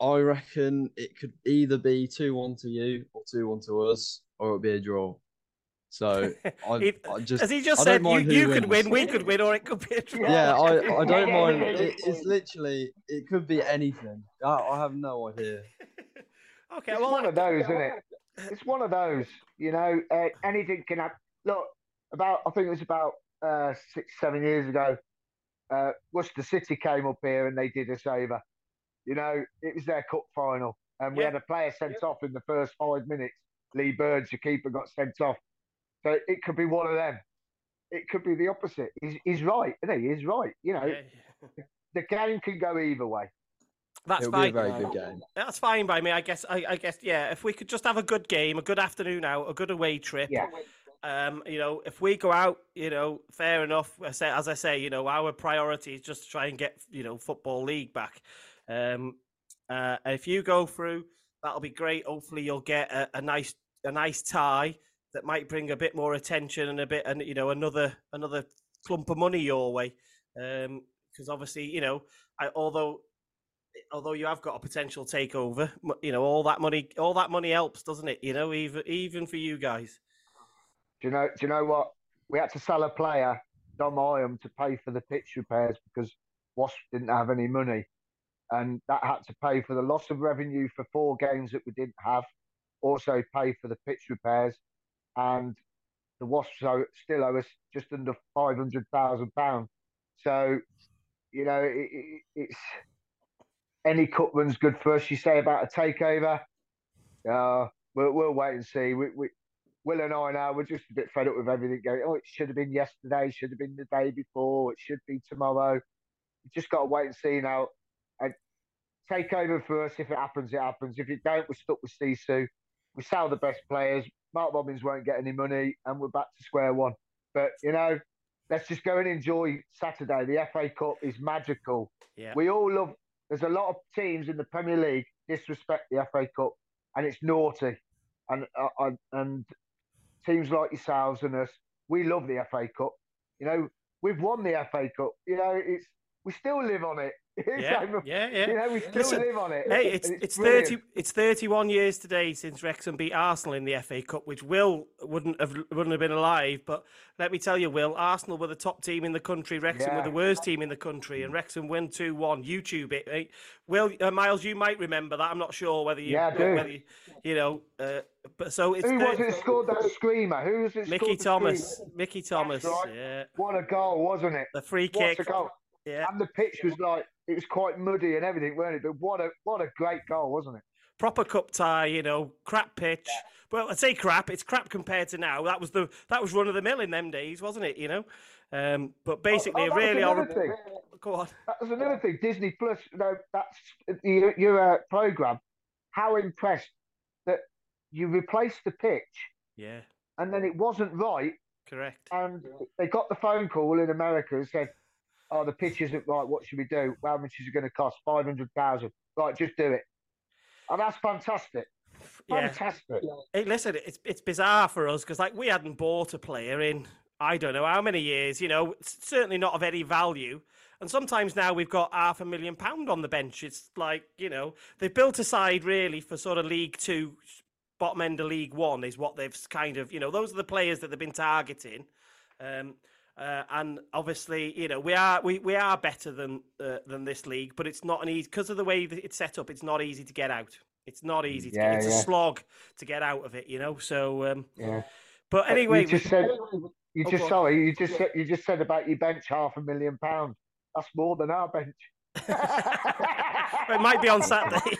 I reckon it could either be two one to you or two one to us, or it'll be a draw. So I, I just As he just said, you, you could wins. win, we could win, or it could be a draw. yeah, I, I don't mind. yeah, yeah. It, it's literally it could be anything. I, I have no idea. okay, It's well, one of those, isn't it? It's one of those. You know, uh, anything can happen. Look, about I think it was about uh, six, seven years ago. Uh, Worcester City came up here and they did us over. You know, it was their cup final, and we Yeah. had a player sent off in the first five minutes. Lee Birds, the keeper, got sent off. So it could be one of them. It could be the opposite. He's, he's right, isn't he? He's right. You know, yeah, the game can go either way. that's It'll be a fine. very good game. That's fine by me. I guess. I, I guess. Yeah. If we could just have a good game, a good afternoon out, a good away trip. Yeah. Um, you know, if we go out, you know, fair enough. I say, as I say, you know, our priority is just to try and get, you know, football league back. Um, uh, if you go through, that'll be great. Hopefully, you'll get a, a nice, a nice tie that might bring a bit more attention and a bit, and you know, another, another clump of money your way. Um, because obviously, you know, I, although although you have got a potential takeover, you know, all that money, all that money helps, doesn't it? You know, even even for you guys. Do you know? Do you know what? We had to sell a player, Dom Hyam, to pay for the pitch repairs because Wasp didn't have any money, and that had to pay for the loss of revenue for four games that we didn't have. Also, pay for the pitch repairs, and the Wasps owe, still owe us just under five hundred thousand pounds. So, you know, it, it, it's any cut run's good for us. You say about a takeover. Uh, we'll, we'll wait and see. We, we, Will and I now, we're just a bit fed up with everything going, oh, it should have been yesterday, should have been the day before, it should be tomorrow. We just got to wait and see now. And take over for us. If it happens, it happens. If it don't, we're stuck with Sisu. We sell the best players. Mark Robins won't get any money, and we're back to square one. But, you know, let's just go and enjoy Saturday. The FA Cup is magical. Yeah. We all love there's a lot of teams in the Premier League disrespect the FA Cup, and it's naughty. And uh, and teams like yourselves and us, we love the FA Cup. You know, we've won the FA Cup. You know, it's we still live on it. yeah, yeah, yeah. You know, we still Listen, live on it. Hey, it's it's, it's thirty it's thirty one years today since Wrexham beat Arsenal in the FA Cup, which Will wouldn't have wouldn't have been alive. But let me tell you, Will, Arsenal were the top team in the country. Wrexham yeah. were the worst team in the country, and Wrexham win two one. YouTube it? Will uh, Myles, you might remember that. I'm not sure whether you, yeah, whether you, you know. Uh, but so it's who 30... was it scored that screamer? Who was it? Mickey Thomas. Mickey Thomas. Right. Yeah. What a goal, wasn't it? The free kick. What a goal. Yeah. And the pitch was like it was quite muddy and everything, weren't it? But what a what a great goal, wasn't it? Proper cup tie, you know, crap pitch. Yeah. Well, I'd say crap. It's crap compared to now. That was the that was run of the mill in them days, wasn't it? You know, um, but basically, oh, oh, really, all... thing. go on. That was another thing. Disney Plus, you know, that's your, your uh, program. How impressed that you replaced the pitch. Yeah. And then it wasn't right. Correct. And they got the phone call in America and said, oh, the pitch isn't right. What should we do? How much is it going to cost? 500,000. Right, just do it. And that's fantastic. Fantastic. Yeah. Hey, listen, it's it's bizarre for us because like we hadn't bought a player in I don't know how many years. You know, certainly not of any value. And sometimes now we've got half a million pound on the bench. It's like you know they've built a side really for sort of League Two, bottom end of League One is what they've kind of you know those are the players that they've been targeting. Um, uh, and obviously, you know, we are we, we are better than uh, than this league, but it's not an easy because of the way that it's set up. It's not easy to get out. It's not easy. To yeah, get, it's yeah. a slog to get out of it, you know. So, um, yeah. But anyway, you just said you oh, just oh, sorry you just said you just said about your bench half a million pounds. That's more than our bench. it might be on Saturday.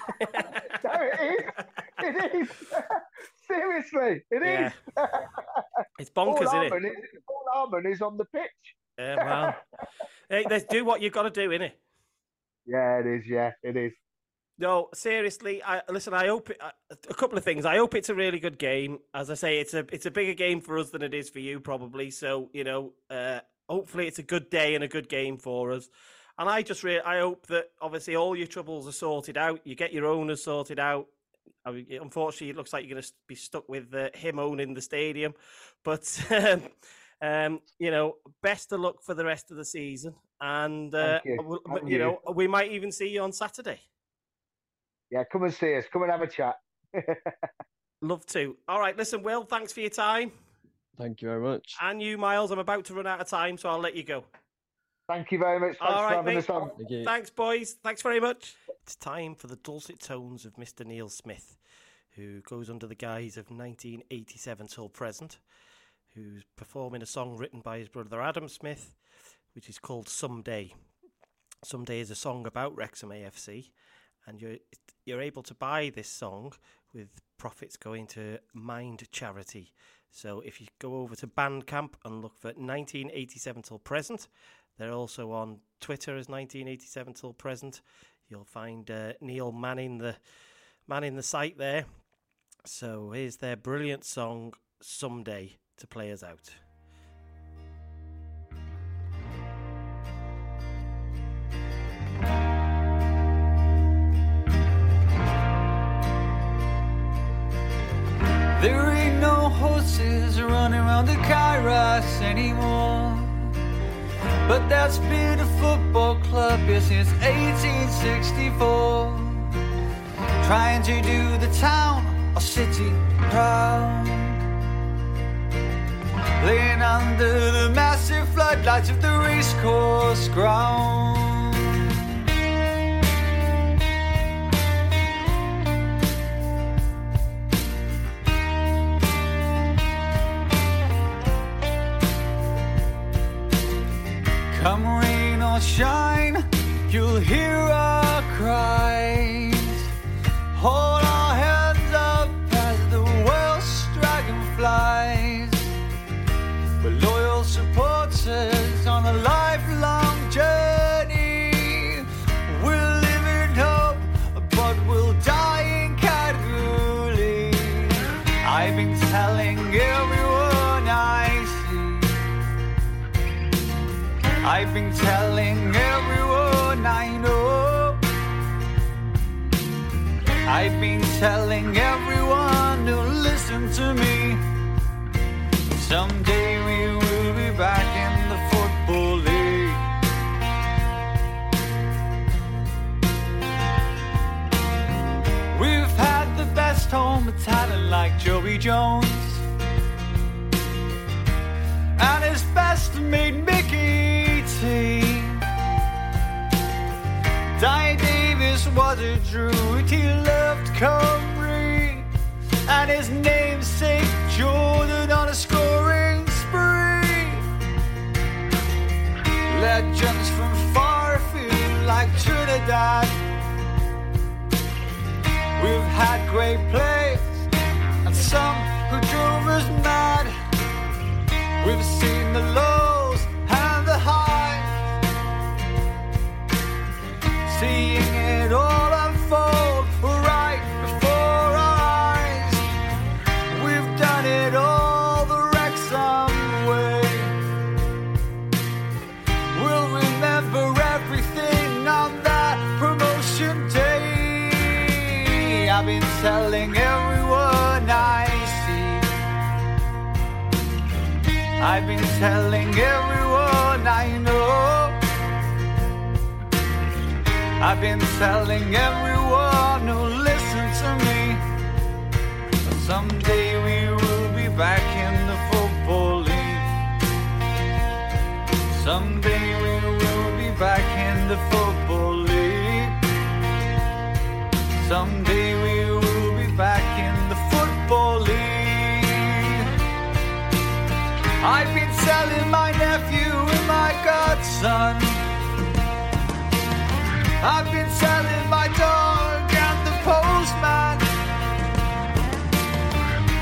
no, it is. It is. Seriously, it yeah. is. it's bonkers, Paul isn't it? Is, Paul Arman is on the pitch. Yeah, well, hey, let's do what you've got to do, innit? Yeah, it is. Yeah, it is. No, seriously. I listen. I hope it, a couple of things. I hope it's a really good game. As I say, it's a it's a bigger game for us than it is for you, probably. So you know, uh, hopefully, it's a good day and a good game for us. And I just really, I hope that obviously all your troubles are sorted out. You get your owners sorted out. I mean, unfortunately, it looks like you're going to be stuck with uh, him owning the stadium. But um, um, you know, best of luck for the rest of the season, and uh, you. you, you know, we might even see you on Saturday. Yeah, come and see us. Come and have a chat. Love to. All right, listen, Will. Thanks for your time. Thank you very much. And you, Myles. I'm about to run out of time, so I'll let you go. Thank you very much. Thanks All right, mate. Thank Thanks, boys. Thanks very much. It's time for the dulcet tones of Mr. Neil Smith, who goes under the guise of 1987 till present, who's performing a song written by his brother Adam Smith, which is called Someday. Someday is a song about Wrexham AFC, and you're you're able to buy this song with profits going to Mind Charity. So if you go over to Bandcamp and look for 1987 till present, they're also on Twitter as 1987 till present. You'll find uh, Neil manning the manning the site there. So here's their brilliant song "Someday" to play us out. There ain't no horses running around the Cae Ras anymore. But that's been a football club here since 1864. Trying to do the town or city proud. Laying under the massive floodlights of the racecourse ground. Come rain or shine, you'll hear our cries. Hold I've been telling everyone I know I've been telling everyone to listen to me. Someday we will be back in the football league. We've had the best home talent like Joey Jones. And his best mate Mickey T. Dai Davies was a druid, he loved Cymru. And his namesake Jordan on a scoring spree. Legends from far afield like Trinidad. We've had great plays and some who drove us mad. We've seen the lows seeing it all unfold right before our eyes. We've done it all the Wrexham way. We'll remember everything on that promotion day. I've been telling everyone I see. I've been telling everyone I've been telling everyone who listens to me. Someday we will be back in the football league. Someday we will be back in the football league. Someday we will be back in the football league. I've been selling my nephew and my godson. I've been selling my dog and the postman.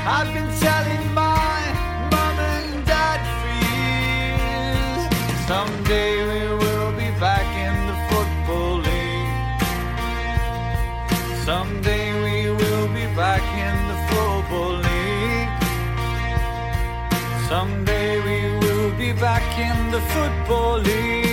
I've been telling my mom and dad for years. Someday we will be back in the football league. Someday we will be back in the football league. Someday we will be back in the football league.